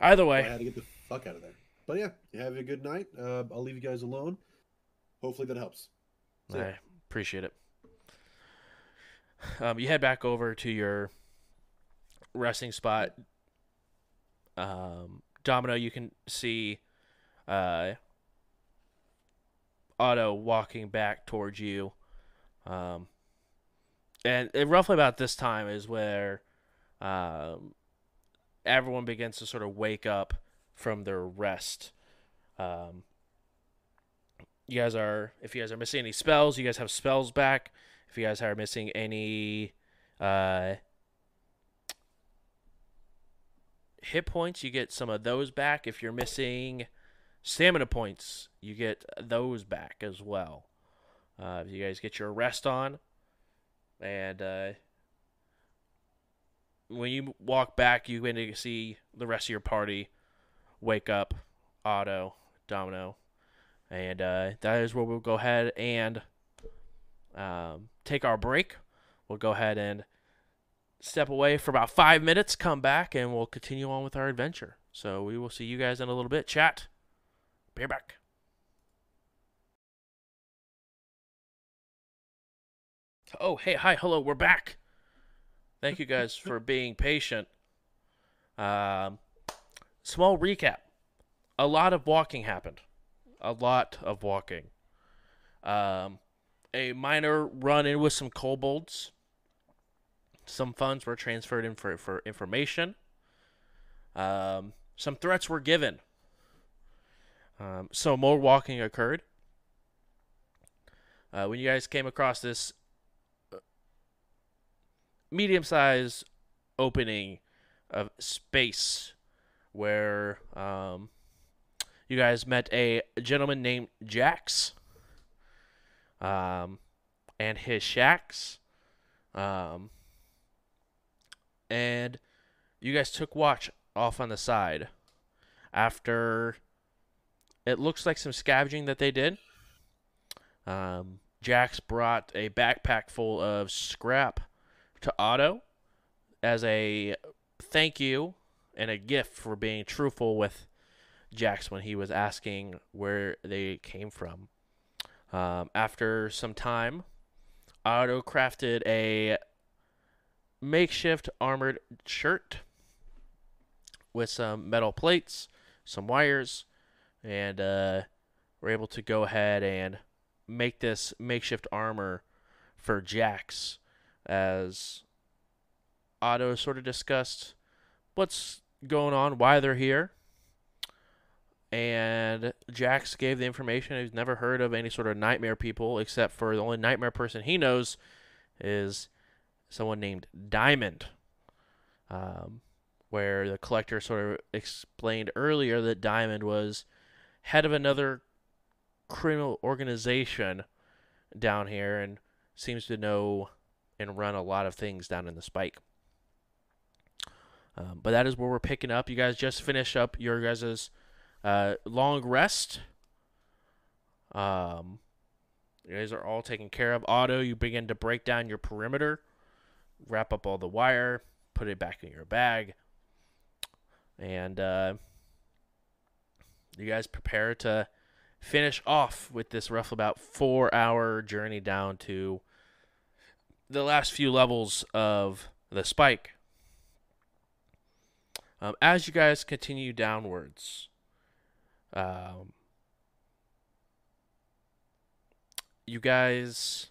S1: Either way, I
S3: had to get the fuck out of there. But yeah, you have a good night. Uh, I'll leave you guys alone. Hopefully that helps. Ya.
S1: I appreciate it. Um, you head back over to your resting spot. Um, Domino, you can see uh, Otto walking back towards you. Um, and it, roughly about this time is where um, everyone begins to sort of wake up from their rest. Um, you guys are if you guys are missing any spells, you guys have spells back. If you guys are missing any uh, hit points, you get some of those back. If you're missing stamina points, you get those back as well. Uh, you guys get your rest on, and uh, when you walk back, you begin to see the rest of your party wake up. Otto, Domino, and uh, that is where we'll go ahead and um, take our break. We'll go ahead and step away for about five minutes, come back, and we'll continue on with our adventure. So we will see you guys in a little bit. Chat. Be back. Oh, hey, hi, hello, we're back. Thank you guys for being patient. Um, small recap. A lot of walking happened a lot of walking. Um, a minor run in with some kobolds. Some funds were transferred in for, for information. Um, some threats were given. Um, so more walking occurred. Uh, when you guys came across this medium sized opening of space where um, you guys met a gentleman named Jax um, and his shacks. Um, and you guys took watch off on the side after it looks like some scavenging that they did. Um, Jax brought a backpack full of scrap to Otto as a thank you and a gift for being truthful with Jax when he was asking where they came from. Um, after some time, Otto crafted a makeshift armored shirt with some metal plates, some wires, and uh, we're able to go ahead and make this makeshift armor for Jax as Otto sort of discussed what's going on, why they're here. And Jax gave the information. He's never heard of any sort of nightmare people, except for the only nightmare person he knows is someone named Diamond. Um, where the collector sort of explained earlier that Diamond was head of another criminal organization down here and seems to know and run a lot of things down in the Spire. Um, but that is where we're picking up. You guys just finished up your guys' uh, long rest. Um, you guys are all taken care of. Otto, you begin to break down your perimeter, wrap up all the wire, put it back in your bag, and uh, you guys prepare to finish off with this rough about four hour journey down to the last few levels of the Spire. Um, as you guys continue downwards, um, you guys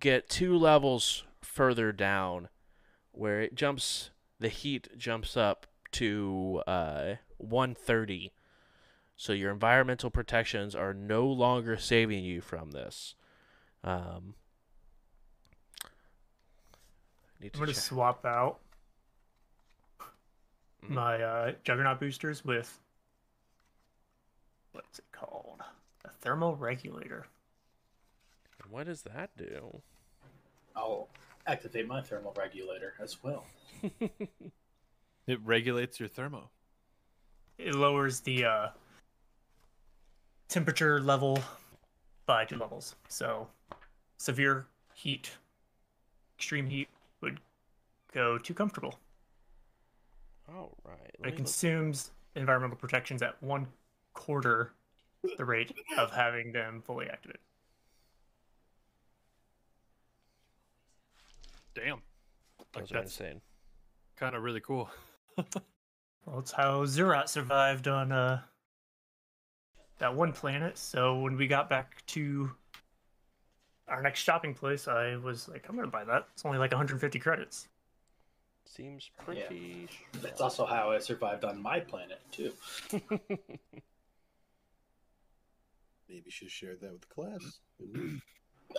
S1: get two levels further down where it jumps, the heat jumps up to uh, 130. So your environmental protections are no longer saving you from this. Um, need
S4: I'm gonna swap out
S1: Mhm.
S4: my uh, Juggernaut boosters with what's it called? A thermal regulator.
S1: What does that do?
S5: I'll activate my thermal regulator as well.
S2: It regulates your thermo.
S4: It lowers the uh, temperature level by two levels. So severe heat, extreme heat would go too comfortable.
S1: All right.
S4: It
S1: let me look-
S4: consumes environmental protections at one quarter the rate of having them fully activated.
S2: Damn. Like,
S1: Those are
S2: that's
S1: insane.
S2: kind of really cool.
S4: Well, it's how Zerat survived on uh, that one planet. So when we got back to our next shopping place, I was like, I'm gonna buy that. It's only like 150 credits.
S1: Seems pretty.
S5: That's
S1: strong.
S5: also how I survived on my planet too.
S3: Maybe you should have shared that with the class.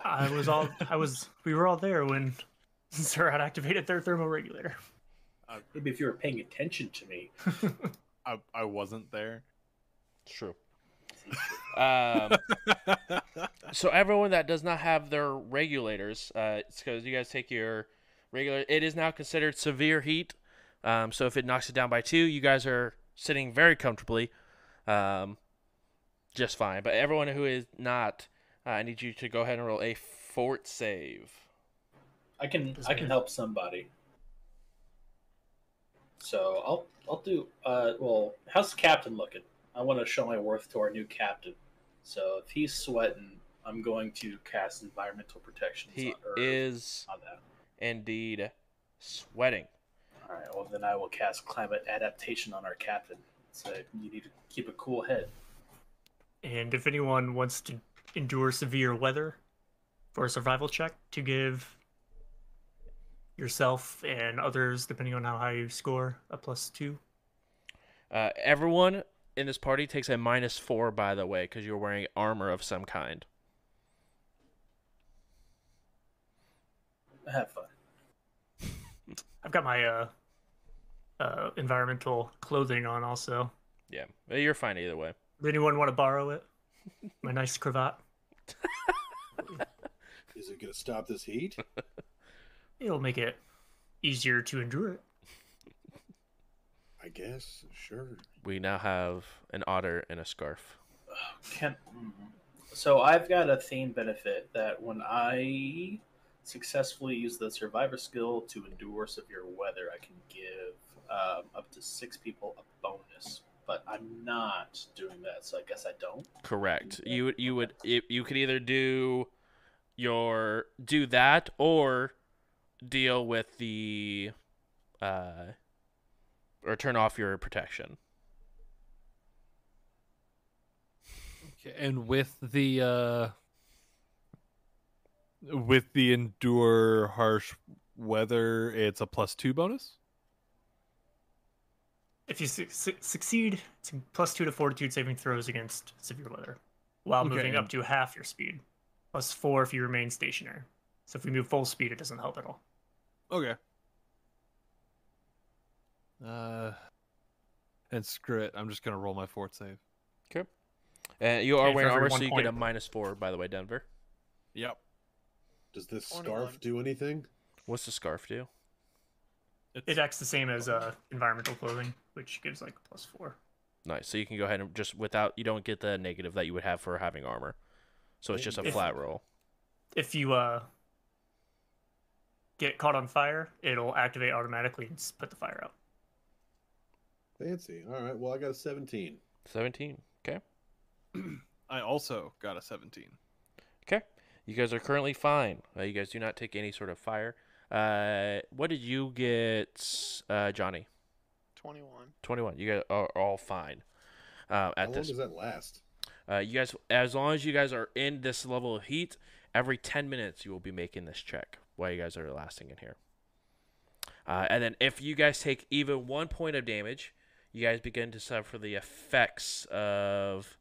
S4: I was all, I was, we were all there when Zerat activated their thermoregulator.
S5: Maybe if you were paying attention to me.
S2: I, I wasn't there.
S1: True. Um, so everyone that does not have their regulators, uh, it's because you guys take your regular. It is now considered severe heat. Um, so if it knocks it down by two, you guys are sitting very comfortably, um, just fine. But everyone who is not, uh, I need you to go ahead and roll a fort save.
S5: I can I can help somebody. So I'll I'll do uh well how's the captain looking? I want to show my worth to our new captain. So if he's sweating, I'm going to cast environmental protection.
S1: He
S5: on,
S1: is
S5: on that.
S1: indeed sweating.
S5: All right, well then I will cast climate adaptation on our captain. So you need to keep a cool head.
S4: And if anyone wants to endure severe weather for a survival check, to give yourself and others, depending on how high you score, a plus two.
S1: Uh, everyone in this party takes a minus four, by the way, because you're wearing armor of some kind.
S5: Have fun.
S4: I've got my uh, uh, environmental clothing on also.
S1: Yeah, you're fine either way.
S4: Does anyone want to borrow it? My nice cravat.
S3: Is it going to stop this heat?
S4: It'll make it easier to endure it.
S3: I guess. Sure.
S1: We now have an otter and a scarf.
S5: Can so I've got a theme benefit that when I successfully use the survivor skill to endure severe weather, I can give um, up to six people a bonus. But I'm not doing that, so I guess I don't.
S1: Correct. You would you would it, you could either do your do that or deal with the uh or turn off your protection.
S2: Okay, and with the uh with the endure harsh weather, it's a plus two bonus.
S4: If you su- su- succeed, it's plus two to fortitude saving throws against severe weather, while
S2: Okay,
S4: moving up to half your speed. Plus four if you remain stationary. So if we move full speed, it doesn't help at all.
S2: Okay. Uh, and screw it. I'm just gonna roll my fort save.
S1: Okay. And you are
S4: And
S1: wearing armor, so you
S4: point-
S1: get a minus four. By the way, Denver.
S2: Yep.
S3: Does this
S6: 21.
S3: scarf do anything?
S1: What's the scarf do?
S4: It acts the same as uh, environmental clothing, which gives like plus four.
S1: Nice. So you can go ahead and just without you don't get the negative that you would have for having armor. So it's just a
S4: If-
S1: flat roll.
S4: If you uh, get caught on fire, it'll activate automatically and put the fire out.
S3: Fancy. All right. Well, I got a 17.
S1: Seventeen. Okay.
S2: I also got a 17.
S1: Okay. You guys are currently fine. Uh, you guys do not take any sort of fire. Uh, what did you get, uh, Johnny?
S6: 21.
S1: Twenty-one. You guys are all fine. Uh,
S3: How
S1: at
S3: long
S1: this,
S3: does that last?
S1: uh, you guys, as long as you guys are in this level of heat, every ten minutes you will be making this check while you guys are lasting in here. Uh, and then if you guys take even one point of damage, you guys begin to suffer the effects of,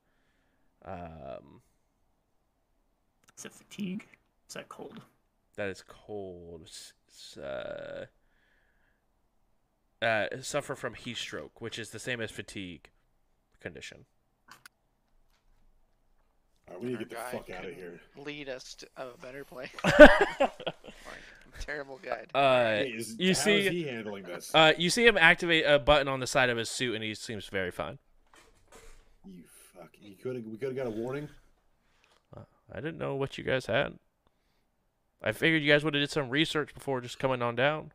S1: um,
S4: Is it fatigue? Is that cold?
S1: that is cold. S- s- Uh, uh, suffer from heat stroke, which is the same as fatigue condition.
S3: All right, we need to get the fuck out of here.
S6: Lead us to a better place. Like, terrible guide.
S1: uh,
S3: Hey, is,
S1: you
S3: how
S1: see-
S3: is he handling this?
S1: uh, you see him activate a button on the side of his suit, and he seems very fine.
S3: you fuck. You could have. We could have got a warning.
S1: I didn't know what you guys had. I figured you guys would have did some research before just coming on down.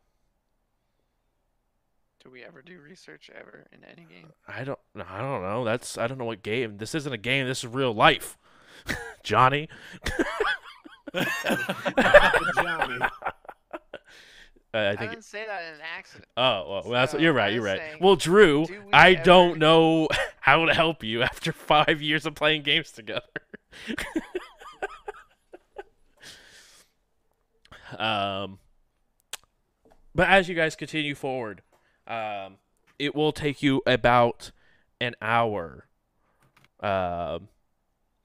S6: Do we ever do research ever in any game?
S1: I don't. I don't know. That's. I don't know what game. This isn't a game. This is real life, Johnny.
S3: Johnny.
S1: Uh, I
S6: I,
S1: think.
S6: didn't say that in an accident.
S1: Oh, well, that's
S6: So,
S1: you're right. You're right.
S6: say,
S1: Well, Drew,
S6: do
S1: I
S6: ever-
S1: don't know how to help you after five years of playing games together. um, but as you guys continue forward, um, it will take you about an hour, um,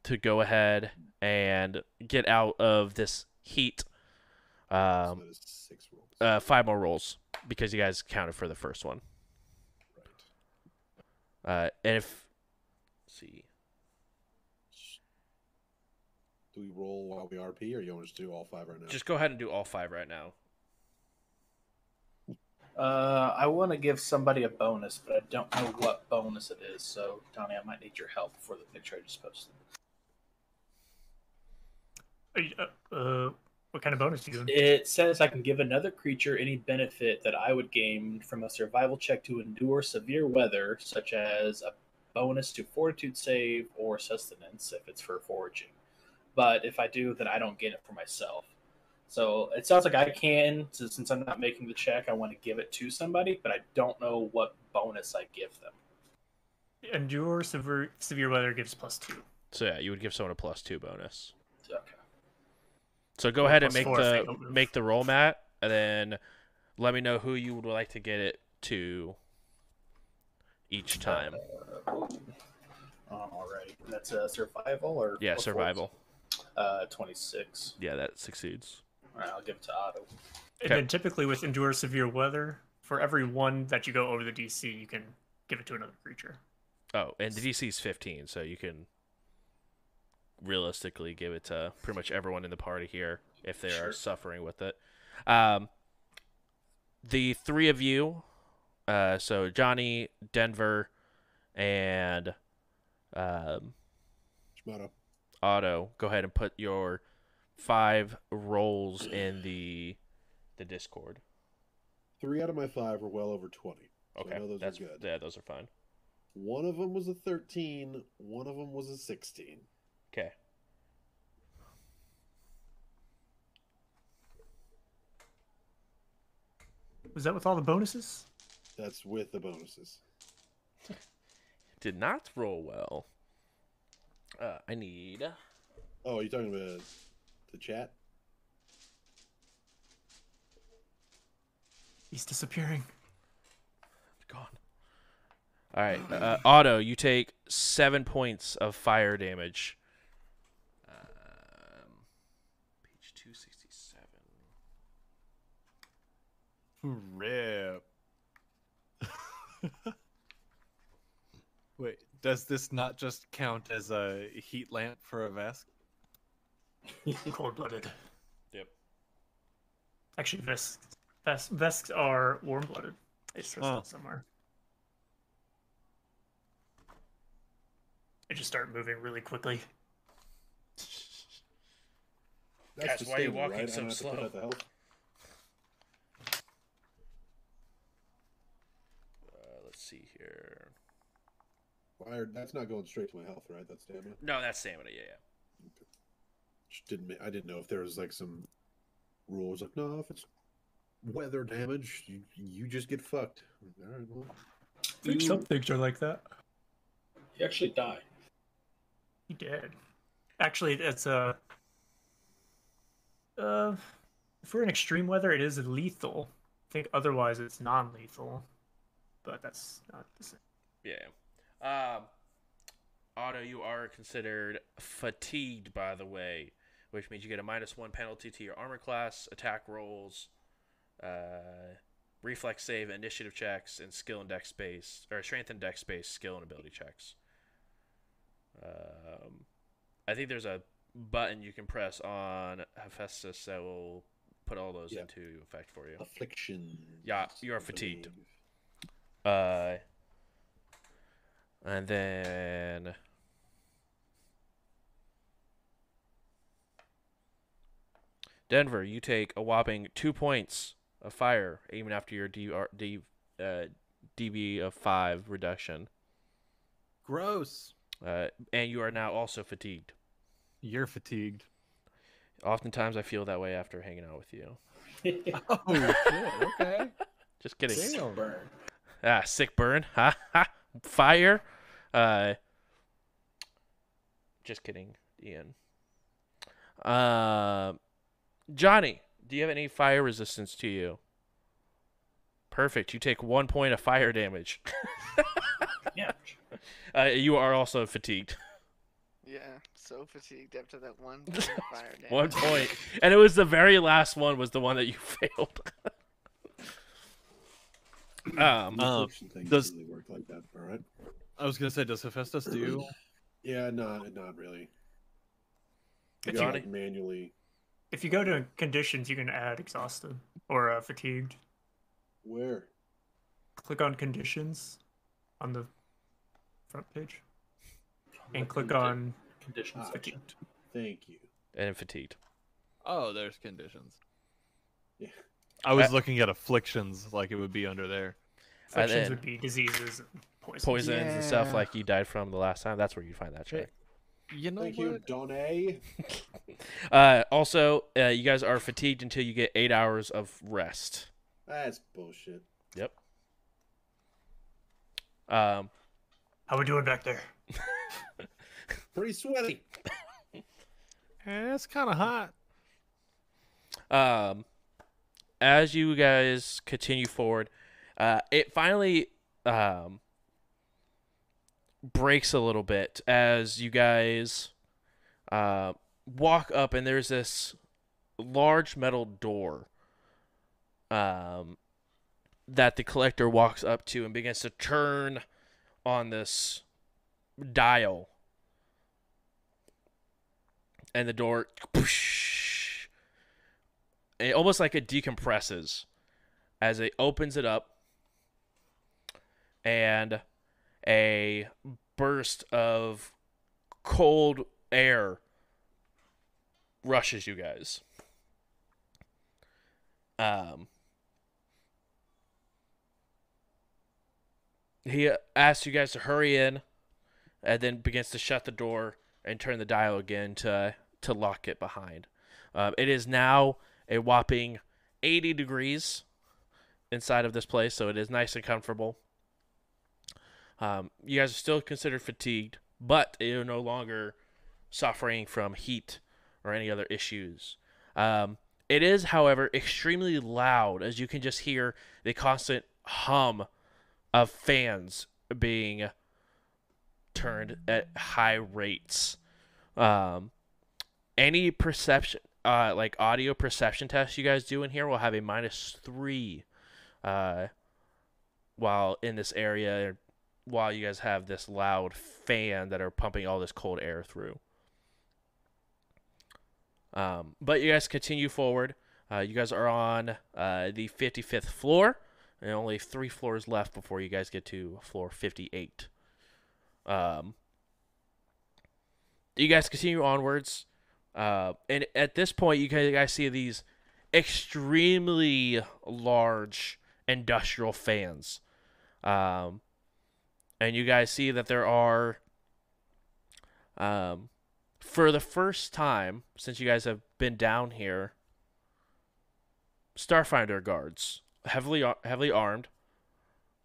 S1: to go ahead and get out of this heat. Um,
S3: that is six rolls.
S1: uh, five more rolls because you guys counted for the first one.
S3: right.
S1: Uh, and if let's see,
S3: Do we roll while we RP, or you want us to do all five right now?
S1: just go ahead and do all five right now.
S5: Uh, I want to give somebody a bonus, but I don't know what bonus it is. So, Donnie, I might need your help for the picture I just posted.
S4: Are you- uh, uh, what kind of bonus you doing?
S5: It says I can give another creature any benefit that I would gain from a survival check to endure severe weather, such as a bonus to fortitude save or sustenance if it's for foraging. But if I do, then I don't get it for myself. So it sounds like I can, so since I'm not making the check, I want to give it to somebody, but I don't know what bonus I give them.
S4: Endure severe severe weather gives plus two.
S1: So yeah, you would give someone a plus two bonus.
S5: Okay.
S1: So go ahead and make
S4: four if they
S1: the make the roll, Matt, and then let me know who you would like to get it to each time.
S5: Uh, alrighty. That's a survival or
S1: Yeah,
S5: or
S1: survival.
S5: Uh, twenty-six.
S1: Yeah, that succeeds.
S5: All right, I'll give it to Otto.
S1: Okay.
S4: And then typically with endure severe weather, for every one that you go over the DC, you can give it to another creature.
S1: Oh, and the DC is 15, so you can realistically give it to pretty much everyone in the party here if they are suffering with it. Um, the three of you, uh, so Johnny, Denver, and um,
S3: Shimoto.
S1: Otto, go ahead and put your five rolls in the the Discord.
S3: Three out of my five were well over twenty. So
S1: Okay,
S3: know those
S1: that's
S3: are good.
S1: yeah, those are fine.
S3: One of them was a thirteen. One of them was a sixteen.
S1: Okay.
S4: Was that with all the bonuses?
S3: That's with the bonuses.
S1: Did not roll well. Uh, I need.
S3: Oh, are you talking about the chat?
S4: He's disappearing.
S1: Gone. All right, uh, Otto, you take seven points of fire damage. Um, page two sixty seven.
S2: Rip. Wait, does this not just count as a heat lamp for a Vesk?
S4: Cold blooded.
S1: Yep.
S4: Actually, Vesks, Ves- Vesks are warm blooded. I just
S2: Oh.
S4: somewhere. I just start moving really quickly.
S1: That's
S3: the
S1: why you're
S3: standard,
S1: walking
S3: right?
S1: So
S3: don't have to put
S1: slow.
S3: out the health.
S1: Uh, let's see here.
S3: Fire. That's not going straight to my health, right? That's stamina.
S1: No, that's stamina. Yeah, yeah.
S3: Just didn't. I didn't know if there was like some rules. Like, no, if it's weather damage, you you just get fucked. All right, well,
S4: think some things are like that.
S5: You actually die.
S4: He did. Actually, it's a. Uh, if we're in extreme weather, it is lethal. I think otherwise it's non-lethal, but that's not the same.
S1: Yeah. Um, Otto, you are considered fatigued, by the way, which means you get a minus one penalty to your armor class, attack rolls, uh, reflex save, initiative checks, and skill and dex space, or strength and dex space, skill and ability checks. Um, I think there's a button you can press on Hephaestus that will put all those
S3: Yeah.
S1: into effect for you.
S3: affliction.
S1: Yeah, you are fatigued. Uh, and then Denver, you take a whopping two points of fire, even after your D, D, uh, DB of five reduction,
S2: Gross.
S1: uh, and you are now also fatigued.
S2: You're fatigued.
S1: Oftentimes, I feel that way after hanging out with you.
S2: Oh shit. Okay.
S1: Just kidding.
S2: Damn.
S5: Burn.
S1: Ah, sick burn. Ha ha. Fire. Uh. Just kidding, Ian. Uh, Johnny, do you have any fire resistance to you? Perfect. You take one point of fire damage.
S5: Yeah.
S1: Uh, you are also fatigued.
S6: Yeah, so fatigued after that one point of fire damage.
S1: One point, and it was the very last one was the one that you failed. um,
S2: Um, does-
S3: doesn't really work like that. All right.
S2: I was gonna say, does Hephaestus do?
S3: Yeah, not not really. You
S4: If
S3: gotta,
S1: you-
S3: like, manually.
S4: If you go to conditions, you can add exhausted or uh, fatigued.
S3: Where?
S4: Click on conditions on the front page and click
S5: condi-
S4: on
S5: conditions
S3: Ah,
S4: fatigued.
S3: Thank you.
S1: and fatigued.
S2: Oh, there's conditions.
S3: Yeah.
S2: I was
S1: Uh,
S2: looking at afflictions, like it would be under there.
S4: Afflictions
S1: then-
S4: would be diseases and poisons.
S1: Poisons and stuff like you died from the last time. That's where you find that check.
S2: You know
S3: Thank you,
S2: what?
S3: Donne.
S1: Uh, also, uh, you guys are fatigued until you get eight hours of rest.
S3: That's bullshit.
S1: Yep. Um,
S4: How we doing back there?
S3: Pretty sweaty.
S2: Eh, it's kind of hot.
S1: um, as you guys continue forward, uh, it finally um, breaks a little bit as you guys uh, walk up, and there's this large metal door um, that the collector walks up to and begins to turn on this dial. And the door, it almost like it decompresses as it opens it up, and a burst of cold air rushes you guys. Um, he asks you guys to hurry in, and then begins to shut the door and turn the dial again to to lock it behind. Um, it is now a whopping 80 degrees inside of this place, so it is nice and comfortable. Um, you guys are still considered fatigued, but you're no longer suffering from heat or any other issues. Um, it is, however, extremely loud, as you can just hear the constant hum of fans being turned at high rates. Um, any perception, uh, like audio perception test you guys do in here will have a minus three, uh, while in this area, while you guys have this loud fan that are pumping all this cold air through. Um, but you guys continue forward. Uh, you guys are on uh, the 55th floor, and only three floors left before you guys get to floor 58. Um, you guys continue onwards, uh, and at this point, you guys, see these extremely large industrial fans. Um, and you guys see that there are, um, for the first time since you guys have been down here, Starfinder guards, heavily heavily armed,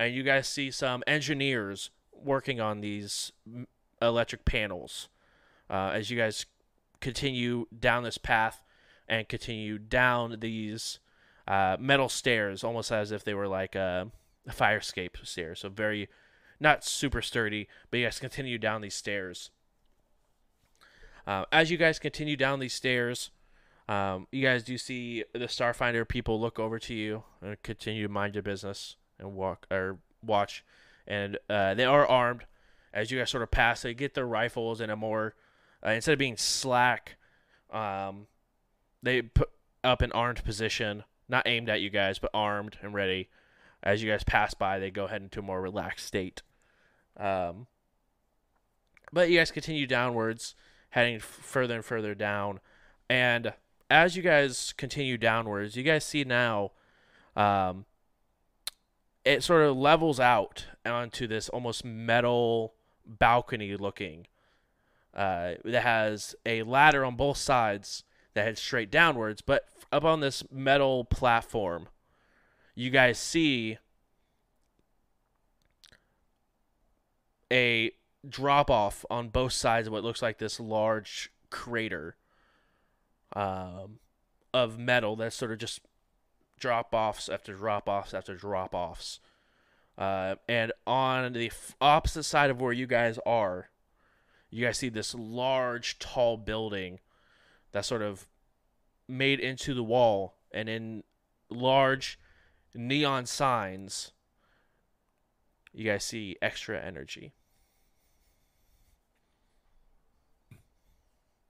S1: and you guys see some engineers working on these electric panels. Uh, as you guys continue down this path and continue down these uh, metal stairs, almost as if they were like a, a fire escape stairs. So very, not super sturdy, but you guys continue down these stairs. Uh, as you guys continue down these stairs, um, you guys do see the Starfinder people look over to you and continue to mind your business and walk or watch, and uh, they are armed. As you guys sort of pass, they get their rifles in a more uh, instead of being slack, um, they put up an armed position, not aimed at you guys, but armed and ready. As you guys pass by, they go ahead into a more relaxed state. Um, but you guys continue downwards, heading further and further down, and as you guys continue downwards, you guys see now, um, it sort of levels out onto this almost metal balcony looking. Uh, that has a ladder on both sides that heads straight downwards, but up on this metal platform, you guys see a drop off on both sides of what looks like this large crater um, of metal that's sort of just drop offs after drop offs after drop offs. Uh, and on the opposite side of where you guys are, you guys see this large, tall building that's sort of made into the wall, and in large neon signs, you guys see X-tra energy.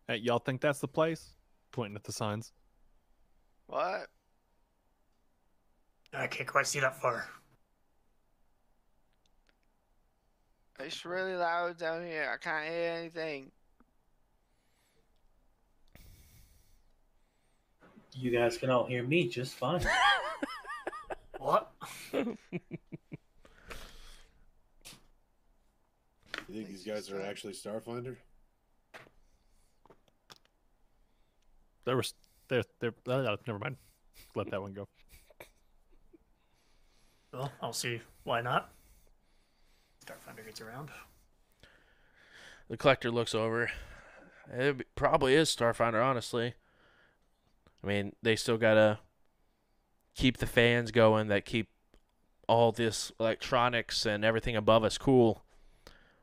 S2: Hey, y'all think that's the place? Pointing at the signs.
S6: What?
S4: I can't quite see that far.
S6: It's really loud down here. I can't hear anything.
S5: You guys can all hear me just fine.
S4: What?
S3: You think these guys are actually Starfinder?
S2: There was there there. Uh, never mind. Let that one go.
S4: Well, I'll see. Why not? Starfinder gets around.
S1: The collector looks over. It probably is Starfinder, honestly. I mean, they still gotta keep the fans going that keep all this electronics and everything above us cool.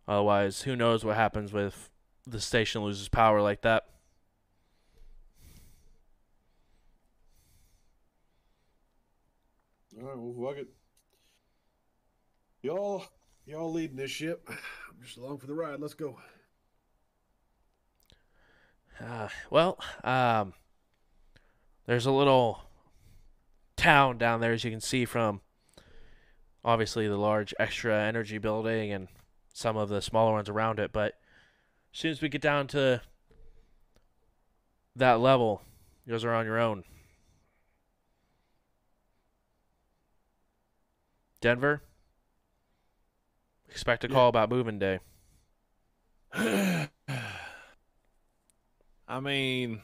S1: Otherwise, who knows what happens with the station loses power like that.
S3: All right, well, fuck it. Y'all, y'all leading this ship. I'm just along for the ride. Let's go.
S1: Uh, well, um, there's a little town down there, as you can see from obviously the large X-tra energy building and some of the smaller ones around it. But as soon as we get down to that level, you guys are on your own. Denver, expect a
S2: Yeah.
S1: call about moving day.
S2: I mean,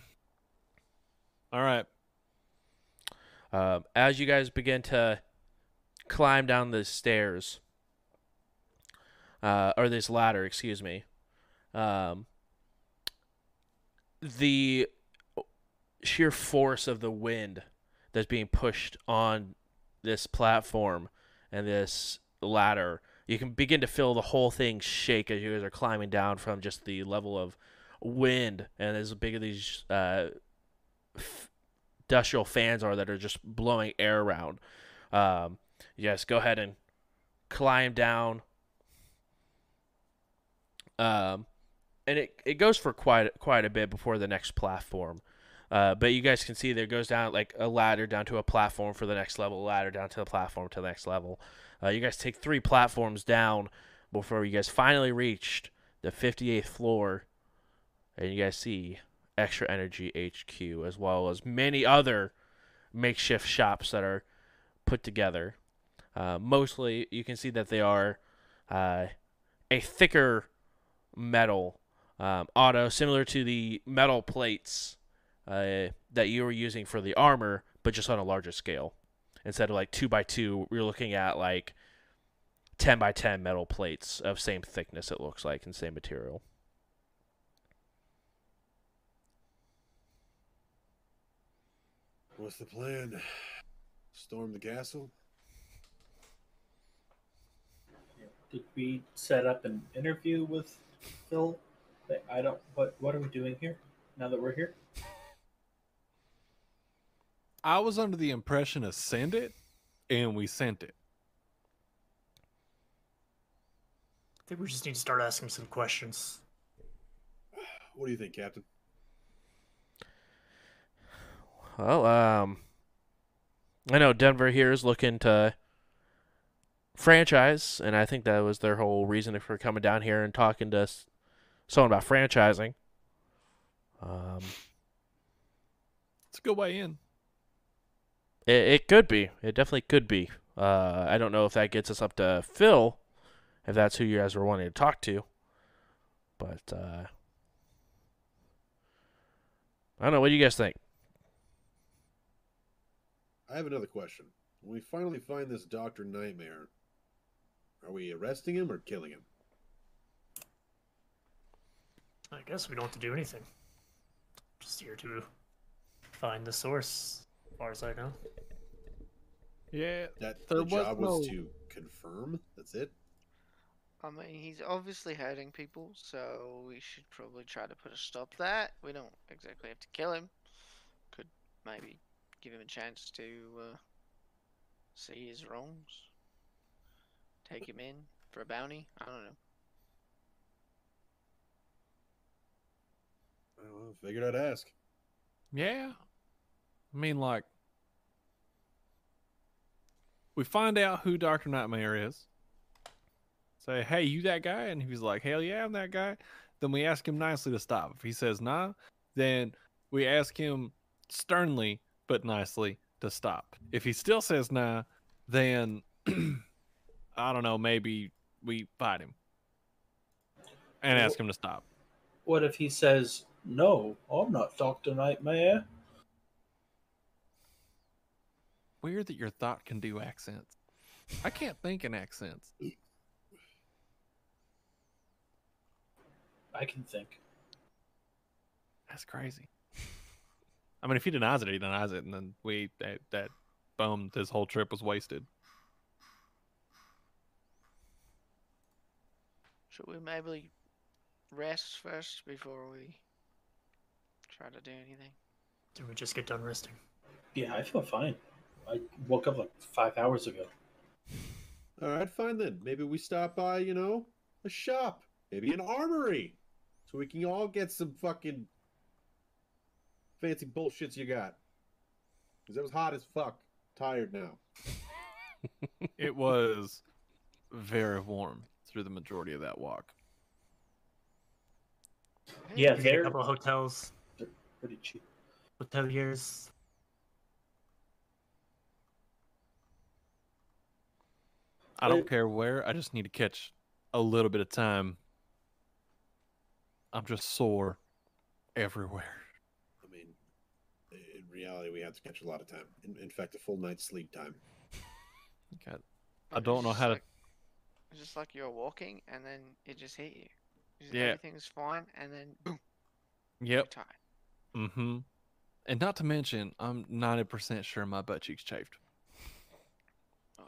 S2: all right.
S1: Um, as you guys begin to climb down the stairs, uh, or this ladder, excuse me, um, the sheer force of the wind that's being pushed on this platform and this ladder, you can begin to feel the whole thing shake as you guys are climbing down from just the level of wind and as big of these uh, f- industrial fans are that are just blowing air around. Um, yes, go ahead and climb down. Um, and it, it goes for quite quite a bit before the next platform. Uh, but you guys can see there goes down like a ladder down to a platform for the next level, ladder down to the platform to the next level. Uh, you guys take three platforms down before you guys finally reached the 58th floor, and you guys see X-tra Energy HQ as well as many other makeshift shops that are put together. Uh, mostly, you can see that they are uh, a thicker metal um, Otto, similar to the metal plates uh, that you were using for the armor, but just on a larger scale. Instead of like two by two, we're looking at like ten by ten metal plates of same thickness. It looks like and same material.
S3: What's the plan? Storm the castle?
S5: Did we set up an interview with Phil? I don't. What What are we doing here? Now that we're here,
S2: I was under the impression of send it, and we sent it.
S4: I think we just need to start asking some questions.
S3: What do you think, Captain?
S1: Well, um, I know Denver here is looking to franchise, and I think that was their whole reason for coming down here and talking to us, someone about franchising. Um,
S2: It's a good way in.
S1: It, it could be. It definitely could be. Uh, I don't know if that gets us up to Phil, if that's who you guys were wanting to talk to. But uh, I don't know. What do you guys think?
S3: I have another question. When we finally find this Doctor Nightmare, are we arresting him or killing him?
S4: I guess we don't have to do anything. Just here to find the source, as far as I know.
S2: Yeah.
S3: That
S2: There
S3: the
S2: was
S3: job was
S2: no-
S3: to confirm. That's it.
S6: I mean, he's obviously hurting people, so we should probably try to put a stop to that. We don't exactly have to kill him. Could maybe give him a chance to uh, see his wrongs. Take him in for a bounty. I don't know.
S3: Well, I figured I'd ask.
S2: Yeah. I mean, like, we find out who Dr. Nightmare is. Say, hey, you that guy? And he's like, hell yeah, I'm that guy. Then we ask him nicely to stop. If he says nah, then we ask him sternly but nicely to stop. If he still says nah, then I don't know, maybe we fight him and
S5: Well-
S2: ask him to stop.
S5: What if he says, No, I'm not Dr. Nightmare?
S2: Weird that your thought can do accents. I can't think in accents.
S5: I can think.
S2: That's crazy. I mean, if he denies it, he denies it, and then we that, that boom, this whole trip was wasted.
S6: Should we maybe rest first before we try to do anything?
S4: Did we just get done resting?
S5: Yeah, I feel fine. I woke up like five hours ago.
S3: All right, fine then. Maybe we stop by, you know, a shop, maybe an armory, so we can all get some fucking fancy bullshits you got. Because it was hot as fuck. Tired now.
S2: It was very warm through the majority of that walk.
S5: Yeah,
S4: We get a couple of hotels,
S5: pretty cheap.
S4: hoteliers.
S2: I don't care where. I just need to catch a little bit of time. I'm just sore everywhere.
S3: I mean, in reality, we had to catch a lot of time. In, in fact, a full night's sleep time.
S2: God, I don't know
S6: just
S2: how to-
S6: it's just like you're walking and then it just hit you. Just
S2: Yeah.
S6: Everything's fine and then boom,
S2: Yep.
S6: tired.
S2: Mm-hmm. And not to mention, I'm 90% sure my butt cheeks chafed.
S6: Oh,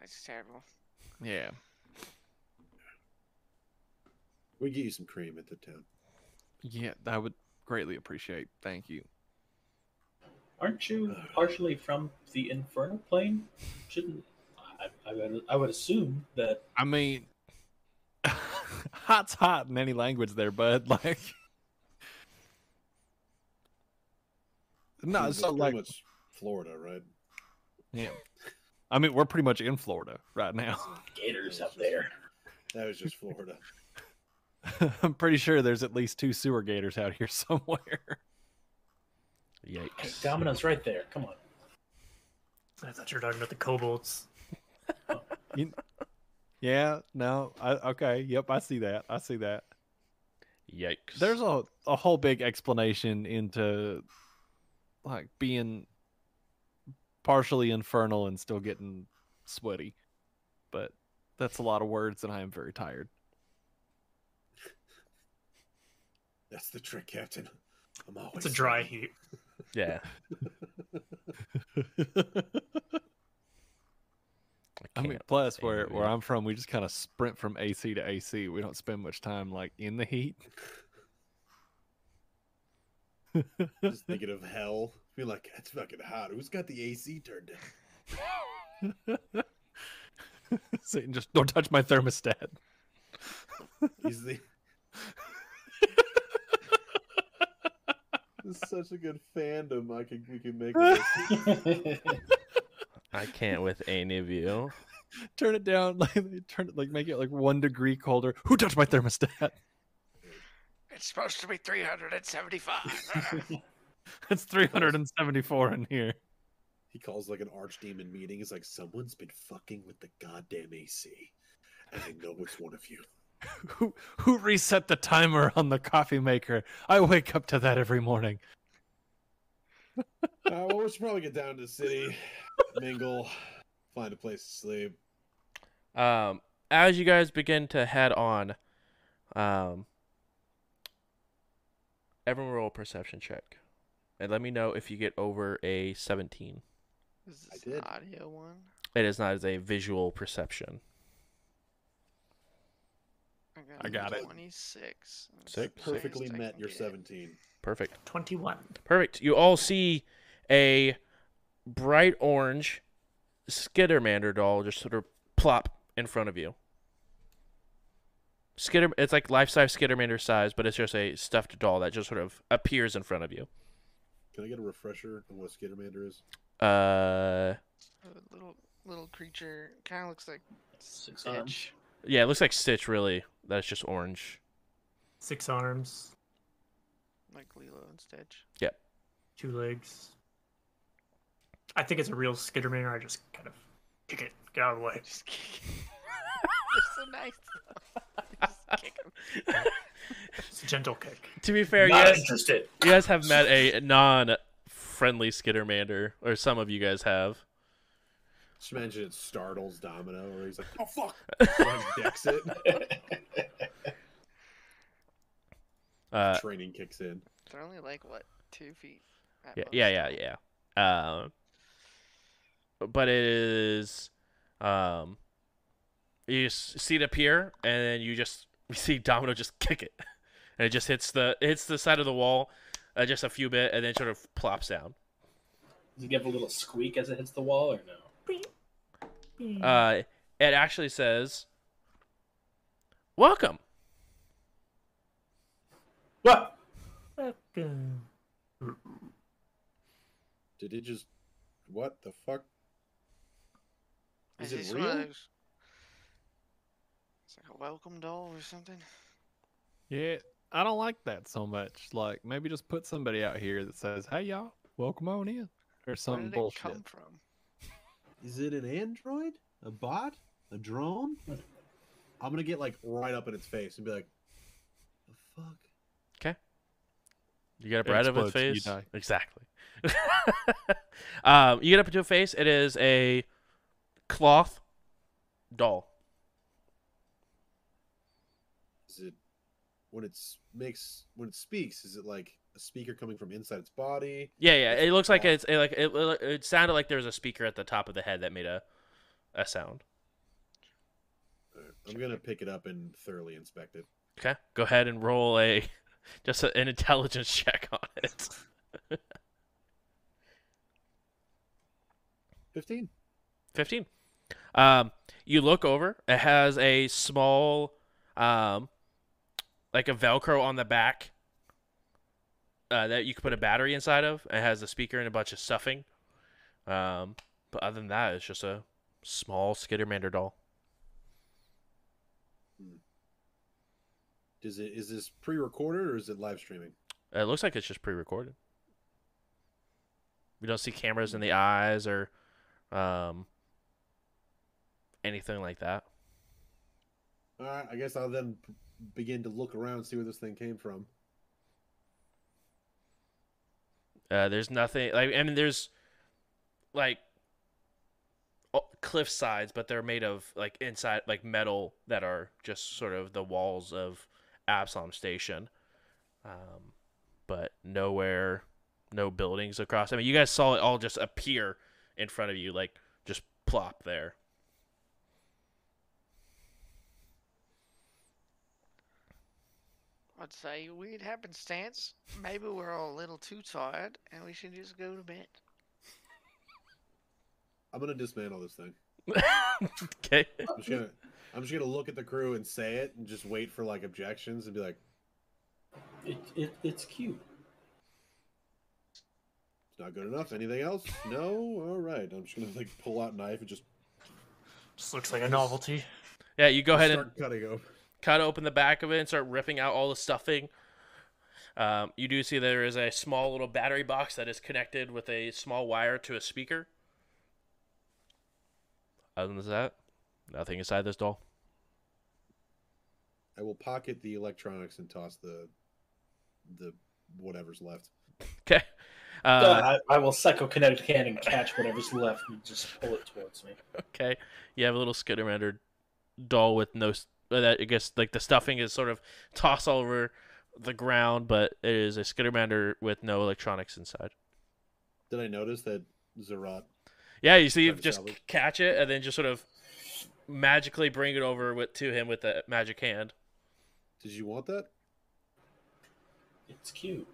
S6: that's terrible.
S2: Yeah.
S3: We get you some cream at the town.
S2: Yeah, I would greatly appreciate. Thank you.
S5: Aren't you partially from the infernal plane? Shouldn't I, I, would, I would assume that
S2: I mean, hot's hot in any language there, bud. Like, no, it's
S3: not
S2: like,
S3: much Florida, right?
S2: yeah. I mean, we're pretty much in Florida right now.
S5: gators up there.
S3: That was just Florida.
S2: I'm pretty sure there's at least two sewer gators out here somewhere.
S1: Yikes.
S5: Domino's right there. Come on.
S4: I thought you were talking about the kobolds.
S2: You- yeah, no, I, okay, yep, I see that. I see that.
S1: Yikes.
S2: There's a a whole big explanation into like being partially infernal and still getting sweaty, but that's a lot of words, and I am very tired.
S3: That's the trick, Captain. I'm always
S4: It's a dry heat.
S1: Yeah.
S2: I mean,
S1: can't
S2: plus where
S1: any
S2: where. I'm from, we just kind of sprint from AC to AC. We don't spend much time like in the heat.
S3: Just thinking of hell. Feel like it's fucking hot. Who's got the AC turned down?
S2: Satan, just don't touch my thermostat.
S3: He's the. This is such a good fandom. I can we can make.
S1: I can't with any of you.
S2: Turn it down, like turn it like make it like one degree colder. Who touched my thermostat?
S6: It's supposed to be 375.
S2: It's 374 in here.
S3: He calls like an archdemon meeting. He's like, someone's been fucking with the goddamn AC, and I know it's one of you.
S2: Who who reset the timer on the coffee maker? I wake up to that every morning.
S3: Uh, well, we should probably get down to the city, mingle, find a place to sleep.
S1: Um, as you guys begin to head on, um, everyone roll a perception check, and let me know if you get over a seventeen.
S6: Is
S3: I
S6: this an audio one?
S1: It is not as a visual perception.
S2: I got it.
S6: 26. That's
S1: Sick.
S3: Perfectly
S6: I
S3: met
S6: can
S3: your
S6: get.
S3: 17.
S1: Perfect.
S4: 21.
S1: Perfect. You all see a bright orange Skittermander doll just sort of plop in front of you. Skitter, it's like life-size Skittermander size, but it's just a stuffed doll that just sort of appears in front of you.
S3: Can I get a refresher on what a Skittermander is?
S1: Uh,
S6: A little little creature kind of looks like
S5: Six arms.
S6: Stitch.
S1: yeah, it looks like Stitch really. That's just orange.
S4: Six arms,
S6: like Lilo and Stitch.
S4: two legs. I think it's a real Skitterman. I just kind of kick it, get out of the way.
S6: Just kick. They're so nice. Just kick 'em.
S4: It's a gentle kick.
S1: To be fair, you guys,
S5: interested.
S1: you guys have met a non-friendly Skittermander, or some of you guys have.
S3: Just imagine it startles Domino, where he's like, "Oh fuck!" and decks it.
S1: Uh,
S3: Training kicks in.
S6: They're only like what two feet. at
S1: yeah, yeah, yeah, yeah. Um, but it is, um, you just see it appear, and then you just you see Domino just kick it, and it just hits the hits the side of the wall, uh, just a few bit, and then sort of plops down.
S5: Does it give a little squeak as it hits the wall or no?
S1: Uh, it actually says, "Welcome."
S5: What?
S4: Welcome.
S3: Did it just? What the fuck? Is
S6: Is
S3: it
S6: this one of
S3: real?
S6: those- It's like a welcome doll or something.
S2: Yeah, I don't like that so much. Like maybe just put somebody out here that says, "Hey y'all, welcome on in," or
S6: Where
S2: some
S6: did it
S2: bullshit.
S6: come from?
S3: Is it an android? A bot? A drone? I'm gonna get like right up in its face and be like, "The fuck." Okay.
S1: You get up
S2: It
S1: right up its
S2: explodes, you
S1: face.
S2: die.
S1: Exactly. um, you get up into a face. It is a cloth doll.
S3: Is it when it's makes when it speaks? Is it like a speaker coming from inside its body?
S1: Yeah, yeah. It looks like it's it, like it, it it sounded like there was a speaker at the top of the head that made a a sound.
S3: Alright, I'm gonna pick it up and thoroughly inspect it.
S1: Okay, go ahead and roll a just a, an intelligence check on it.
S3: Fifteen.
S1: 15 um you look over it has a small um like a velcro on the back uh, that you can put a battery inside of it has a speaker and a bunch of stuffing um but other than that it's just a small skittermander doll
S3: Is it is this pre-recorded or is it live streaming?
S1: it looks like it's just pre-recorded we don't see cameras in the eyes or um anything like that
S3: All right, I guess I'll then begin to look around, see where this thing came from.
S1: Uh, there's nothing like I mean there's like cliff sides, but they're made of like inside like metal that are just sort of the walls of Absalom Station. Um, but nowhere, no buildings across. I mean, you guys saw it all just appear in front of you, like just plop there.
S6: I'd say weird happenstance. Maybe we're all a little too tired and we should just go to bed.
S3: I'm gonna dismantle this thing.
S1: okay.
S3: I'm just gonna I'm just gonna look at the crew and say it and just wait for like objections and be like,
S5: It, it, it's cute.
S3: it's not good enough. Anything else? No? Alright. I'm just gonna like pull out knife and just
S4: Just looks like a novelty.
S1: Yeah, you go ahead and
S3: start cutting open.
S1: Cut open the back of it and start ripping out all the stuffing. Um, you do see there is a small little battery box that is connected with a small wire to a speaker. Other than that, nothing inside this doll.
S3: I will pocket the electronics and toss the the whatever's left.
S1: Okay.
S5: So
S1: Uh,
S5: I, I will psychokinetic hand and catch whatever's left and just pull it towards me.
S1: okay. You have a little Skittermander doll with no. S- uh, That I guess like the stuffing is sort of tossed all over the ground, but it is a Skittermander with no electronics inside.
S3: Did I notice that Zerat?
S1: Yeah, you see, you just
S3: salvage.
S1: catch it and then just sort of magically bring it over with to him with the magic hand.
S3: Did you want that?
S5: It's cute.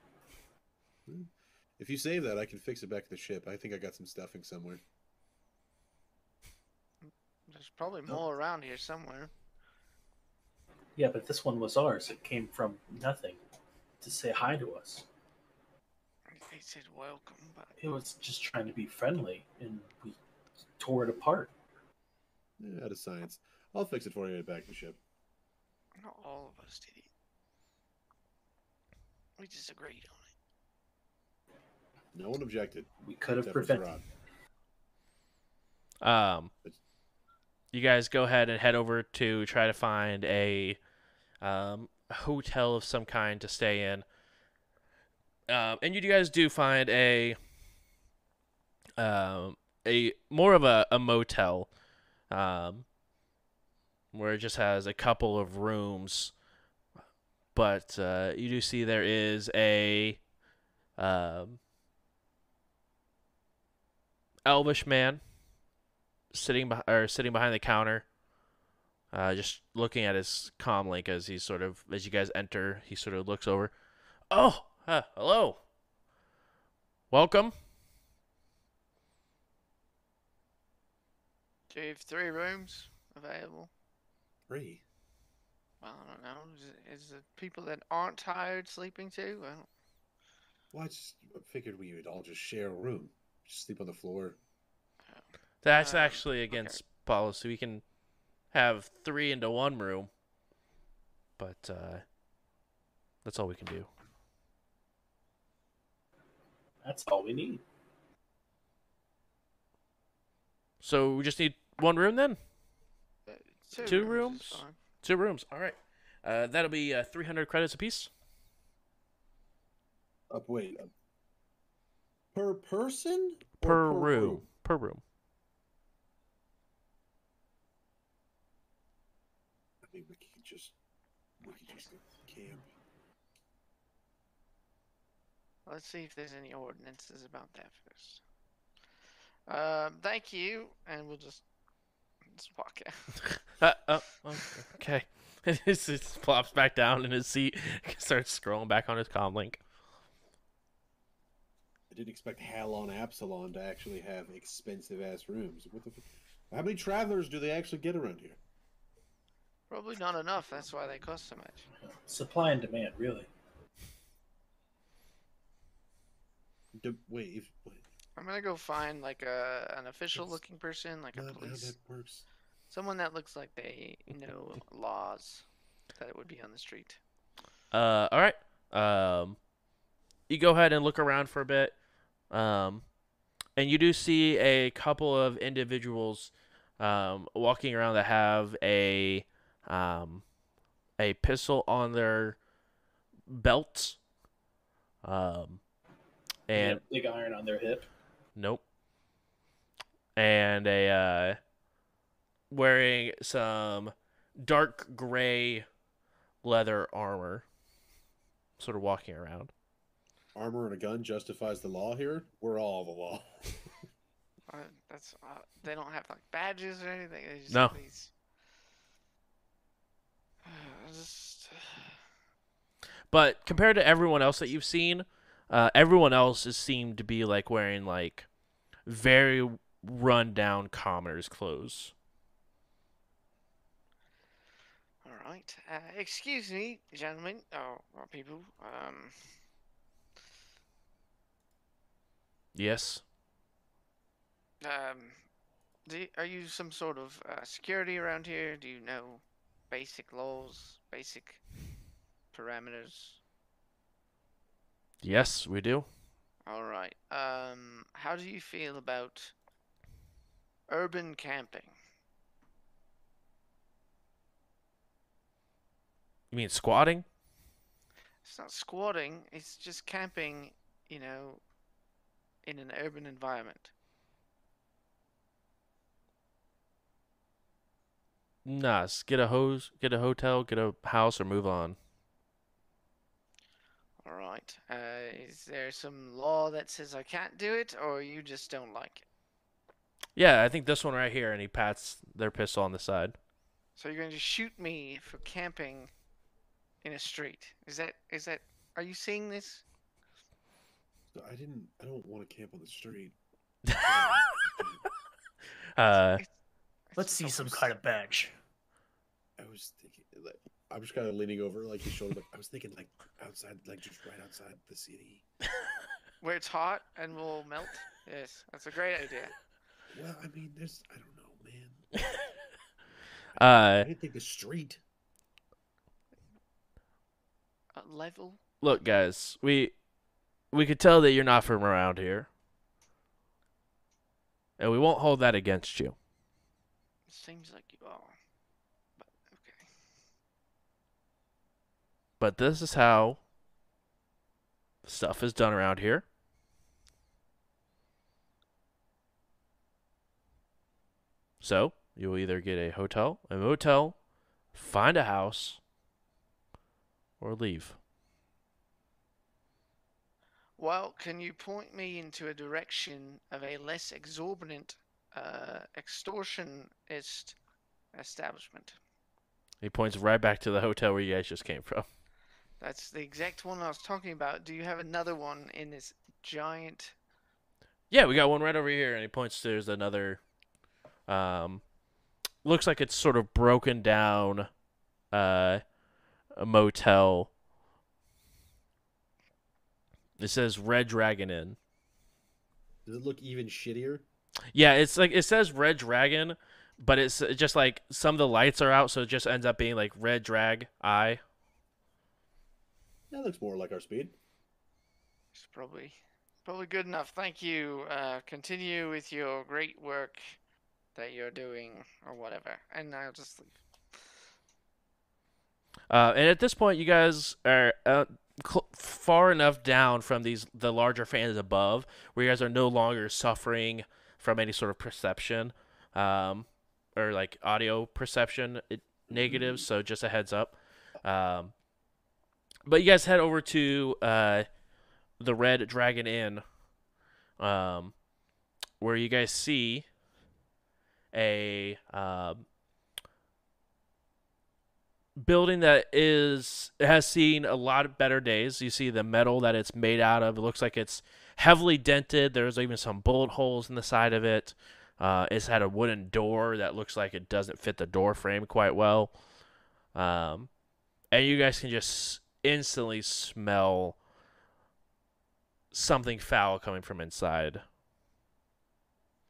S3: If you save that, I can fix it back to the ship. I think I got some stuffing somewhere.
S6: There's probably
S5: Oh.
S6: more around here somewhere.
S5: Yeah, but this one was ours. It came from nothing to say hi to us.
S6: He said welcome, but
S5: It was just trying to be friendly, and we tore it apart.
S3: Yeah, out of science. I'll fix it for you and get back to the ship.
S6: not all of us did it. We just agreed on it.
S3: No one objected.
S5: We could have prevented.
S1: Um, you guys go ahead and head over to try to find a um, hotel of some kind to stay in. Um, and you guys do find a um, a more of a, a motel um, where it just has a couple of rooms. But uh, you do see there is a um, elvish man sitting beh- or sitting behind the counter, uh, just looking at his comm link as he's sort of as you guys enter. He sort of looks over. Oh, uh, hello. Welcome.
S6: Do you have three rooms available?
S3: Three.
S6: Well, I don't know. Is, it- is the people that aren't tired sleeping too? I don't,
S3: Well, I just figured we would all just share a room. Just sleep on the floor.
S1: That's
S6: Um,
S1: actually
S6: okay.
S1: against policy. We can have three into one room, but uh, that's all we can do.
S5: That's all we need.
S1: So we just need one room then.
S6: uh,
S1: Two
S6: is
S1: rooms?
S6: fine.
S1: Two rooms. All right. Uh, that'll be uh, 300 credits apiece.
S3: Up, wait. uh, per person? Or
S1: per, room. Per room.
S3: I mean, we could just we could just camp.
S6: Let's see if there's any ordinances about that first. Um, thank you, and we'll just just walk out.
S1: Uh, oh, okay. he just plops back down in his seat, starts scrolling back on his comm link.
S3: I didn't expect Halon Absalom to actually have expensive ass rooms. What the? F- How many travelers do they actually get around here?
S6: Probably not enough. That's why they cost so much.
S5: Supply and demand, really.
S3: Do, wait, if, wait,
S6: I'm gonna go find like a an official looking person, like a
S3: not how
S6: police,
S3: that works.
S6: someone that looks like they know laws that it would be on the street.
S1: Uh, all right. Um, you go ahead and look around for a bit. Um, and you do see a couple of individuals um, walking around that have a um, a pistol on their belts. Um,
S5: They
S1: and
S5: have big iron on their hip.
S1: Nope. And a uh, wearing some dark gray leather armor, sort of walking around.
S3: Armor and a gun justifies the law here. We're all the law.
S6: Uh, that's uh, they don't have like badges or anything. They just
S1: No.
S6: have these. just,
S1: But compared to everyone else that you've seen, uh, everyone else is seemed to be like wearing like very run down commoners clothes.
S6: all right. Uh, excuse me, gentlemen, or, or people. Um,
S1: Yes.
S6: um, do, are you some sort of uh, security around here? Do you know basic laws, basic parameters?
S1: Yes, we do.
S6: All right. Um, how do you feel about urban camping?
S1: You mean squatting?
S6: It's not squatting. It's just camping. You know, in an urban environment.
S1: Nah, get a hose, get a hotel, get a house, or move on.
S6: All right. Uh, is there some law that says I can't do it, or you just don't like it?
S1: Yeah, I think this one right here, and he pats their pistol on the side.
S6: So you're going to shoot me for camping in a street? Is that is that? Are you seeing this?
S3: I didn't. I don't want to camp on the street.
S1: Uh,
S6: It's
S4: Let's see some kind of badge.
S3: I was thinking. Like, I'm just kind of leaning over, like his shoulder. Like, I was thinking, like outside, like just right outside the city.
S6: where it's hot and will melt. Yes, that's a great idea.
S3: Well, I mean, there's. I don't know, man.
S1: uh,
S3: I didn't think the street.
S6: A level.
S1: look, guys, we we could tell that you're not from around here, and we won't hold that against you.
S6: Seems like you are. But okay.
S1: But this is how stuff is done around here. So, you will either get a hotel, a motel, find a house, or leave.
S6: Well, can you point me into a direction of a less exorbitant, uh, extortionist establishment?
S1: He points right back to the hotel where you guys just came from.
S6: That's the exact one I was talking about. Do you have another one in this giant?
S1: Yeah, we got one right over here, and he points to there's another. Um, looks like it's sort of broken down, uh, a motel. It says Red Dragon Inn.
S3: Does it look even shittier?
S1: Yeah, it's like it says Red Dragon, but it's just like some of the lights are out, so it just ends up being like Red Drag Eye.
S3: That looks more like our speed.
S6: It's probably probably good enough. Thank you. Uh, continue with your great work that you're doing, or whatever. And I'll just leave.
S1: Uh, and at this point, you guys are uh, cl- far enough down from these the larger fans above, where you guys are no longer suffering from any sort of perception, um, or like audio perception it, negatives. So just a heads up. Um, but you guys head over to uh, the Red Dragon Inn, um, where you guys see a um, building that is has seen a lot of better days. You see the metal that it's made out of. It looks like it's heavily dented. There's even some bullet holes in the side of it. Uh, it's had a wooden door that looks like it doesn't fit the door frame quite well. Um, and you guys can just instantly smell something foul coming from inside.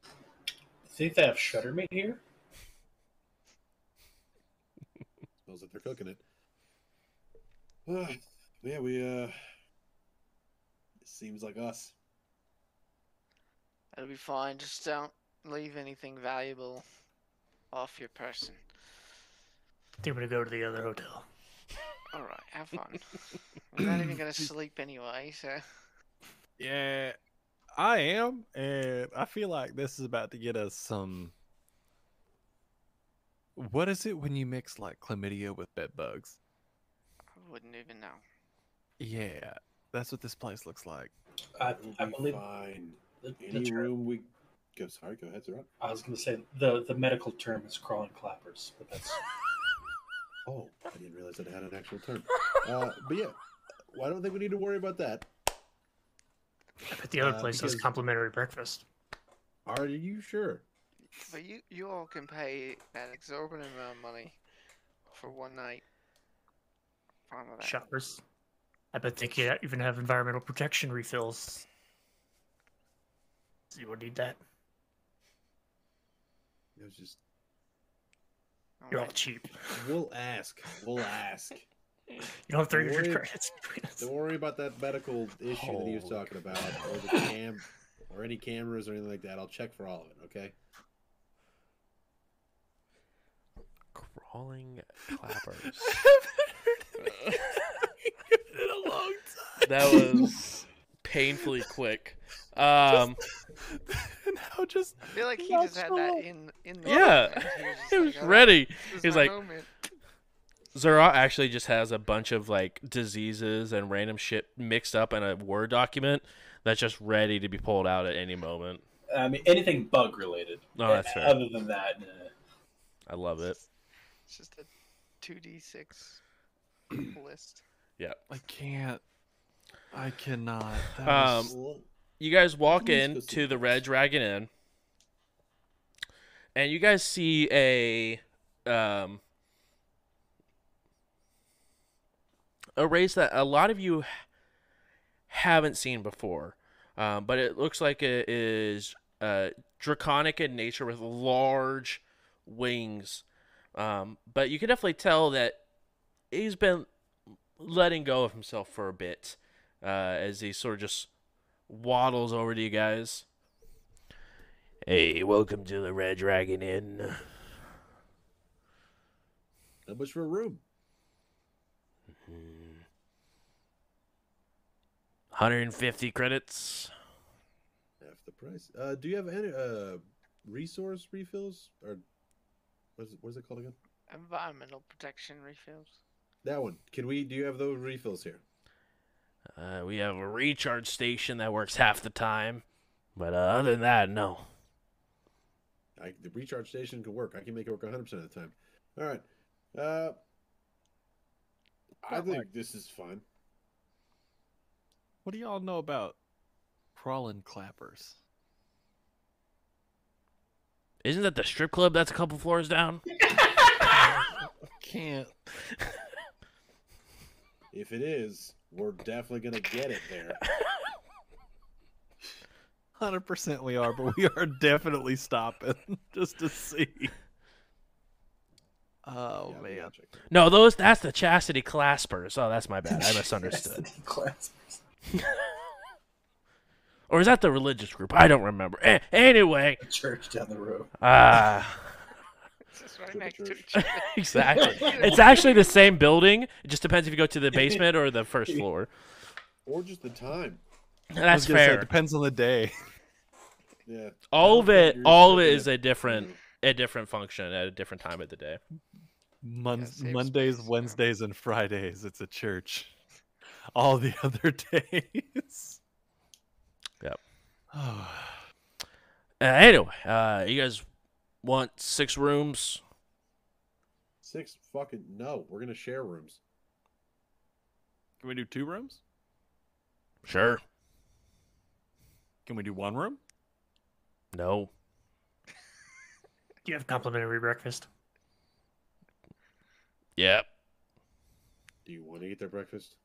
S5: I Think they have shutter meat here?
S3: Smells like they're cooking it. Ah, yeah, we uh. It seems like us.
S6: That'll be fine. Just don't leave anything valuable off your person.
S4: I think I'm gonna go to the other hotel.
S6: All right, have fun. We're not even gonna sleep anyway, so
S2: Yeah, I am, and I feel like this is about to get us some. What is it when you mix like chlamydia with bed bugs?
S6: I wouldn't even know.
S2: Yeah, that's what this place looks like.
S5: I,
S3: We'll
S5: I believe
S3: fine.
S5: the, the
S3: Any
S5: term,
S3: room we go. Sorry, go ahead, Sarah.
S5: I was going to say the, the medical term is crawling clappers, but that's
S3: Oh, I didn't realize that it had an actual term. Uh, but yeah, well, I don't think we need to worry about that.
S4: But the other
S3: Uh,
S4: place has complimentary breakfast.
S3: Are you sure?
S6: But you you all can pay an exorbitant amount of money for one night. Fine with that.
S4: Shoppers. I bet they could even have environmental protection refills. So you would need that.
S3: It was just.
S6: All
S4: You're all
S6: right.
S4: cheap.
S3: We'll ask. We'll ask.
S4: You don't have 300
S3: worry-
S4: credits. between us.
S3: Don't worry about that medical issue that he was
S2: Holy
S3: talking about, or the cam, or any cameras or anything like that. I'll check for all of it. Okay.
S1: Crawling clappers.
S2: in a long time.
S1: That was painfully quick. Um,
S2: and how just
S6: I feel like he just had that in in the
S1: Yeah,
S6: moment. He was, just
S1: he
S6: like,
S1: was ready.
S6: this is
S1: was like,
S6: moment."
S1: Zara actually just has a bunch of like diseases and random shit mixed up in a Word document that's just ready to be pulled out at any moment.
S5: I mean, anything bug related.
S1: Oh, that's fair.
S5: Other than that, nah.
S1: I love it.
S6: It's just a two d six list.
S2: Yeah, I can't. I cannot. That
S1: Um,
S2: was-
S3: Well,
S1: You guys walk in to the. Red Dragon Inn, and you guys see a um a race that a lot of you haven't seen before, um, but it looks like it is uh, draconic in nature with large wings. Um, but you can definitely tell that he's been letting go of himself for a bit uh, as he sort of just waddles over to you guys. Hey, welcome to the Red Dragon Inn.
S3: how much for a room?
S1: 150 credits.
S3: Half the price. Uh, do you have any uh resource refills or what is it, what is it called again?
S6: Environmental protection refills.
S3: That one. Can we? Do you have those refills here?
S1: Uh, we have a recharge station that works half the time, but uh, other than that, no.
S3: I, the recharge station can work. I can make it work 100 percent of the time. All right. Uh, I think
S2: like-
S3: this is fun.
S2: what do y'all know about crawling clappers?
S1: Isn't that the strip club that's a couple floors down?
S2: Can't.
S3: If it is, we're definitely gonna get it there.
S2: Hundred percent, we are, but we are definitely stopping just to see. Oh
S3: Yeah,
S2: man,
S3: gotta check that.
S1: No, those that's the chastity claspers. Oh, that's my bad. I misunderstood.
S5: Class.
S1: or is that the religious group? I don't remember. A- anyway,
S5: Church down the road.
S1: ah.
S6: It's just right
S3: Triple
S6: next to each other.
S1: exactly. It's actually the same building. It just depends if you go to the basement or the first floor.
S3: Or just the time.
S1: That's
S2: gonna say,
S1: fair.
S2: it depends on the day.
S3: Yeah.
S1: all of it, all of it
S3: tripping
S1: is a different, a different function at a different time of the day.
S2: Mon-
S6: save
S2: Mondays,
S6: space, yeah.
S2: Wednesdays, and Fridays, it's a church. All the other days.
S1: Yep. Uh, anyway, uh, you guys want six rooms?
S3: Six fucking no. We're gonna share rooms.
S2: Can we do two rooms?
S1: Sure.
S2: Can we do one room?
S1: No.
S4: Do you have complimentary breakfast?
S1: Yep.
S3: Do you want to eat their breakfast?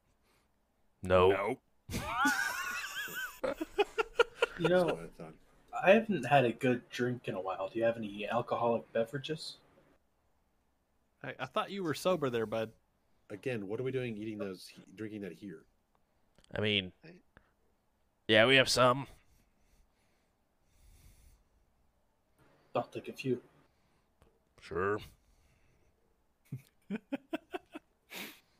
S1: No.
S5: You
S3: That's
S5: know,
S3: what I thought.
S5: I haven't had a good drink in a while. Do you have any alcoholic beverages?
S2: I, I thought you were sober there, bud.
S3: Again, what are we doing eating those, drinking that here?
S1: I mean, yeah, we have some.
S5: I'll take a few.
S1: Sure.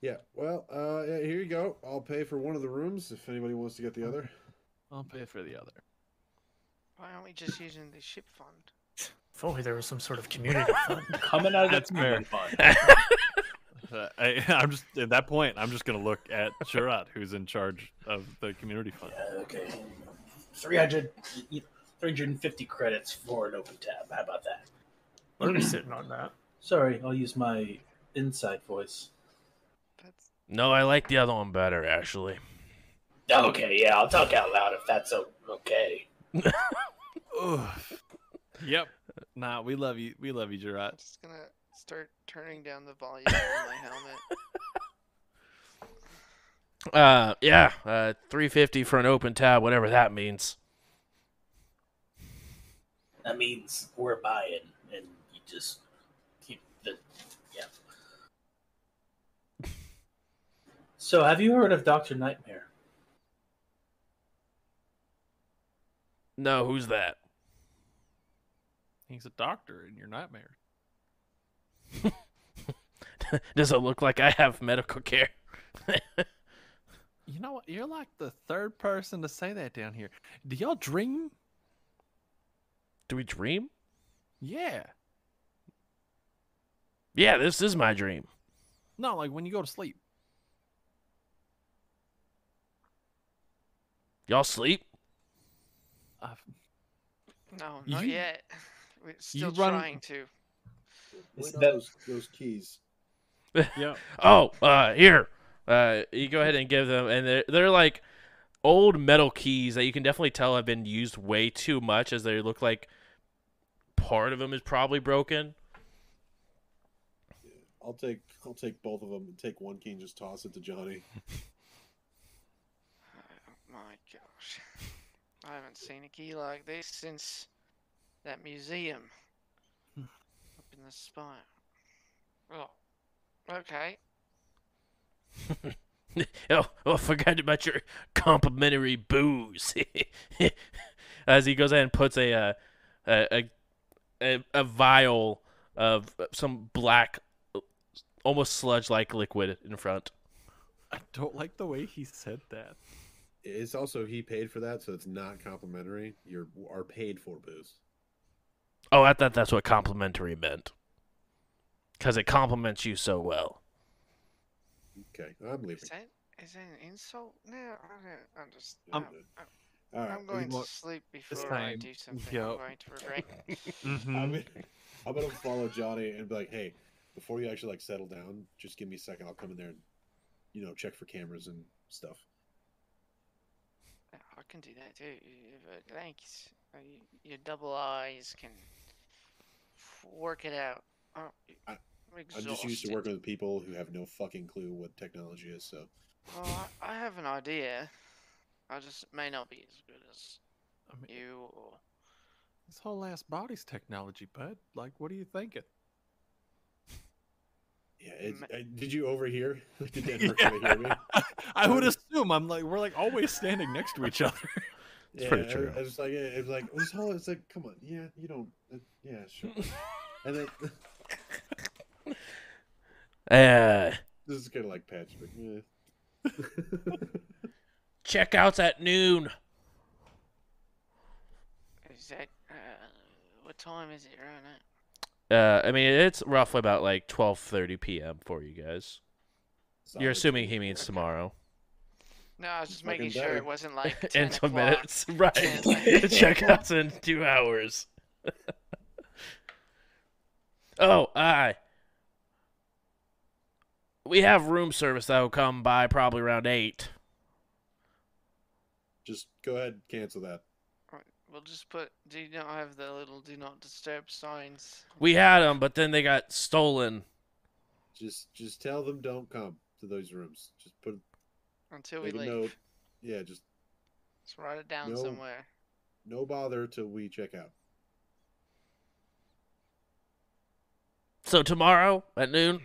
S3: Yeah. Well, uh, yeah, here you go. I'll pay for one of the rooms if anybody wants to get the other.
S2: I'll pay for the other.
S6: Why aren't we just using the ship fund?
S4: If only there was some sort of community fund.
S5: Coming out of
S2: That's
S5: the
S2: fair.
S5: fund.
S2: Uh, I, I'm just at that point. I'm just gonna look at Zerat, who's in charge of the community fund.
S5: Yeah, okay. 300, 350 credits for an open tab. How about that?
S4: What are we sitting on that?
S5: Sorry, I'll use my inside voice.
S6: That's
S1: No, I like the other one better, actually.
S5: Okay, yeah, I'll talk out loud if that's okay.
S2: Ugh. Yep. Nah, we love you. We love you,
S6: I'm just gonna start turning down the volume on my helmet.
S1: Uh, yeah, uh, three fifty for an open tab, whatever that means.
S5: That means we're buying, and you just keep the yeah. So, have you heard of Doctor Nightmare?
S1: No, who's that?
S2: He's a doctor in your nightmares.
S1: Does it look like I have medical care?
S2: You know what? You're like the third person to say that down here. Do y'all dream?
S1: Do we dream?
S2: Yeah.
S1: Yeah, this is my dream.
S2: No, like when you go to sleep.
S1: Y'all sleep?
S2: Uh,
S6: No, not
S2: You-
S6: yet. We're still
S2: run-
S6: trying to.
S3: Where
S5: Is
S3: are
S5: that-
S3: those those keys?
S2: yeah.
S1: Oh, uh, here. Uh, you go ahead and give them, and they're they're like old metal keys that you can definitely tell have been used way too much, as they look like part of them is probably broken.
S3: I'll take I'll take both of them and take one key and just toss it to Johnny.
S6: Oh my gosh. I haven't seen a key like this since that museum up in the spire. Oh, okay.
S1: oh, oh, forgot about your complimentary booze. As he goes ahead and puts a uh, a, a a a vial of some black, almost sludge-like liquid in front.
S2: I don't like the way he said that.
S3: It's also he paid for that, so it's not complimentary. You're are paid for booze.
S1: Oh, I thought that's what complimentary meant. Because it compliments you so well.
S3: Okay, I'm leaving.
S6: Is that is that an insult? No, I don't understand.
S2: Um,
S3: All right,
S6: I'm going to sleep before I
S2: time,
S6: do something
S2: yup.
S6: I'm going to regret.
S2: Mm-hmm.
S3: I'm, gonna, I'm gonna follow Johnny and be like, hey, before you actually like settle down, just give me a second. I'll come in there and you know check for cameras and stuff.
S6: I can do that too. Thanks. Uh, Your double eyes can f- work it out. Oh,
S3: I-
S6: I'm
S3: I'm just used to working with people who have no fucking clue what technology is. So
S6: Well, I, I have an idea. I just may not be as good as
S2: I mean,
S6: you or
S2: this whole ass body's technology, bud. Like, what are you thinking?
S3: yeah, it's,
S6: Ma-
S3: uh, did you overhear? Did Denver overhear me?
S2: I would assume I'm like we're like always standing next to each other.
S1: It's pretty
S3: I-
S1: true.
S3: I, was like, it was like this whole. It's like, come on, yeah, you don't, uh, yeah, sure. and then
S1: Uh,
S3: this is kind of like patch, but yeah.
S1: checkouts at noon.
S6: is that uh, what time is it right now?
S1: Uh, I mean, it's roughly about like 12:30 p.m. for you guys. You're assuming he means tomorrow.
S6: No, I was just
S3: Fucking
S6: making sure
S3: better.
S6: it wasn't like 10
S1: in two minutes, right? The checkouts in two hours. oh, I. We have room service that will come by probably around eight.
S3: Just go ahead, and cancel that.
S6: Right, We'll just put. Do you not have the little "Do not disturb" signs?
S1: We had them, but then they got stolen.
S3: Just, just tell them don't come to those rooms. Just put
S6: until we leave.
S3: note. Yeah, just
S6: Let's write it down
S3: No.
S6: somewhere.
S3: no bother till we check out.
S1: So tomorrow at noon.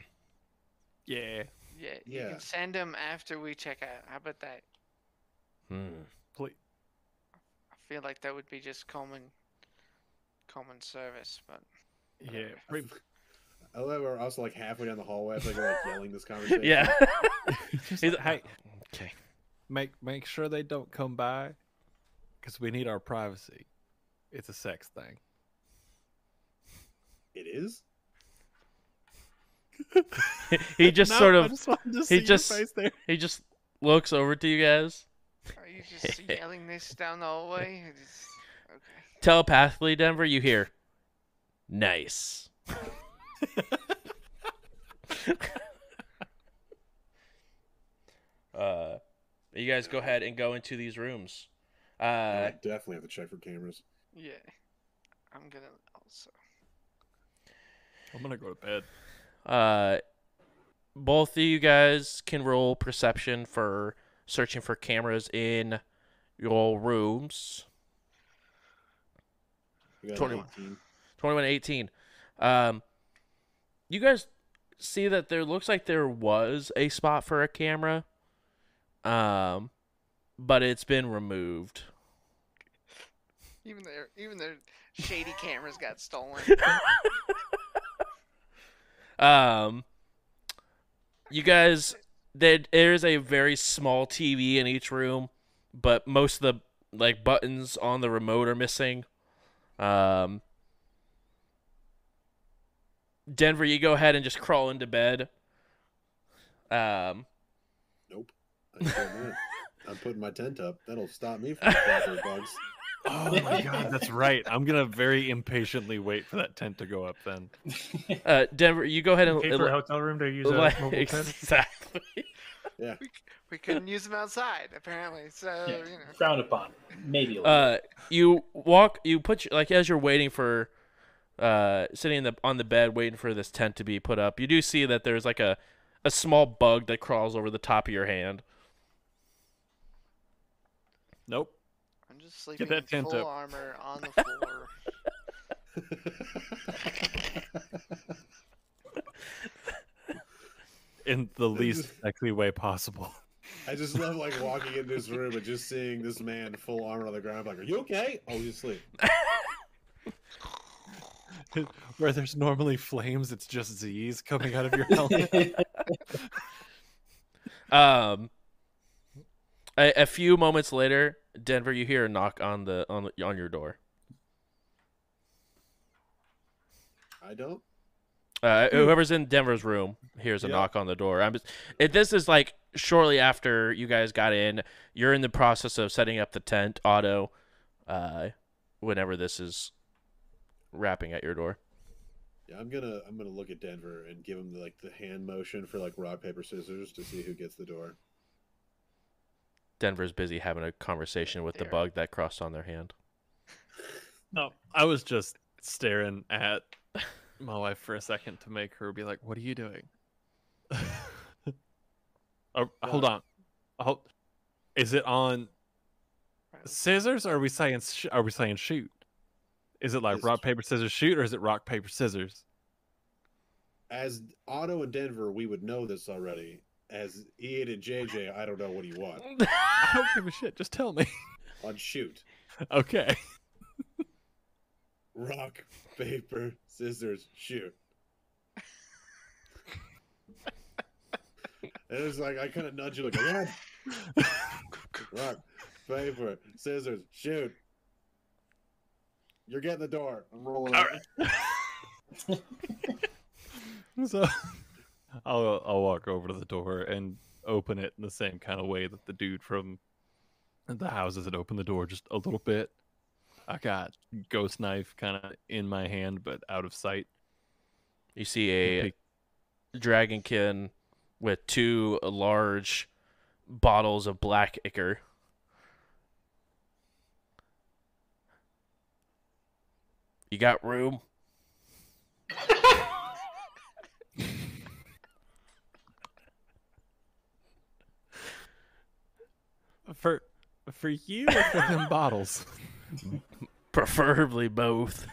S2: yeah.
S6: Yeah, you
S3: Yeah.
S6: can send them after we check out. How about that?
S1: Hmm.
S2: Please.
S6: I feel like that would be just common, common service, but
S2: Yeah. Pretty,
S3: I love we're also like halfway down the hallway. I feel like we're like yelling this conversation.
S1: Yeah.
S2: like, hey,
S1: Okay.
S2: make make sure they don't come by, because we need our privacy. It's a sex thing.
S3: It is.
S1: he just
S2: No,
S1: sort of
S2: just
S1: he just- he just looks over to you guys
S6: are you just yelling this down the hallway? It is- Okay.
S1: telepathically. Denver, you hear, nice. uh, you guys go ahead and go into these rooms. Uh,
S3: I definitely have to check for cameras.
S6: Yeah, I'm gonna also.
S2: I'm gonna go to bed.
S1: Uh, both of you guys can roll perception for searching for cameras in your rooms.
S3: We
S1: 21.
S3: 18.
S1: 21 18. Um, you guys see that there looks like there was a spot for a camera Um, but it's been removed.
S6: Even their even their shady cameras got stolen.
S1: Um, you guys, there there is a very small TV in each room, but most of the like buttons on the remote are missing. Um, Denver, you go ahead and just crawl into bed. Um.
S3: I ain't doing that. I'm putting my tent up. That'll stop me from flying bugs.
S2: Oh my god, that's right. I'm gonna very impatiently wait for that tent to go up then.
S1: uh, Denver, you go ahead and
S4: Pay for a hotel room to use a mobile tent.
S1: exactly.
S3: Yeah.
S6: we couldn't use them outside apparently. So
S5: Yeah,
S6: you know.
S5: frowned upon. Maybe a little.
S1: Uh, you walk. You put your, like as you're waiting for, uh, sitting in the on the bed waiting for this tent to be put up. You do see that there's like a, a small bug that crawls over the top of your hand.
S2: Nope.
S6: I'm just sleeping
S2: that
S6: in
S2: tent
S6: full
S2: up.
S6: armor on the floor.
S2: In the least sexy way possible.
S3: I just love like walking in this room and just seeing this man full armor on the ground. I'm like, are you okay? Oh, you asleep.
S2: Where there's normally flames, it's just Z's coming out of your helmet.
S1: Um, a, a few moments later, Denver, you hear a knock on the on the, on your door.
S3: I don't.
S1: Uh, whoever's in Denver's room hears a
S3: Yeah.
S1: knock on the door. I'm just, it, this is like shortly after you guys got in. You're in the process of setting up the tent, Otto. Uh, whenever this is rapping at your door.
S3: Yeah, I'm gonna I'm gonna look at Denver and give him like the hand motion for like rock paper scissors to see who gets the door.
S1: Denver's busy having a conversation with the bug that crossed on their hand.
S2: no, I was just staring at my wife for a second to make her be like, "What are you doing?" oh, hold on. Hold. Is it on scissors? Or are we saying sh- are we saying shoot? Is it like
S3: It's-
S2: rock paper scissors shoot, or is it rock paper scissors?
S3: As Otto and Denver, we would know this already. As Ian and JJ, I don't know what you want
S2: I don't give a shit. Just tell me.
S3: on shoot.
S2: okay.
S3: Rock, paper, scissors, shoot. and it's like I kind of nudge you like, what? Rock, paper, scissors, shoot. You're getting the door. I'm rolling.
S2: All
S3: up.
S2: So I'll I'll walk over to the door and open it in the same kind of way that the dude from the houses had opened the door just a little bit. I got ghost knife kind of in my hand but out of sight.
S1: You see a
S2: Big-
S1: dragonkin with two large bottles of black ichor. You got room?
S2: For for you or for them bottles?
S1: Preferably both.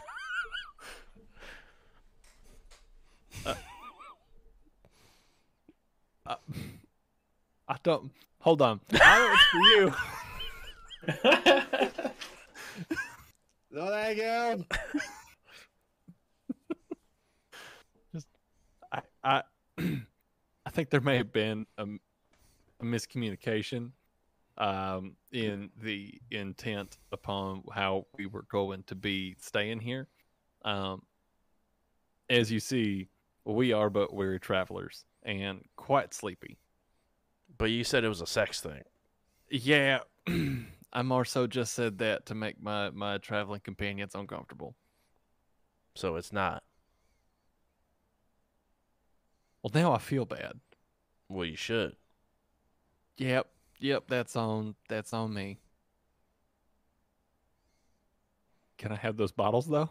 S2: Uh, I don't hold on. I know it's for you.
S3: No, thank you.
S2: I I I think there may have been a, a miscommunication um, in the intent upon how we were going to be staying here. Um, as you see, we are but weary travelers and quite sleepy.
S1: But you said it was a sex thing.
S2: Yeah, I more so just said that to make my my traveling companions uncomfortable.
S1: So it's not.
S2: Well, now I feel bad.
S1: Well, you should.
S2: Yep, yep, that's on that's on me. Can I have those bottles though?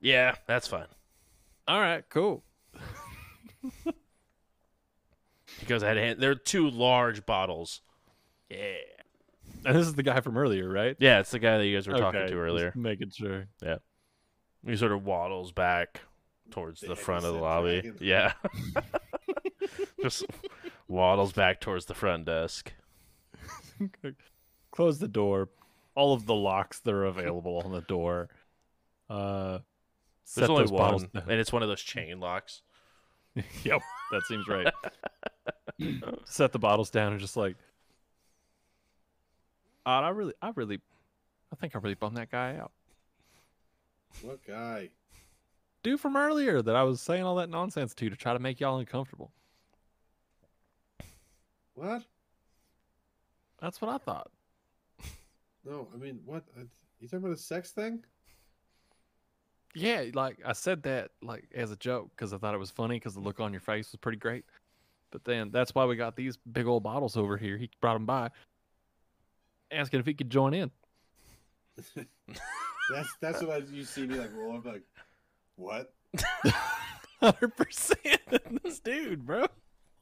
S1: Yeah, that's fine.
S2: All right, cool.
S1: because goes ahead and they're two large bottles.
S2: Yeah. And this is the guy from earlier, right?
S1: Yeah, it's the guy that you guys were talking
S2: Okay,
S1: to
S2: just
S1: earlier.
S2: making sure. Yeah.
S1: He sort of waddles back towards the
S3: The
S1: front of the lobby.
S3: dragon.
S1: Yeah. Just waddles back towards the front desk.
S2: Close the door. All of the locks that are available on the door. Uh,
S1: There's
S2: set
S1: only
S2: those bottles
S1: one, and it's one of those chain locks.
S2: yep, that seems right. Set the bottles down and just like, "Odd, I really, I really, I think I really bummed that guy out.
S3: What guy?
S2: Dude from earlier that I was saying all that nonsense to to try to make y'all uncomfortable.
S3: What?
S2: That's what I thought.
S3: No, I mean, what? You talking about a sex thing?
S2: Yeah, like I said that like as a joke because I thought it was funny because the look on your face was pretty great. But then that's why we got these big old bottles over here. He brought them by, asking if he could join in.
S3: That's that's what I you see me like roll up like, what?
S2: Hundred percent, this dude, bro.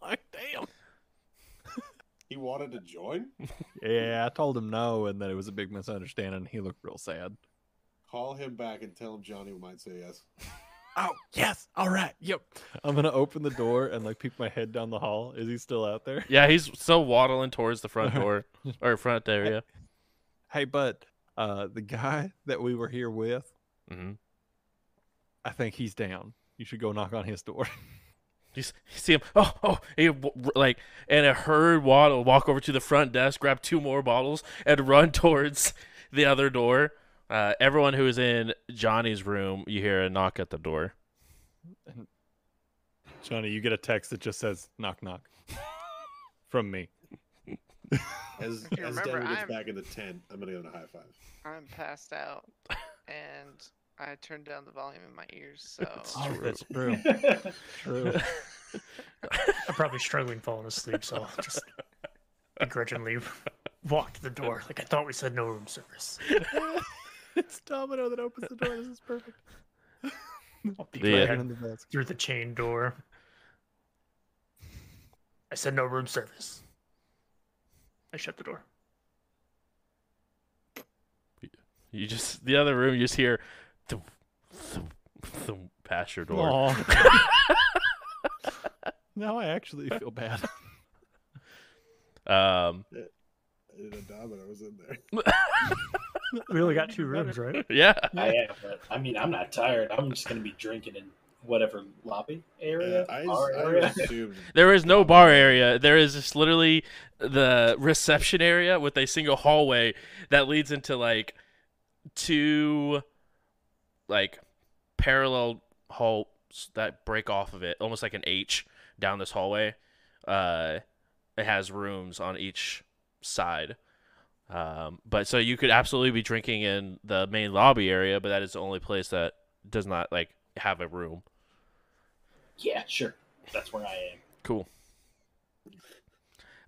S2: Like, damn.
S3: He wanted to join?
S2: Yeah, I told him no, and that it was a big misunderstanding. He looked real sad.
S3: Call him back and tell him Johnny might say yes.
S2: Oh yes, all right, yep. I'm gonna open the door and like peek my head down the hall. Is he still out there?
S1: Yeah, he's still waddling towards the front door or front area.
S2: Hey, but uh, the guy that we were here with,
S1: mm-hmm.
S2: I think he's down. You should go knock on his door.
S1: You, see him. Oh, oh! He like and a herd waddle walk over to the front desk, grab two more bottles, and run towards the other door. Uh, everyone who is in Johnny's room, you hear a knock at the door.
S2: Johnny, you get a text that just says "knock knock" from me.
S3: As
S6: You
S3: as
S6: remember,
S3: Denver gets
S6: I'm-
S3: back in the tent, I'm gonna give him a high five.
S6: I'm passed out, and I turned down the volume in my ears. So
S5: Oh,
S2: That's true. True.
S4: I'm probably struggling falling asleep, so I'll just begrudgingly walk to the door. Like I thought we said no room service.
S2: it's Domino that opens the door. This is perfect.
S4: I'll peek
S1: The,
S4: my
S1: uh,
S4: head
S2: in the desk.
S4: through the chain door. I said no room service. I shut the door.
S1: You just the other room. You just hear, thump, thump, thump, past your door.
S2: Now I actually feel bad.
S1: Um,
S3: And a domino was in there.
S4: We only got two rooms, right?
S1: yeah.
S5: I am, but I mean, I'm not tired. I'm just gonna be drinking in whatever lobby area,
S3: Uh, I,
S5: bar
S3: I
S5: area.
S3: assumed
S1: There is no bar area. There is just literally the reception area with a single hallway that leads into like two like parallel halls that break off of it, almost like an H down this hallway. Uh, it has rooms on each side. Um, but so you could absolutely be drinking in the main lobby area, but that is the only place that does not like have a room.
S5: Yeah, sure. That's where I am.
S1: Cool.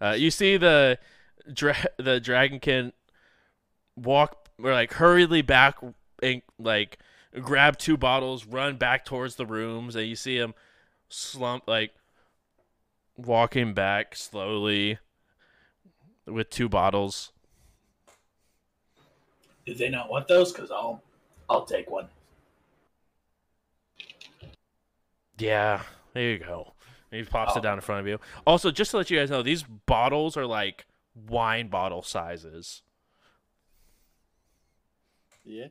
S1: Uh, you see the dra- the dragonkin walk or like hurriedly back and like grab two bottles, run back towards the rooms, and you see him slump like walking back slowly with two bottles.
S5: Do they not want those? Cause I'll, I'll take one.
S1: Yeah, there you go. And he pops
S5: Oh.
S1: it down in front of you. Also, just to let you guys know, these bottles are like wine bottle sizes.
S3: yeah.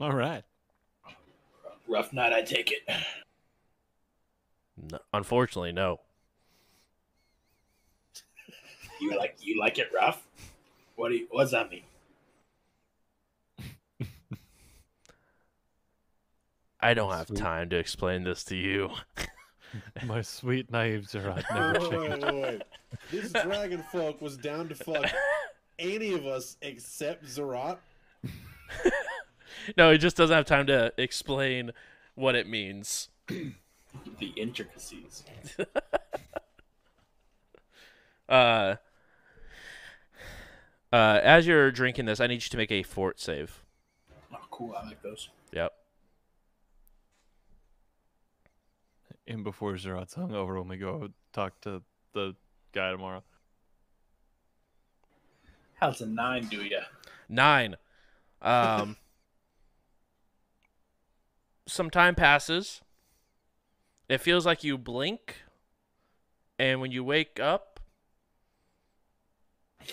S2: All right.
S5: Rough night, I take it.
S1: No, unfortunately, no.
S5: You like you like it rough? What do you, what's that mean?
S1: I don't have
S2: Sweet.
S1: time to explain this to you.
S2: My sweet knives are I'd never
S3: Wait,
S2: change.
S3: wait, wait, wait. This dragon folk was down to fuck any of us except Zerat.
S1: no, he just doesn't have time to explain what it means.
S5: The intricacies.
S1: Uh, uh, as you're drinking this, I need you to make a fort save.
S5: Oh, cool. I like those.
S1: Yep.
S2: And before Zerat's hungover when we go talk to the guy tomorrow.
S5: How's a nine do ya?
S1: Nine. Um, some time passes. It feels like you blink, and when you wake up,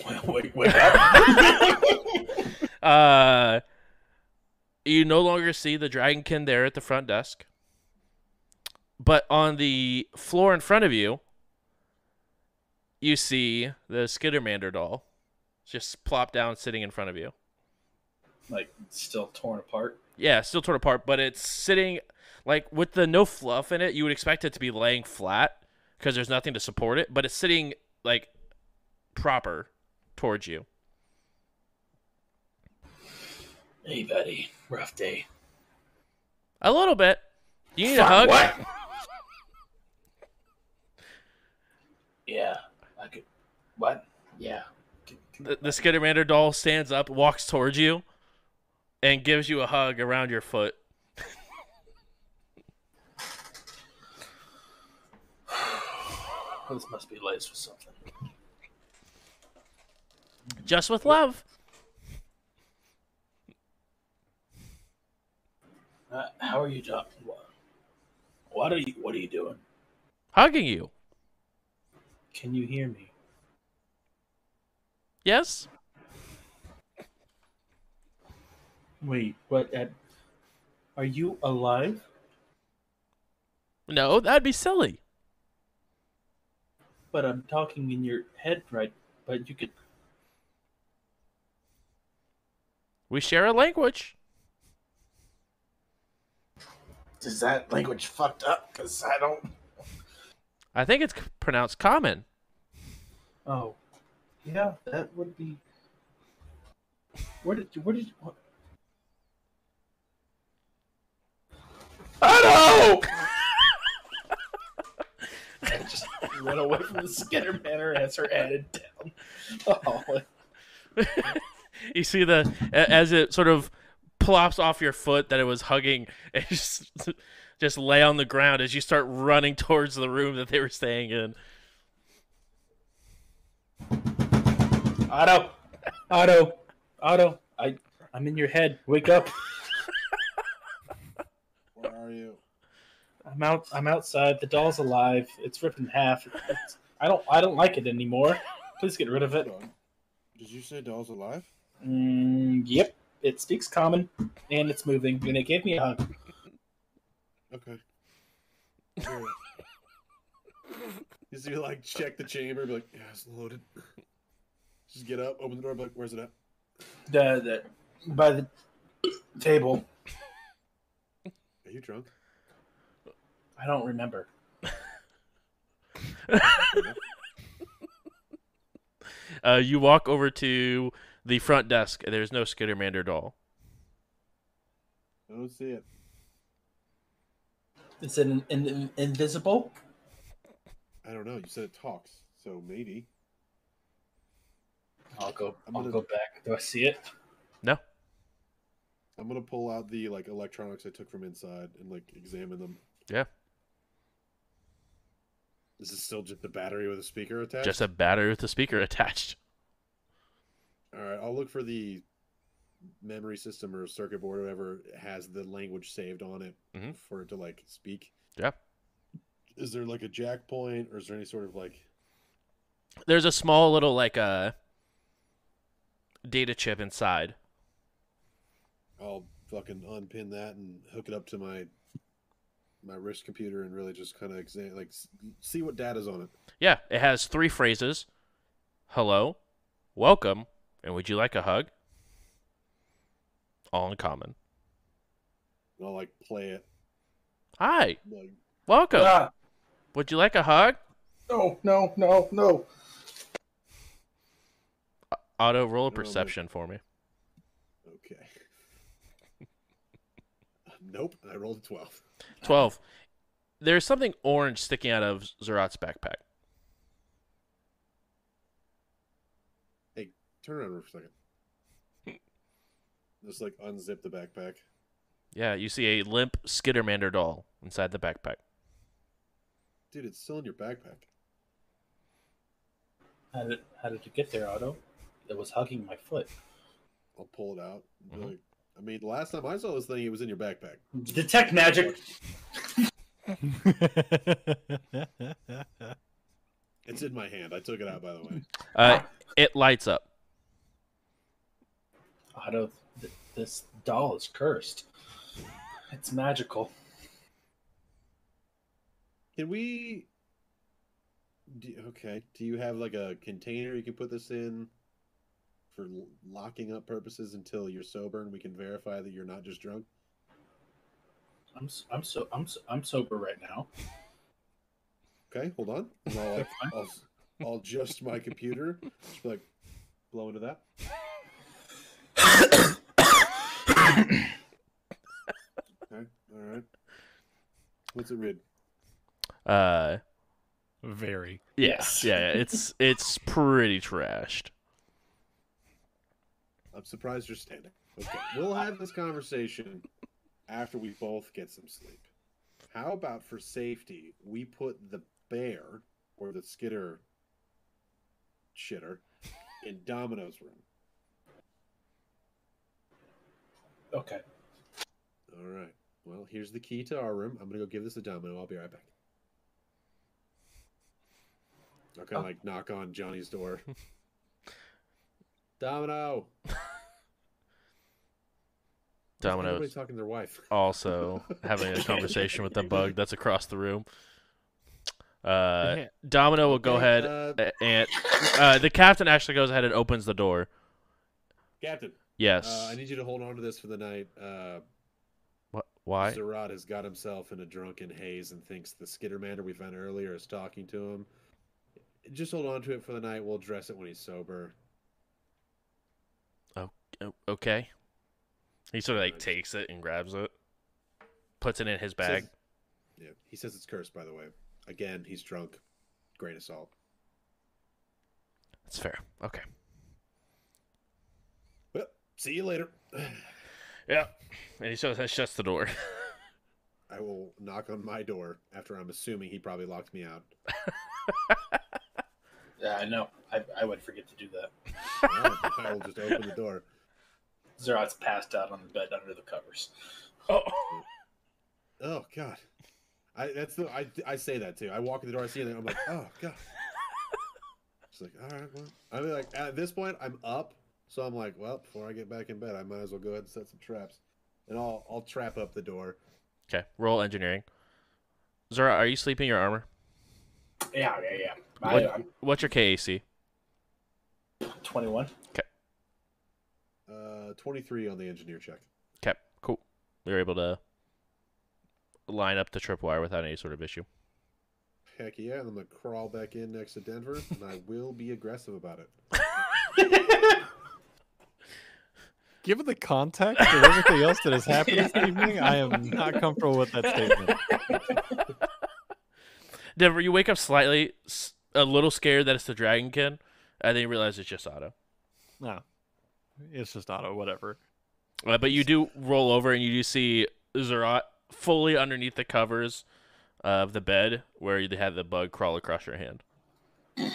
S5: wait, wait up.
S1: uh, you no longer see the dragonkin there at the front desk. But on the floor in front of you, you see the Skittermander doll just plop down sitting in front of you.
S5: like still torn apart.
S1: Yeah, still torn apart, but it's sitting like with the no fluff in it. You would expect it to be laying flat because there's nothing to support it, but it's sitting like proper towards you.
S5: Hey, buddy, rough day.
S1: A little bit. You need a hug.
S5: What? yeah, I could. What? Yeah.
S1: The, the Skittermander doll stands up, walks towards you, and gives you a hug around your foot.
S5: This must be laced with something.
S1: Just with love.
S5: Uh, how are you? What, what are you? What are you doing?
S1: Hugging you.
S5: Can you hear me?
S1: Yes?
S5: Wait, what? At, are you alive?
S1: No, that'd be silly.
S5: But I'm talking in your head, right? But you could.
S1: We share a language.
S5: Is that language fucked up? Cause I don't.
S1: I think it's pronounced common.
S5: Oh, yeah, that would be. Where did you? Where did you? What? I know. I just ran away from the Skittermander as her headed down. Oh,
S1: you see the as it sort of plops off your foot that it was hugging and just just lay on the ground as you start running towards the room that they were staying in.
S5: Otto, Otto, Otto! I, I'm in your head. Wake up!
S3: You?
S5: I'm out. I'm outside. The doll's alive. It's ripped in half. It's, I don't. I don't like it anymore. Please get rid of it.
S3: Did you say doll's alive?
S5: Mm, yep. It speaks common, and it's moving, and it gave me a hug.
S3: Okay. Here. You see, like, check the chamber, be like, yeah, it's loaded. Just get up, open the door, be like, where's it at?
S5: The, the by the table.
S3: Are you drunk?
S5: I don't remember.
S1: Uh, you walk over to the front desk. and There's no Skittermander doll.
S3: I don't see it.
S5: Is it in, in, invisible?
S3: I don't know. You said it talks, so maybe.
S5: I'll go.
S3: I'm
S5: I'll
S3: gonna-
S5: go back. Do I see it?
S3: I'm gonna pull out the like electronics I took from inside and like examine them.
S1: Yeah.
S3: Is this still just the battery with a speaker attached?
S1: Just a battery with a speaker attached.
S3: All right, I'll look for the memory system or circuit board or whatever has the language saved on it
S1: Mhm.
S3: for it to like speak.
S1: Yeah.
S3: Is there like a jack point or is there any sort of like
S1: There's a small little like uh data chip inside.
S3: I'll fucking unpin that and hook it up to my my wrist computer and really just kind of examine like see what data's on it.
S1: Yeah, it has three phrases. Hello, welcome, and would you like a hug? All in common.
S3: I'll like play it
S1: Hi,
S3: like
S1: welcome.
S5: Ah,
S1: Would you like a hug?
S5: no, no, no, no.
S1: Otto roll a
S3: No, but-
S1: perception for me.
S3: okay. Nope, I rolled a 12.
S1: 12. There's something orange sticking out of Zerat's backpack.
S3: Hey, turn around for a second. Just like unzip the backpack.
S1: Yeah, you see a limp Skittermander doll inside the backpack.
S3: Dude, it's still in your backpack.
S5: How did how did you get there, Otto? It was hugging my foot.
S3: I'll pull it out. and be
S1: Mhm.
S3: like- I mean, the last time I saw this thing, it was in your backpack.
S5: Detect magic.
S3: It's in my hand. I took it out, by the way.
S1: Uh, it lights up.
S5: Otto, th- this doll is cursed. It's magical.
S3: Can we? Do, okay. Do you have like a container you can put this in for locking up purposes until you're sober and we can verify that you're not just drunk?
S5: I'm s- I'm so I'm so, I'm sober right now.
S3: Okay, hold on. I'll, like, I'll, I'll adjust my computer. Just like, blow into that. Okay, all right. What's it read?
S1: Uh,
S2: Very.
S5: Yes.
S1: yeah, yeah. It's it's pretty trashed.
S3: I'm surprised you're standing. Okay, we'll have this conversation after we both get some sleep. How about for safety, we put the bear or the skitter shitter in Domino's room.
S5: Okay.
S3: All right. Well, here's the key to our room. I'm gonna go give this to Domino. I'll be right back. I'll kind of
S5: Oh.
S3: like knock on Johnny's door. Domino.
S1: Domino
S3: Everybody's talking to their wife.
S1: also having a conversation with the bug that's across the room. Uh, Domino will go
S3: Okay,
S1: ahead
S3: uh,
S1: and uh, the captain actually goes ahead and opens the door.
S3: Captain.
S1: Yes.
S3: Uh, I need you to hold on to this for the night. Uh,
S1: What? Why?
S3: Zerat has got himself in a drunken haze and thinks the Skittermander we found earlier is talking to him. Just hold on to it for the night. We'll address it when he's sober.
S1: O- Okay. He sort of like takes it and grabs it, puts it in his bag.
S3: Says- yeah, he says it's cursed, by the way. Again, he's drunk. Grain of salt.
S1: That's fair. Okay.
S3: Well, see you later.
S1: Yeah. And he sort of shuts the door.
S3: I will knock on my door after I'm assuming he probably locked me out.
S5: Yeah, I know. I, I would forget to do that.
S3: I will just open the door.
S5: Zerat's passed out on the bed under the covers.
S1: oh.
S3: Oh God, I that's the I I say that too. I walk in the door, I see it, and I'm like, oh God. It's like, all right, well, I mean, like at this point, I'm up, so I'm like, well, before I get back in bed, I might as well go ahead and set some traps, and I'll I'll trap up the door.
S1: Okay. Roll engineering. Zora, are you sleeping your armor?
S5: Yeah, yeah, yeah.
S1: What-
S5: I'm
S1: What's your KAC?
S5: 21.
S3: Uh, 23 on the engineer check.
S1: Okay. Cool. You're able to line up the tripwire without any sort of issue.
S3: Heck yeah, and I'm gonna crawl back in next to Denver, and I will be aggressive about it.
S2: Given the context of everything else that has happened this evening, I am not comfortable with that statement.
S1: Denver, you wake up slightly, a little scared that it's the Dragonkin, and then you realize it's just Otto.
S2: No, it's just Otto, whatever.
S1: Uh, but you do roll over and you do see Zerat fully underneath the covers of the bed where you had the bug crawl across your hand.
S3: Not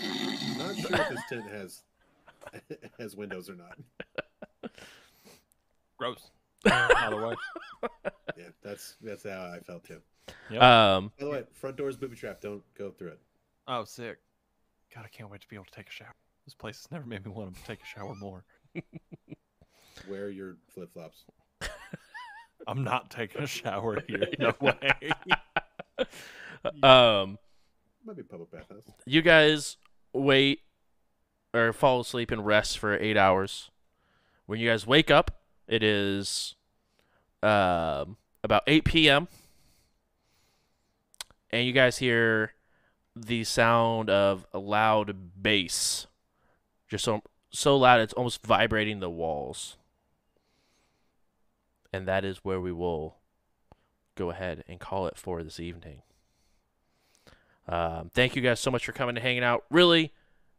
S3: sure if this tent has has windows or not.
S2: Gross. Out of the way.
S3: Yeah, that's that's how I felt too.
S2: Yep.
S1: Um,
S3: By the way, front door is booby trap. Don't go through it.
S2: Oh, sick. God, I can't wait to be able to take a shower. This place has never made me want to take a shower more.
S3: Wear your flip flops.
S2: I'm not taking a shower here. No way.
S1: um,
S3: Might be public bathhouse.
S1: you guys wait or fall asleep and rest for eight hours. When you guys wake up, it is um, about 8 p.m. And you guys hear the sound of a loud bass. Just so, loud it's almost vibrating the walls. And that is where we will go ahead and call it for this evening. Um, thank you guys so much for coming and hanging out. Really,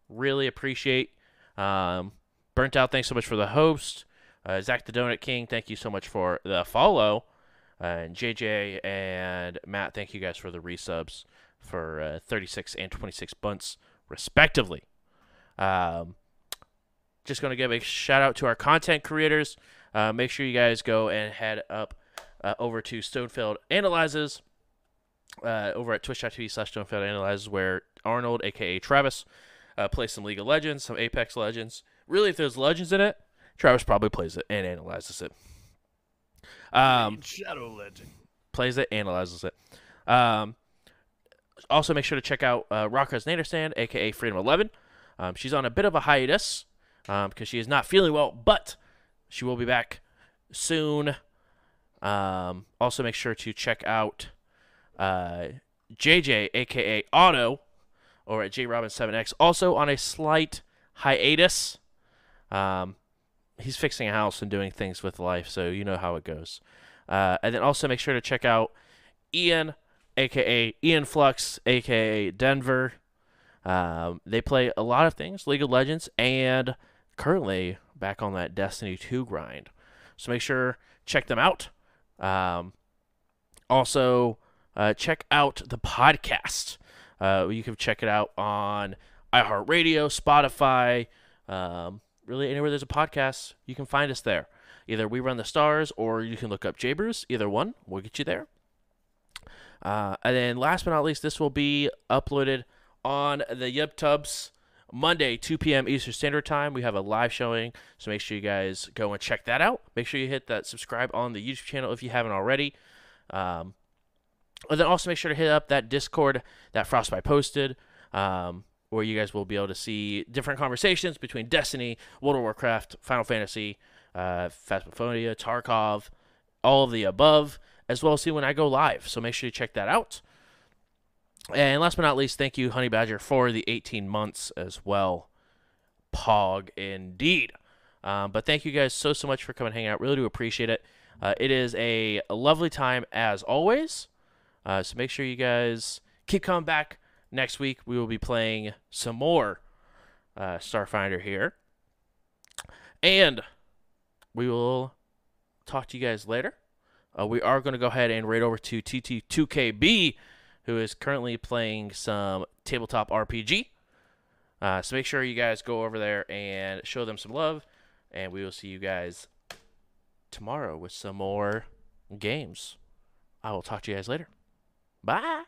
S1: really appreciate. Um, Burnt out, thanks so much for the host. Uh, Zach the Donut King, thank you so much for the follow. Uh, and JJ and Matt, thank you guys for the resubs for uh, 36 and 26 bunts, respectively. Um, just going to give a shout out to our content creators. Uh, make sure you guys go and head up uh, over to Stonefield Analyzes uh, over at twitch.tv slash don't fail to analyze where Arnold, aka Travis, uh, plays some League of Legends, some Apex Legends. Really, if there's Legends in it, Travis probably plays it and analyzes it. Um,
S2: Shadow Legend.
S1: plays it, analyzes it. Um, also, make sure to check out uh, Raka's Naderstand, aka Freedom Eleven. Um, she's on a bit of a hiatus because she is not feeling well, but she will be back soon. Um, also, make sure to check out uh, JJ, aka Otto, or at JRobin7X, also on a slight hiatus. Um, he's fixing a house and doing things with life, so you know how it goes. Uh, and then also make sure to check out Ian, aka Ian Flux, aka Denver. Um, they play a lot of things, League of Legends, and currently back on that Destiny 2 grind. So make sure check them out. Um, also, uh, check out the podcast. Uh, you can check it out on iHeartRadio, Spotify, um, really anywhere there's a podcast, you can find us there. Either we run the stars or you can look up J Bruce. Either one we'll get you there. Uh, and then last but not least, this will be uploaded on the Yub Tubs Monday, 2 p.m. Eastern Standard Time. We have a live showing, so make sure you guys go and check that out. Make sure you hit that subscribe on the YouTube channel if you haven't already. Um, and then also make sure to hit up that Discord that Frostbite posted, um, where you guys will be able to see different conversations between Destiny, World of Warcraft, Final Fantasy, uh, Phasmophobia, Tarkov, all of the above, as well as see when I go live. So make sure you check that out. And last but not least, thank you, Honey Badger, for the 18 months as well. Pog indeed. Um, but thank you guys so, so much for coming hanging out. Really do appreciate it. Uh, it is a, a lovely time as always. Uh, so make sure you guys keep coming back next week. We will be playing some more uh, Starfinder here. And we will talk to you guys later. Uh, we are going to go ahead and raid over to TT2KB, who is currently playing some tabletop RPG. Uh, so make sure you guys go over there and show them some love. And we will see you guys tomorrow with some more games. I will talk to you guys later. Bye.